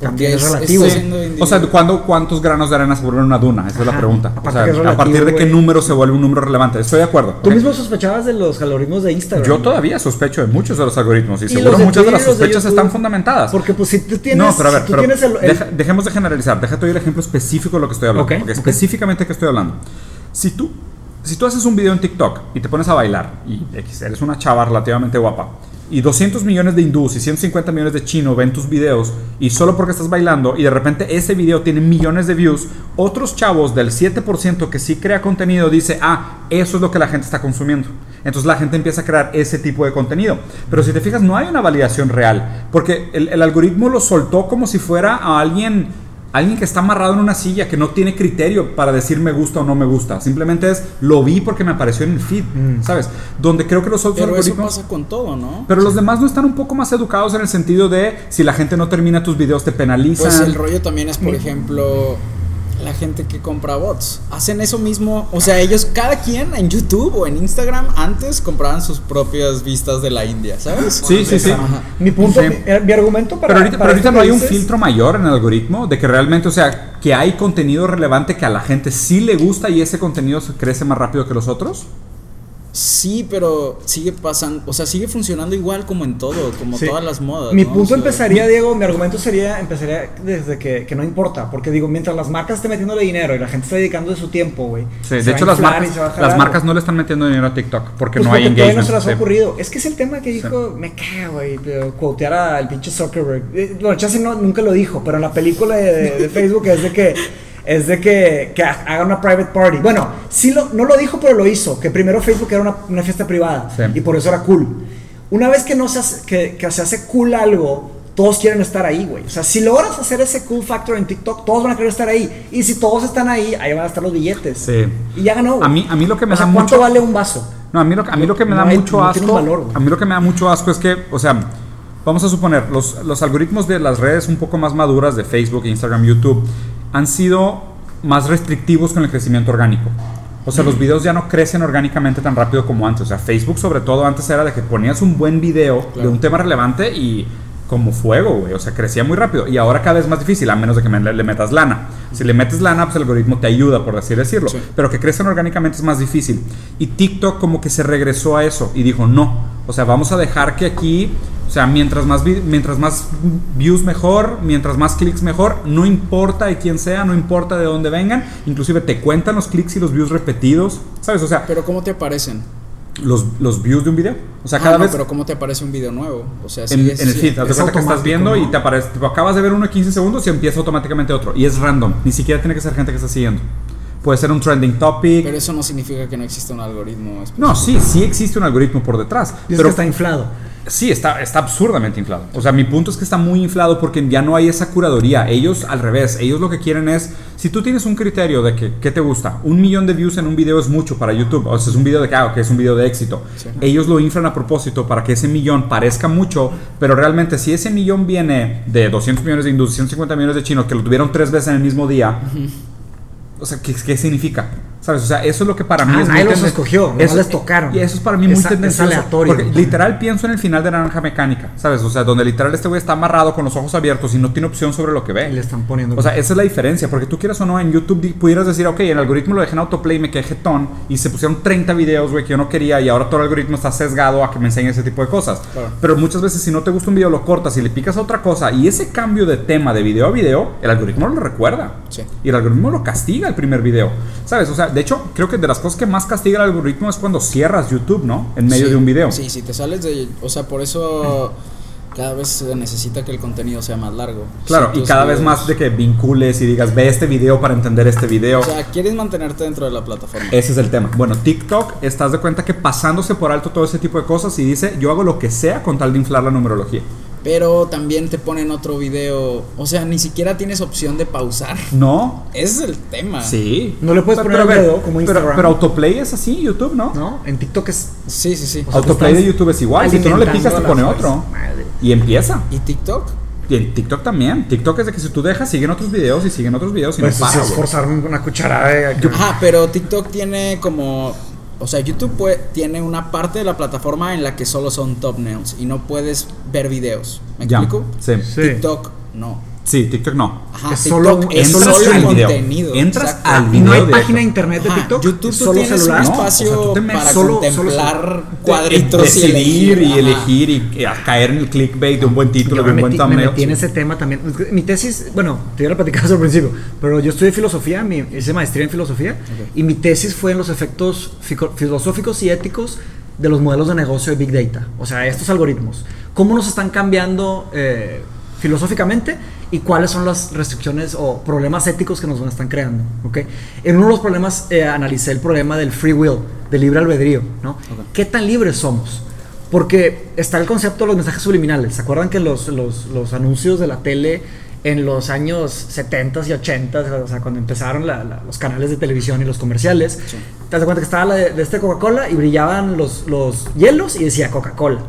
Speaker 3: También es
Speaker 2: es-
Speaker 3: relativo.
Speaker 2: siendo
Speaker 1: O sea. ¿cuándo, ¿cuántos granos de arena se vuelven una duna? Esa es la
Speaker 3: Ajá.
Speaker 1: pregunta. O
Speaker 3: Aparte
Speaker 1: sea,
Speaker 3: que es
Speaker 1: a
Speaker 3: relativo,
Speaker 1: partir de qué número se vuelve un número relevante. Estoy de acuerdo.
Speaker 3: Tú mismo sospechabas de los algoritmos de Instagram.
Speaker 1: Yo todavía sospecho de muchos de los algoritmos y,
Speaker 3: Y
Speaker 1: seguro
Speaker 3: de
Speaker 1: muchas de las
Speaker 3: de
Speaker 1: sospechas
Speaker 3: YouTube.
Speaker 1: están fundamentadas.
Speaker 3: Porque pues si tú tienes...
Speaker 1: no, pero a ver,
Speaker 3: si
Speaker 1: pero
Speaker 3: el- el-
Speaker 1: deja- dejemos de generalizar. Déjate oír el ejemplo específico de lo que estoy hablando.
Speaker 3: Ok,
Speaker 1: porque
Speaker 3: ok.
Speaker 1: específicamente que estoy hablando. Si tú, si tú haces un video en TikTok y te pones a bailar y eres una chava relativamente guapa y 200 millones de hindús y 150 millones de chinos ven tus videos y solo porque estás bailando y de repente ese video tiene millones de views, otros chavos del 7% que sí crea contenido dice, ah, eso es lo que la gente está consumiendo. Entonces la gente empieza a crear ese tipo de contenido. Pero si te fijas, no hay una validación real, porque el, el algoritmo lo soltó como si fuera a alguien alguien que está amarrado en una silla, que no tiene criterio para decir me gusta o no me gusta. Simplemente es lo vi porque me apareció en el feed, ¿sabes? Donde creo que los otros
Speaker 2: Pero eso pasa con todo, ¿no?
Speaker 1: Pero los demás no están un poco más educados en el sentido de si la gente no termina tus videos te penalizan.
Speaker 2: Pues el rollo también es, por ejemplo, la gente que compra bots. Hacen eso mismo. O sea, ellos, cada quien en YouTube o en Instagram, antes compraban sus propias vistas de la India, ¿sabes?
Speaker 1: Sí, sí, sí.
Speaker 2: Ajá.
Speaker 3: Mi punto,
Speaker 1: Sí.
Speaker 3: mi, mi argumento para.
Speaker 1: Pero ahorita,
Speaker 3: para
Speaker 1: pero ahorita no
Speaker 3: que
Speaker 1: hay un filtro mayor en el algoritmo de que realmente, o sea, que hay contenido relevante que a la gente sí le gusta y ese contenido se crece más rápido que los otros.
Speaker 2: Sí, pero sigue pasando, o sea, sigue funcionando igual como en todo, como
Speaker 3: Sí.
Speaker 2: todas las modas.
Speaker 3: Mi
Speaker 2: ¿no?
Speaker 3: punto
Speaker 2: O sea,
Speaker 3: empezaría, Diego, mi argumento sería, empezaría desde que, que no importa, porque digo, mientras las marcas estén metiéndole dinero y la gente está dedicando de su tiempo, güey.
Speaker 1: Sí, de hecho las marcas, las marcas no le están metiendo dinero a TikTok porque
Speaker 3: Pues
Speaker 1: no hay
Speaker 3: porque todavía
Speaker 1: engagement.
Speaker 3: no se las ha
Speaker 1: sí.
Speaker 3: ocurrido. Es que es el tema que dijo, me caga, güey, quotear al pinche Zuckerberg. Eh, Bueno, Chance no, nunca lo dijo, pero en la película de, de- de Facebook es de que es de que, que ha- haga una private party. Bueno, sí lo, no lo dijo, pero lo hizo. Que primero Facebook era una, una fiesta privada
Speaker 1: Sí.
Speaker 3: y por eso era cool. Una vez que no se hace, que, que se hace cool algo, todos quieren estar ahí, güey. O sea, si logras hacer ese cool factor en TikTok, todos van a querer estar ahí. Y si todos están ahí, ahí van a estar los billetes.
Speaker 1: Sí.
Speaker 3: Y ya ganó. güey.
Speaker 1: A mí, a mí lo que me
Speaker 3: o sea,
Speaker 1: da
Speaker 3: ¿cuánto
Speaker 1: mucho...
Speaker 3: vale un vaso?
Speaker 1: No, a mí lo, a mí lo que me
Speaker 3: No
Speaker 1: da
Speaker 3: hay-
Speaker 1: mucho
Speaker 3: no tiene
Speaker 1: asco.
Speaker 3: un valor,
Speaker 1: a mí lo que me da mucho asco es que, o sea, vamos a suponer, los, los algoritmos de las redes un poco más maduras de Facebook, Instagram, YouTube han sido más restrictivos con el crecimiento orgánico. O sea, los videos ya no crecen orgánicamente tan rápido como antes. O sea, Facebook sobre todo antes era de que ponías un buen video de un tema relevante y como fuego, güey. O sea, crecía muy rápido. Y ahora cada vez es más difícil, a menos de que le metas lana. Si le metes lana, pues el algoritmo te ayuda, por así decirlo.
Speaker 2: Sí.
Speaker 1: Pero que crecen orgánicamente es más difícil. Y TikTok como que se regresó a eso y dijo, no. O sea, vamos a dejar que aquí, o sea, mientras más, mientras más views mejor, mientras más clics mejor, no importa de quién sea, no importa de dónde vengan. Inclusive te cuentan los clics y los views repetidos. ¿Sabes? O sea,
Speaker 2: Pero ¿cómo te aparecen?
Speaker 1: los, los views de un video. O sea,
Speaker 2: Ah,
Speaker 1: cada
Speaker 2: no,
Speaker 1: vez...
Speaker 2: pero ¿cómo te aparece un video nuevo? O sea,
Speaker 1: En,
Speaker 2: sí es-
Speaker 1: en el feed, de
Speaker 3: es
Speaker 1: cuenta que estás viendo y
Speaker 3: ¿no?
Speaker 1: te aparece, tipo, acabas de ver uno en 15 segundos y empieza automáticamente otro. Y es random, ni siquiera tiene que ser gente que está siguiendo. Puede ser un trending topic.
Speaker 2: Pero eso no significa que no exista un algoritmo específico.
Speaker 1: No, sí, sí existe un algoritmo por detrás.
Speaker 3: Dices
Speaker 1: pero
Speaker 3: que está inflado.
Speaker 1: Sí, está, está absurdamente inflado. O sea, mi punto es que está muy inflado porque ya no hay esa curaduría. Ellos, al revés, ellos lo que quieren es, si tú tienes un criterio de que, ¿qué te gusta? Un millón de views en un video es mucho para YouTube. O sea, es un video de que, ah, es un video de éxito.
Speaker 2: Sí.
Speaker 1: Ellos lo inflan a propósito para que ese millón parezca mucho, pero realmente si ese millón viene de 200 millones de hindús, 150 millones de chinos que lo tuvieron tres veces en el mismo día, o sea, ¿qué, qué significa? ¿Sabes? O sea, eso es lo que para mí
Speaker 3: Ah,
Speaker 1: es
Speaker 3: nadie
Speaker 1: muy
Speaker 3: los escogió, nomás les tocaron.
Speaker 1: Y eso es para mí muy
Speaker 3: es
Speaker 1: tendencioso.
Speaker 3: aleatorio.
Speaker 1: Porque literal pienso en el final de Naranja Mecánica, ¿sabes? O sea, donde literal este güey está amarrado con los ojos abiertos y no tiene opción sobre lo que ve.
Speaker 3: Y le están poniendo.
Speaker 1: O sea, esa es la diferencia, porque tú quieras o no, en YouTube di- pudieras decir, ok, el algoritmo lo dejé en autoplay, me quedé jetón, y se pusieron 30 videos, güey, que yo no quería, y ahora todo el algoritmo está sesgado a que me enseñe ese tipo de cosas.
Speaker 2: Claro.
Speaker 1: Pero muchas veces, si no te gusta un video, lo cortas y le picas a otra cosa, y ese cambio de tema de video a video, el algoritmo lo recuerda.
Speaker 2: Sí.
Speaker 1: Y el algoritmo lo castiga el primer video. ¿Sabes? O sea, de hecho, creo que de las cosas que más castiga el algoritmo es cuando cierras YouTube, ¿no? En medio
Speaker 2: Sí,
Speaker 1: de un video.
Speaker 2: Sí, si te sales de. O sea, por eso cada vez se necesita que el contenido sea más largo.
Speaker 1: Claro,
Speaker 2: Si
Speaker 1: y cada vez
Speaker 2: videos-
Speaker 1: más de que vincules y digas, ve este video para entender este video.
Speaker 2: O sea, quieres mantenerte dentro de la plataforma.
Speaker 1: Ese es el tema. Bueno, TikTok, estás de cuenta que pasándose por alto todo ese tipo de cosas y dice, yo hago lo que sea con tal de inflar la numerología.
Speaker 2: Pero también te ponen otro video. O sea, ni siquiera tienes opción de pausar.
Speaker 1: ¿No?
Speaker 2: Ese es el tema.
Speaker 1: Sí.
Speaker 3: No le puedes poner el
Speaker 1: ver,
Speaker 3: dedo como
Speaker 1: pero,
Speaker 3: Instagram.
Speaker 1: pero autoplay es así, YouTube, ¿no?
Speaker 3: ¿No? En TikTok es.
Speaker 2: Sí, sí, sí.
Speaker 3: O sea,
Speaker 1: autoplay de YouTube es igual. Si tú no le picas, te pone otro.
Speaker 3: Madre.
Speaker 1: Y empieza.
Speaker 2: ¿Y TikTok?
Speaker 1: Y en TikTok también. TikTok es de que si tú dejas, siguen otros videos y siguen otros videos y
Speaker 3: Pues
Speaker 1: no
Speaker 3: es
Speaker 1: para,
Speaker 3: esforzar una cucharada de.
Speaker 2: Ajá, pero TikTok tiene como. O sea, YouTube puede- tiene una parte de la plataforma en la que solo son thumbnails y no puedes ver videos. ¿Me
Speaker 1: Ya,
Speaker 2: explico?
Speaker 1: Sí.
Speaker 3: Sí.
Speaker 2: TikTok no.
Speaker 1: Sí, TikTok no.
Speaker 2: Ajá,
Speaker 3: Es
Speaker 2: TikTok
Speaker 3: solo-
Speaker 2: es
Speaker 1: entras
Speaker 2: solo
Speaker 1: al video.
Speaker 2: contenido.
Speaker 1: Entras
Speaker 2: exacto.
Speaker 1: al
Speaker 3: Y no hay
Speaker 1: video directo.
Speaker 3: página de internet de
Speaker 2: Ajá,
Speaker 3: TikTok.
Speaker 2: YouTube tú
Speaker 3: solo
Speaker 2: tienes
Speaker 3: celular.
Speaker 2: un
Speaker 1: No, o sea,
Speaker 2: espacio
Speaker 1: metes
Speaker 2: para
Speaker 3: solo- solo
Speaker 2: contemplar
Speaker 1: De-
Speaker 2: cuadritos y
Speaker 1: decidir
Speaker 2: elegir,
Speaker 1: y elegir y, y a caer en el clickbait de un buen título, de un buen
Speaker 3: metí, me
Speaker 1: thumbnail.
Speaker 3: metí en ese tema también. Mi tesis, bueno, te iba a platicar desde el principio, pero yo estudié filosofía, mi, hice maestría en filosofía, y mi tesis fue en los efectos fico- filosóficos y éticos de los modelos de negocio de Big Data. O sea, estos algoritmos. ¿Cómo nos están cambiando eh, filosóficamente y cuáles son las restricciones o problemas éticos que nos están creando? ¿ok? En uno de los problemas eh, analicé el problema del free will, del libre albedrío. ¿no? ¿Qué tan libres somos? Porque está el concepto de los mensajes subliminales. ¿Se acuerdan que los, los, los anuncios de la tele en los años 70 y 80, o sea, cuando empezaron la- la- los canales de televisión y los comerciales, te das cuenta que estaba la de, de este Coca-Cola y brillaban los, los hielos y decía Coca-Cola.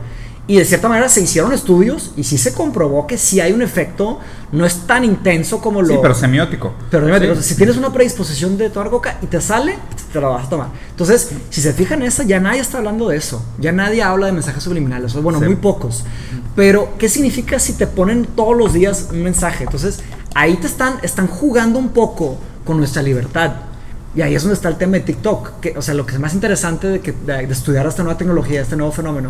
Speaker 3: Y de cierta manera se hicieron estudios y sí se comprobó que sí hay un efecto, no es tan intenso como lo...
Speaker 1: Sí, pero semiótico.
Speaker 3: Pero dime,
Speaker 1: Sí.
Speaker 3: o sea, si tienes una predisposición de tomar coca y te sale, te la vas a tomar. Entonces, si se fijan en esa, ya nadie está hablando de eso. Ya nadie habla de mensajes subliminales. Bueno,
Speaker 1: Sí.
Speaker 3: muy pocos. Pero, ¿qué significa si te ponen todos los días un mensaje? Entonces, ahí te están, están jugando un poco con nuestra libertad. Y ahí es donde está el tema de TikTok. Que, o sea, lo que es más interesante de, que, de, de estudiar esta nueva tecnología, este nuevo fenómeno,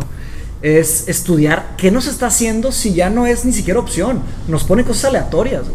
Speaker 3: es estudiar qué nos está haciendo si ya no es ni siquiera opción. Nos pone cosas aleatorias. güey.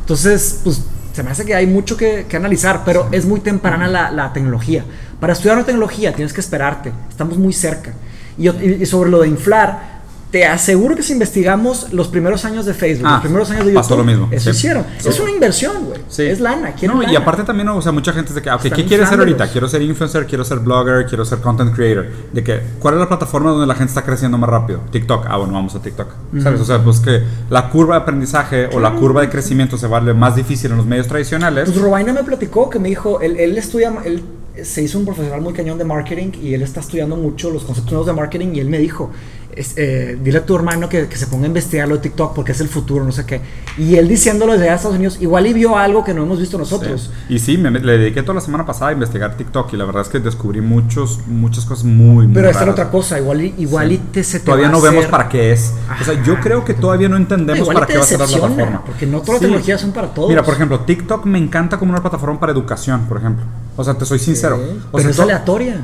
Speaker 3: Entonces, pues se me hace que hay mucho que, que analizar, pero es muy temprana la, la tecnología. Para estudiar una tecnología tienes que esperarte, estamos muy cerca. Y sobre lo de inflar, te aseguro que si investigamos los primeros años de Facebook,
Speaker 1: Ah,
Speaker 3: los primeros años de YouTube,
Speaker 1: pasó lo mismo,
Speaker 3: eso
Speaker 1: sí.
Speaker 3: hicieron.
Speaker 1: Sí.
Speaker 3: Es una inversión, güey.
Speaker 1: Sí.
Speaker 3: Es lana.
Speaker 1: No, y
Speaker 3: lana.
Speaker 1: aparte también, o sea, mucha gente es de que, ok,
Speaker 3: Están
Speaker 1: ¿qué quieres ser ahorita? Quiero ser influencer, quiero ser blogger, quiero ser content creator. De que, ¿cuál es la plataforma donde la gente está creciendo más rápido? TikTok. Ah, bueno, vamos a TikTok. ¿Sabes? O sea, pues que la curva de aprendizaje o la curva de crecimiento se vuelve más difícil en los medios tradicionales.
Speaker 3: Pues Robaina me platicó que me dijo, él, él estudia, él se hizo un profesional muy cañón de marketing y él está estudiando mucho los conceptos nuevos de marketing y él me dijo, es, eh, dile a tu hermano que, que se ponga a investigar lo de TikTok porque es el futuro, no sé qué. Y él diciéndolo desde allá a Estados Unidos, igual y vio algo que no hemos visto nosotros.
Speaker 1: Sí. Y sí, me, le dediqué toda la semana pasada a investigar TikTok y la verdad es que descubrí muchos, muchas cosas muy, muy
Speaker 3: Pero esta
Speaker 1: raras.
Speaker 3: otra cosa, igual y, igual y te, se te
Speaker 1: Todavía no vemos
Speaker 3: hacer-
Speaker 1: para qué es. O sea, yo creo que todavía no entendemos
Speaker 3: Igual
Speaker 1: para qué va a ser la plataforma.
Speaker 3: porque no todas las tecnologías son para todos.
Speaker 1: Mira, por ejemplo, TikTok me encanta como una plataforma para educación, por ejemplo. O sea, te soy sincero. O
Speaker 3: Pero
Speaker 1: sea,
Speaker 3: es
Speaker 1: to-
Speaker 3: aleatoria.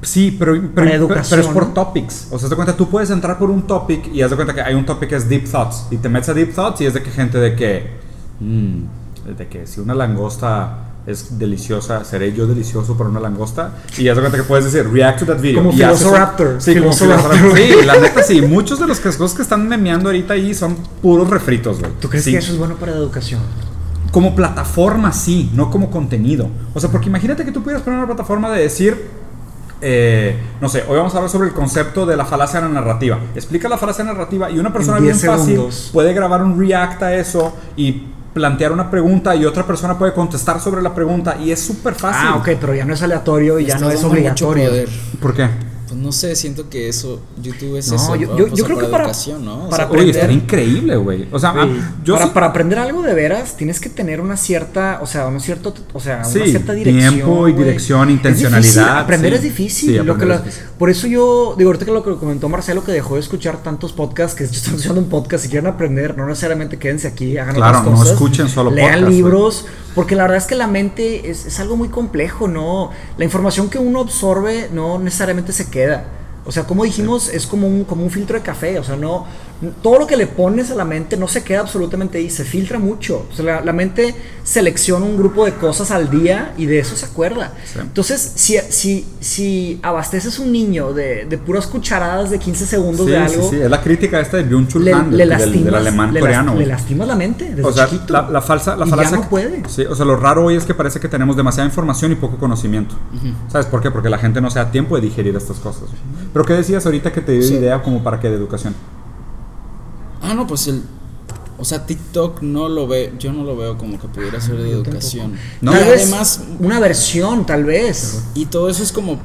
Speaker 1: Sí, pero, pero, pero-
Speaker 3: educación,
Speaker 1: pero es por topics. O sea, de cuenta, tú puedes entrar por un topic y haz de cuenta que hay un topic que es Deep Thoughts. Y te metes a Deep Thoughts y es de que gente de que. mm, de que si una langosta es deliciosa, seré yo delicioso para una langosta. Y haz de cuenta que puedes decir, react to that video.
Speaker 3: Como Velociraptor.
Speaker 1: Sí, como
Speaker 3: Velociraptor.
Speaker 1: Sí, la neta sí. Muchos de los cosas que están memeando ahorita ahí son puros refritos, güey.
Speaker 3: ¿Tú crees
Speaker 1: Sí.
Speaker 3: que eso es bueno para la educación?
Speaker 1: Como plataforma, sí, no como contenido. O sea, porque imagínate que tú pudieras poner una plataforma de decir, eh, no sé, hoy vamos a hablar sobre el concepto de la falacia de la narrativa. Explica la falacia narrativa y una persona
Speaker 3: En
Speaker 1: bien
Speaker 3: 10
Speaker 1: fácil
Speaker 3: segundos.
Speaker 1: puede grabar un react a eso y plantear una pregunta y otra persona puede contestar sobre la pregunta y es súper fácil.
Speaker 3: Ah, ok, pero ya no es aleatorio y ya
Speaker 2: Estás
Speaker 3: no es obligatorio.
Speaker 1: ¿Por qué?
Speaker 2: Pues no sé, siento que eso, YouTube es
Speaker 3: No,
Speaker 2: eso.
Speaker 3: yo-
Speaker 2: ¿no?
Speaker 3: yo-
Speaker 2: O
Speaker 3: yo creo que para-
Speaker 2: educación, ¿no? O
Speaker 3: para
Speaker 2: sea,
Speaker 1: Oye,
Speaker 3: aprender-
Speaker 1: estaría increíble, güey. O sea, ah,
Speaker 3: Sí.
Speaker 1: yo
Speaker 3: para,
Speaker 1: sí-
Speaker 3: para aprender algo de veras tienes que tener una cierta, o sea, un cierto, o sea,
Speaker 1: Sí,
Speaker 3: una cierta dirección.
Speaker 1: tiempo y
Speaker 3: güey.
Speaker 1: dirección,
Speaker 3: Es
Speaker 1: intencionalidad,
Speaker 3: difícil, aprender
Speaker 1: sí.
Speaker 3: es difícil.
Speaker 1: Sí,
Speaker 3: lo que
Speaker 1: aprender
Speaker 3: la-
Speaker 1: es difícil.
Speaker 3: por eso yo, digo, ahorita que lo que comentó Marcelo, que dejó de escuchar tantos podcasts, que *laughs* están escuchando un podcast, si quieren aprender, no necesariamente quédense aquí, hagan
Speaker 1: Claro,
Speaker 3: otras
Speaker 1: no
Speaker 3: cosas.
Speaker 1: escuchen solo
Speaker 3: Lean
Speaker 1: podcast,
Speaker 3: libros, porque la verdad es que la mente es, es algo muy complejo, ¿no? La información que uno absorbe no necesariamente se queda queda. O sea, como dijimos, es como un, como un filtro de café. O sea, no. Todo lo que le pones a la mente no se queda absolutamente ahí, se filtra mucho. O sea, la, la mente selecciona un grupo de cosas al día y de eso se acuerda.
Speaker 1: Sí.
Speaker 3: Entonces, si, si, si abasteces un niño de, de puras cucharadas de 15 segundos
Speaker 1: Sí,
Speaker 3: de
Speaker 1: sí,
Speaker 3: algo,
Speaker 1: sí, es la crítica esta de Byung-Chul
Speaker 3: le,
Speaker 1: Han, del, del- alemán
Speaker 3: le,
Speaker 1: coreano.
Speaker 3: le lastimas la mente desde
Speaker 1: O sea,
Speaker 3: chiquito.
Speaker 1: la, la falsa, la
Speaker 3: Y
Speaker 1: falacia
Speaker 3: ya no puede.
Speaker 1: Sí, o sea, lo raro hoy es que parece que tenemos demasiada información y poco conocimiento. ¿Sabes por qué? Porque la gente no se da tiempo de digerir estas cosas. Pero ¿qué decías ahorita que te dio
Speaker 2: Sí.
Speaker 1: idea como para qué de educación?
Speaker 2: Ah, no, pues el. O sea, TikTok no lo ve, yo no lo veo como que pudiera ser de
Speaker 3: yo
Speaker 2: educación.
Speaker 1: No.
Speaker 2: Y
Speaker 3: Tal vez
Speaker 2: además,
Speaker 3: una versión, tal vez.
Speaker 2: y todo eso es como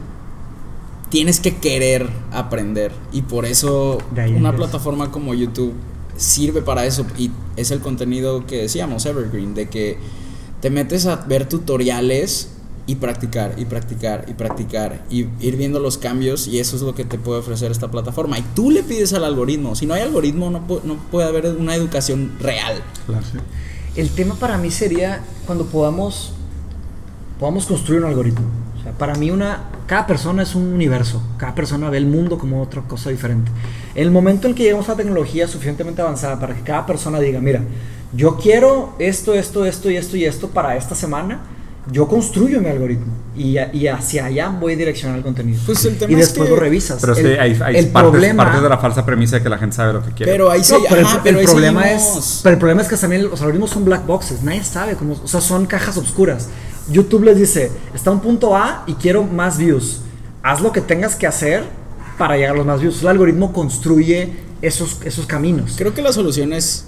Speaker 2: tienes que querer aprender y por eso una plataforma como YouTube sirve para eso y es el contenido que decíamos Evergreen de que te metes a ver tutoriales y practicar y practicar y practicar y ir viendo los cambios y eso es lo que te puede ofrecer esta plataforma. Y tú le pides al algoritmo. Si no hay algoritmo no, no puede haber una educación real.
Speaker 3: El tema para mí sería cuando podamos podamos construir un algoritmo. O sea, para mí una cada persona es un universo, cada persona ve el mundo como otra cosa diferente. En el momento en que lleguemos a tecnología suficientemente avanzada para que cada persona diga, mira, yo quiero esto, esto, esto y esto y esto para esta semana, yo construyo mi algoritmo y, hacia allá voy a direccionar el contenido.
Speaker 2: Pues el tema
Speaker 3: y
Speaker 2: es
Speaker 3: después
Speaker 2: que-
Speaker 3: lo revisas.
Speaker 1: Pero es
Speaker 3: el,
Speaker 1: que hay, hay
Speaker 3: el
Speaker 1: partes,
Speaker 3: problema,
Speaker 1: partes de la falsa premisa de que la gente sabe lo que quiere.
Speaker 2: Pero ahí sí,
Speaker 3: No, pero el-
Speaker 2: ajá,
Speaker 3: el,
Speaker 2: pero ahí
Speaker 3: problema
Speaker 2: seguimos.
Speaker 3: es, pero el problema es que también los algoritmos son black boxes, nadie sabe cómo, o sea, son cajas oscuras. YouTube les dice, está un punto A y quiero más views. Haz lo que tengas que hacer para llegar a los más views. El algoritmo construye esos, esos caminos.
Speaker 2: Creo que la solución es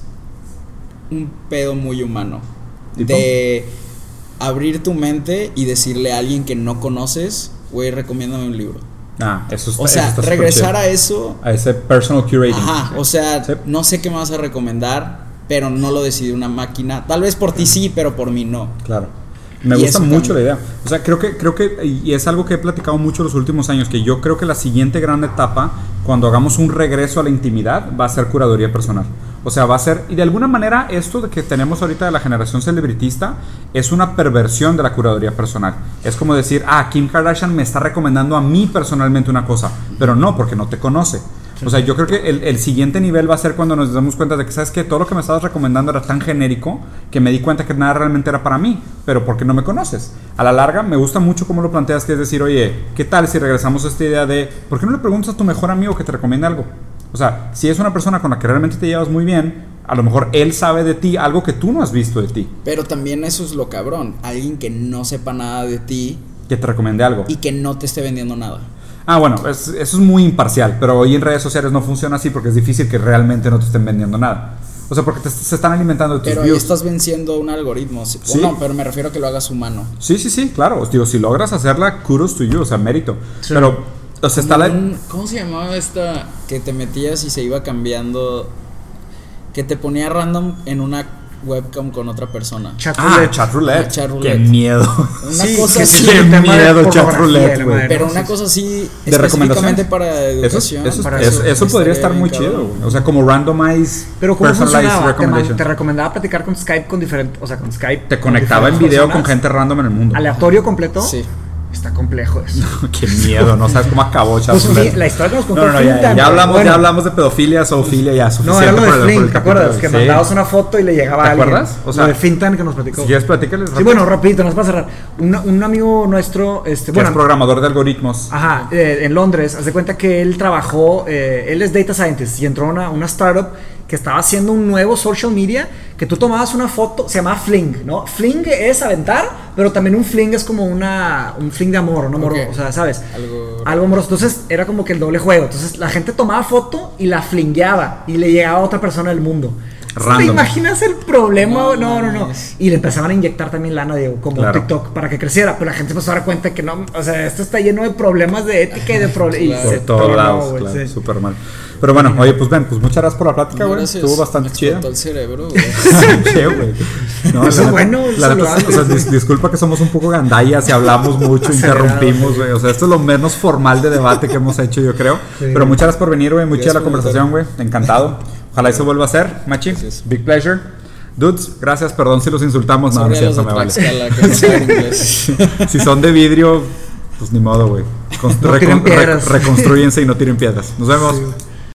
Speaker 2: un pedo muy humano.
Speaker 1: ¿Tipo?
Speaker 2: De abrir tu mente y decirle a alguien que no conoces, güey, recomiéndame un libro.
Speaker 1: Ah, eso está,
Speaker 2: O sea,
Speaker 1: eso está súper
Speaker 2: regresar a eso.
Speaker 1: a ese personal curating.
Speaker 2: Ajá, o sea,
Speaker 1: Sí.
Speaker 2: no sé qué me vas a recomendar, pero no lo decide una máquina. Tal vez por ti sí, pero por mí no.
Speaker 1: Claro. Me
Speaker 2: Y
Speaker 1: gusta mucho la idea. O sea, creo que, creo que, y es algo que he platicado mucho los últimos años, que yo creo que la siguiente gran etapa, cuando hagamos un regreso a la intimidad, va a ser curaduría personal. O sea, va a ser, y de alguna manera esto que tenemos ahorita de la generación celebritista es una perversión de la curaduría personal. Es como decir, ah, Kim Kardashian me está recomendando a mí personalmente una cosa, pero no, porque no te conoce. O sea, yo creo que el, siguiente nivel va a ser cuando nos demos cuenta de que, ¿sabes que Todo lo que me estabas recomendando era tan genérico que me di cuenta que nada realmente era para mí, pero porque no me conoces. A la larga, me gusta mucho cómo lo planteas, que es decir, oye, ¿qué tal si regresamos a esta idea de, ¿por qué no le preguntas a tu mejor amigo que te recomiende algo? O sea, si es una persona con la que realmente te llevas muy bien, a lo mejor él sabe de ti algo que tú no has visto de ti,
Speaker 2: Pero también eso es lo cabrón. Alguien que no sepa nada de ti
Speaker 1: que te recomiende algo.
Speaker 2: y que no te esté vendiendo nada.
Speaker 1: Ah, bueno, es- eso es muy imparcial, pero hoy en redes sociales no funciona así porque es difícil que realmente no te estén vendiendo nada. O sea, porque te, se están alimentando de tus
Speaker 2: Pero ahí
Speaker 1: views.
Speaker 2: estás venciendo un algoritmo. sí. O
Speaker 1: Sí.
Speaker 2: no, pero me refiero a que lo hagas humano.
Speaker 1: Sí, sí, sí, claro. Digo, si logras hacerla, kudos to you, o sea, mérito.
Speaker 3: Sí.
Speaker 1: Pero, o sea, está
Speaker 2: Como
Speaker 1: la...
Speaker 2: un- ¿Cómo se llamaba esta? Que te metías y se iba cambiando. Que te ponía random en una webcam con otra persona.
Speaker 3: Chat
Speaker 1: Ah,
Speaker 3: roulette.
Speaker 1: chat roulette.
Speaker 2: Ah,
Speaker 1: Qué miedo.
Speaker 2: Una
Speaker 3: Sí,
Speaker 2: cosa así.
Speaker 3: sí,
Speaker 1: Qué miedo, chat roulette, güey.
Speaker 2: Pero una cosa así
Speaker 1: De
Speaker 2: específicamente para
Speaker 1: Eso,
Speaker 2: educación.
Speaker 1: eso,
Speaker 2: para
Speaker 1: eso, eso podría estar muy
Speaker 2: cabrón.
Speaker 1: chido, güey. O sea, como randomized
Speaker 3: Pero ¿cómo
Speaker 1: personalized
Speaker 3: funcionaba? Te, man-
Speaker 1: recommendation.
Speaker 3: te recomendaba platicar con Skype con diferentes, o sea, con Skype.
Speaker 1: Te
Speaker 3: con
Speaker 1: conectaba en video con gente random en el mundo.
Speaker 3: Aleatorio completo.
Speaker 2: Sí.
Speaker 3: Está complejo eso. *laughs*
Speaker 1: Qué miedo, no sabes cómo acabó chat
Speaker 3: Pues, la historia que nos contó
Speaker 1: No, no, no, ya,
Speaker 3: Fintan,
Speaker 1: ya hablamos,
Speaker 3: bueno.
Speaker 1: ya hablamos de pedofilia, zoofilia, ya
Speaker 3: No,
Speaker 1: suficiente.
Speaker 3: era lo de Flink, ¿te acuerdas? Que
Speaker 1: Sí.
Speaker 3: mandabas una foto y le llegaba
Speaker 1: ¿Te
Speaker 3: a alguien.
Speaker 1: acuerdas? O sea,
Speaker 3: lo de Fintan que nos platicó.
Speaker 1: Si quieres, platícales.
Speaker 3: Sí, bueno, rapidito, nos va a cerrar. Un, un amigo nuestro, este,
Speaker 1: que
Speaker 3: bueno,
Speaker 1: es programador de algoritmos.
Speaker 3: Ajá, eh, en Londres, hace cuenta que él trabajó, eh, él es data scientist y entró a una, una startup que estaba haciendo un nuevo social media que tú tomabas una foto, se llamaba Fling, ¿no? Fling es aventar, pero también un fling es como una, un fling de amor, un amor,
Speaker 2: Ok.
Speaker 3: o sea, ¿sabes?
Speaker 2: Algo-
Speaker 3: Algo amoroso. Entonces era como que el doble juego. Entonces la gente tomaba foto y la flingueaba y le llegaba a otra persona del mundo.
Speaker 1: Random.
Speaker 3: ¿Te imaginas el problema?
Speaker 2: No,
Speaker 3: No, no, no. Y le empezaban a inyectar también lana, digo, como
Speaker 1: Claro.
Speaker 3: TikTok para que creciera. Pero la gente se empezó a dar cuenta que no, o sea, esto está lleno de problemas de ética y de problemas.
Speaker 2: Claro.
Speaker 1: Por todos lados, claro, súper mal. Pero bueno, oye, pues ven, pues muchas gracias por la plática, güey. Estuvo bastante
Speaker 2: Me
Speaker 1: chida.
Speaker 2: el cerebro, güey. *laughs*
Speaker 1: Sí, güey. No, *laughs*
Speaker 3: Eso bueno,
Speaker 1: la
Speaker 3: saludable.
Speaker 1: o sea, dis- disculpa que somos un poco gandallas y hablamos mucho, *laughs* interrumpimos, güey. O sea, esto es lo menos formal de debate que hemos hecho, yo creo. Pero muchas gracias por venir, güey. Muy chida la
Speaker 2: Gracias por
Speaker 1: conversación, güey. Encantado. Ojalá eso vuelva a ser, Machi.
Speaker 2: Gracias.
Speaker 1: Big pleasure. Dudes, gracias. Perdón si los insultamos. No, no es cierto, me vale.
Speaker 2: No.
Speaker 1: Si son de vidrio, pues ni modo, güey. Const-
Speaker 3: No tiren
Speaker 1: recon-
Speaker 3: piedras.
Speaker 1: reconstrúyense y no tiren piedras. Nos vemos.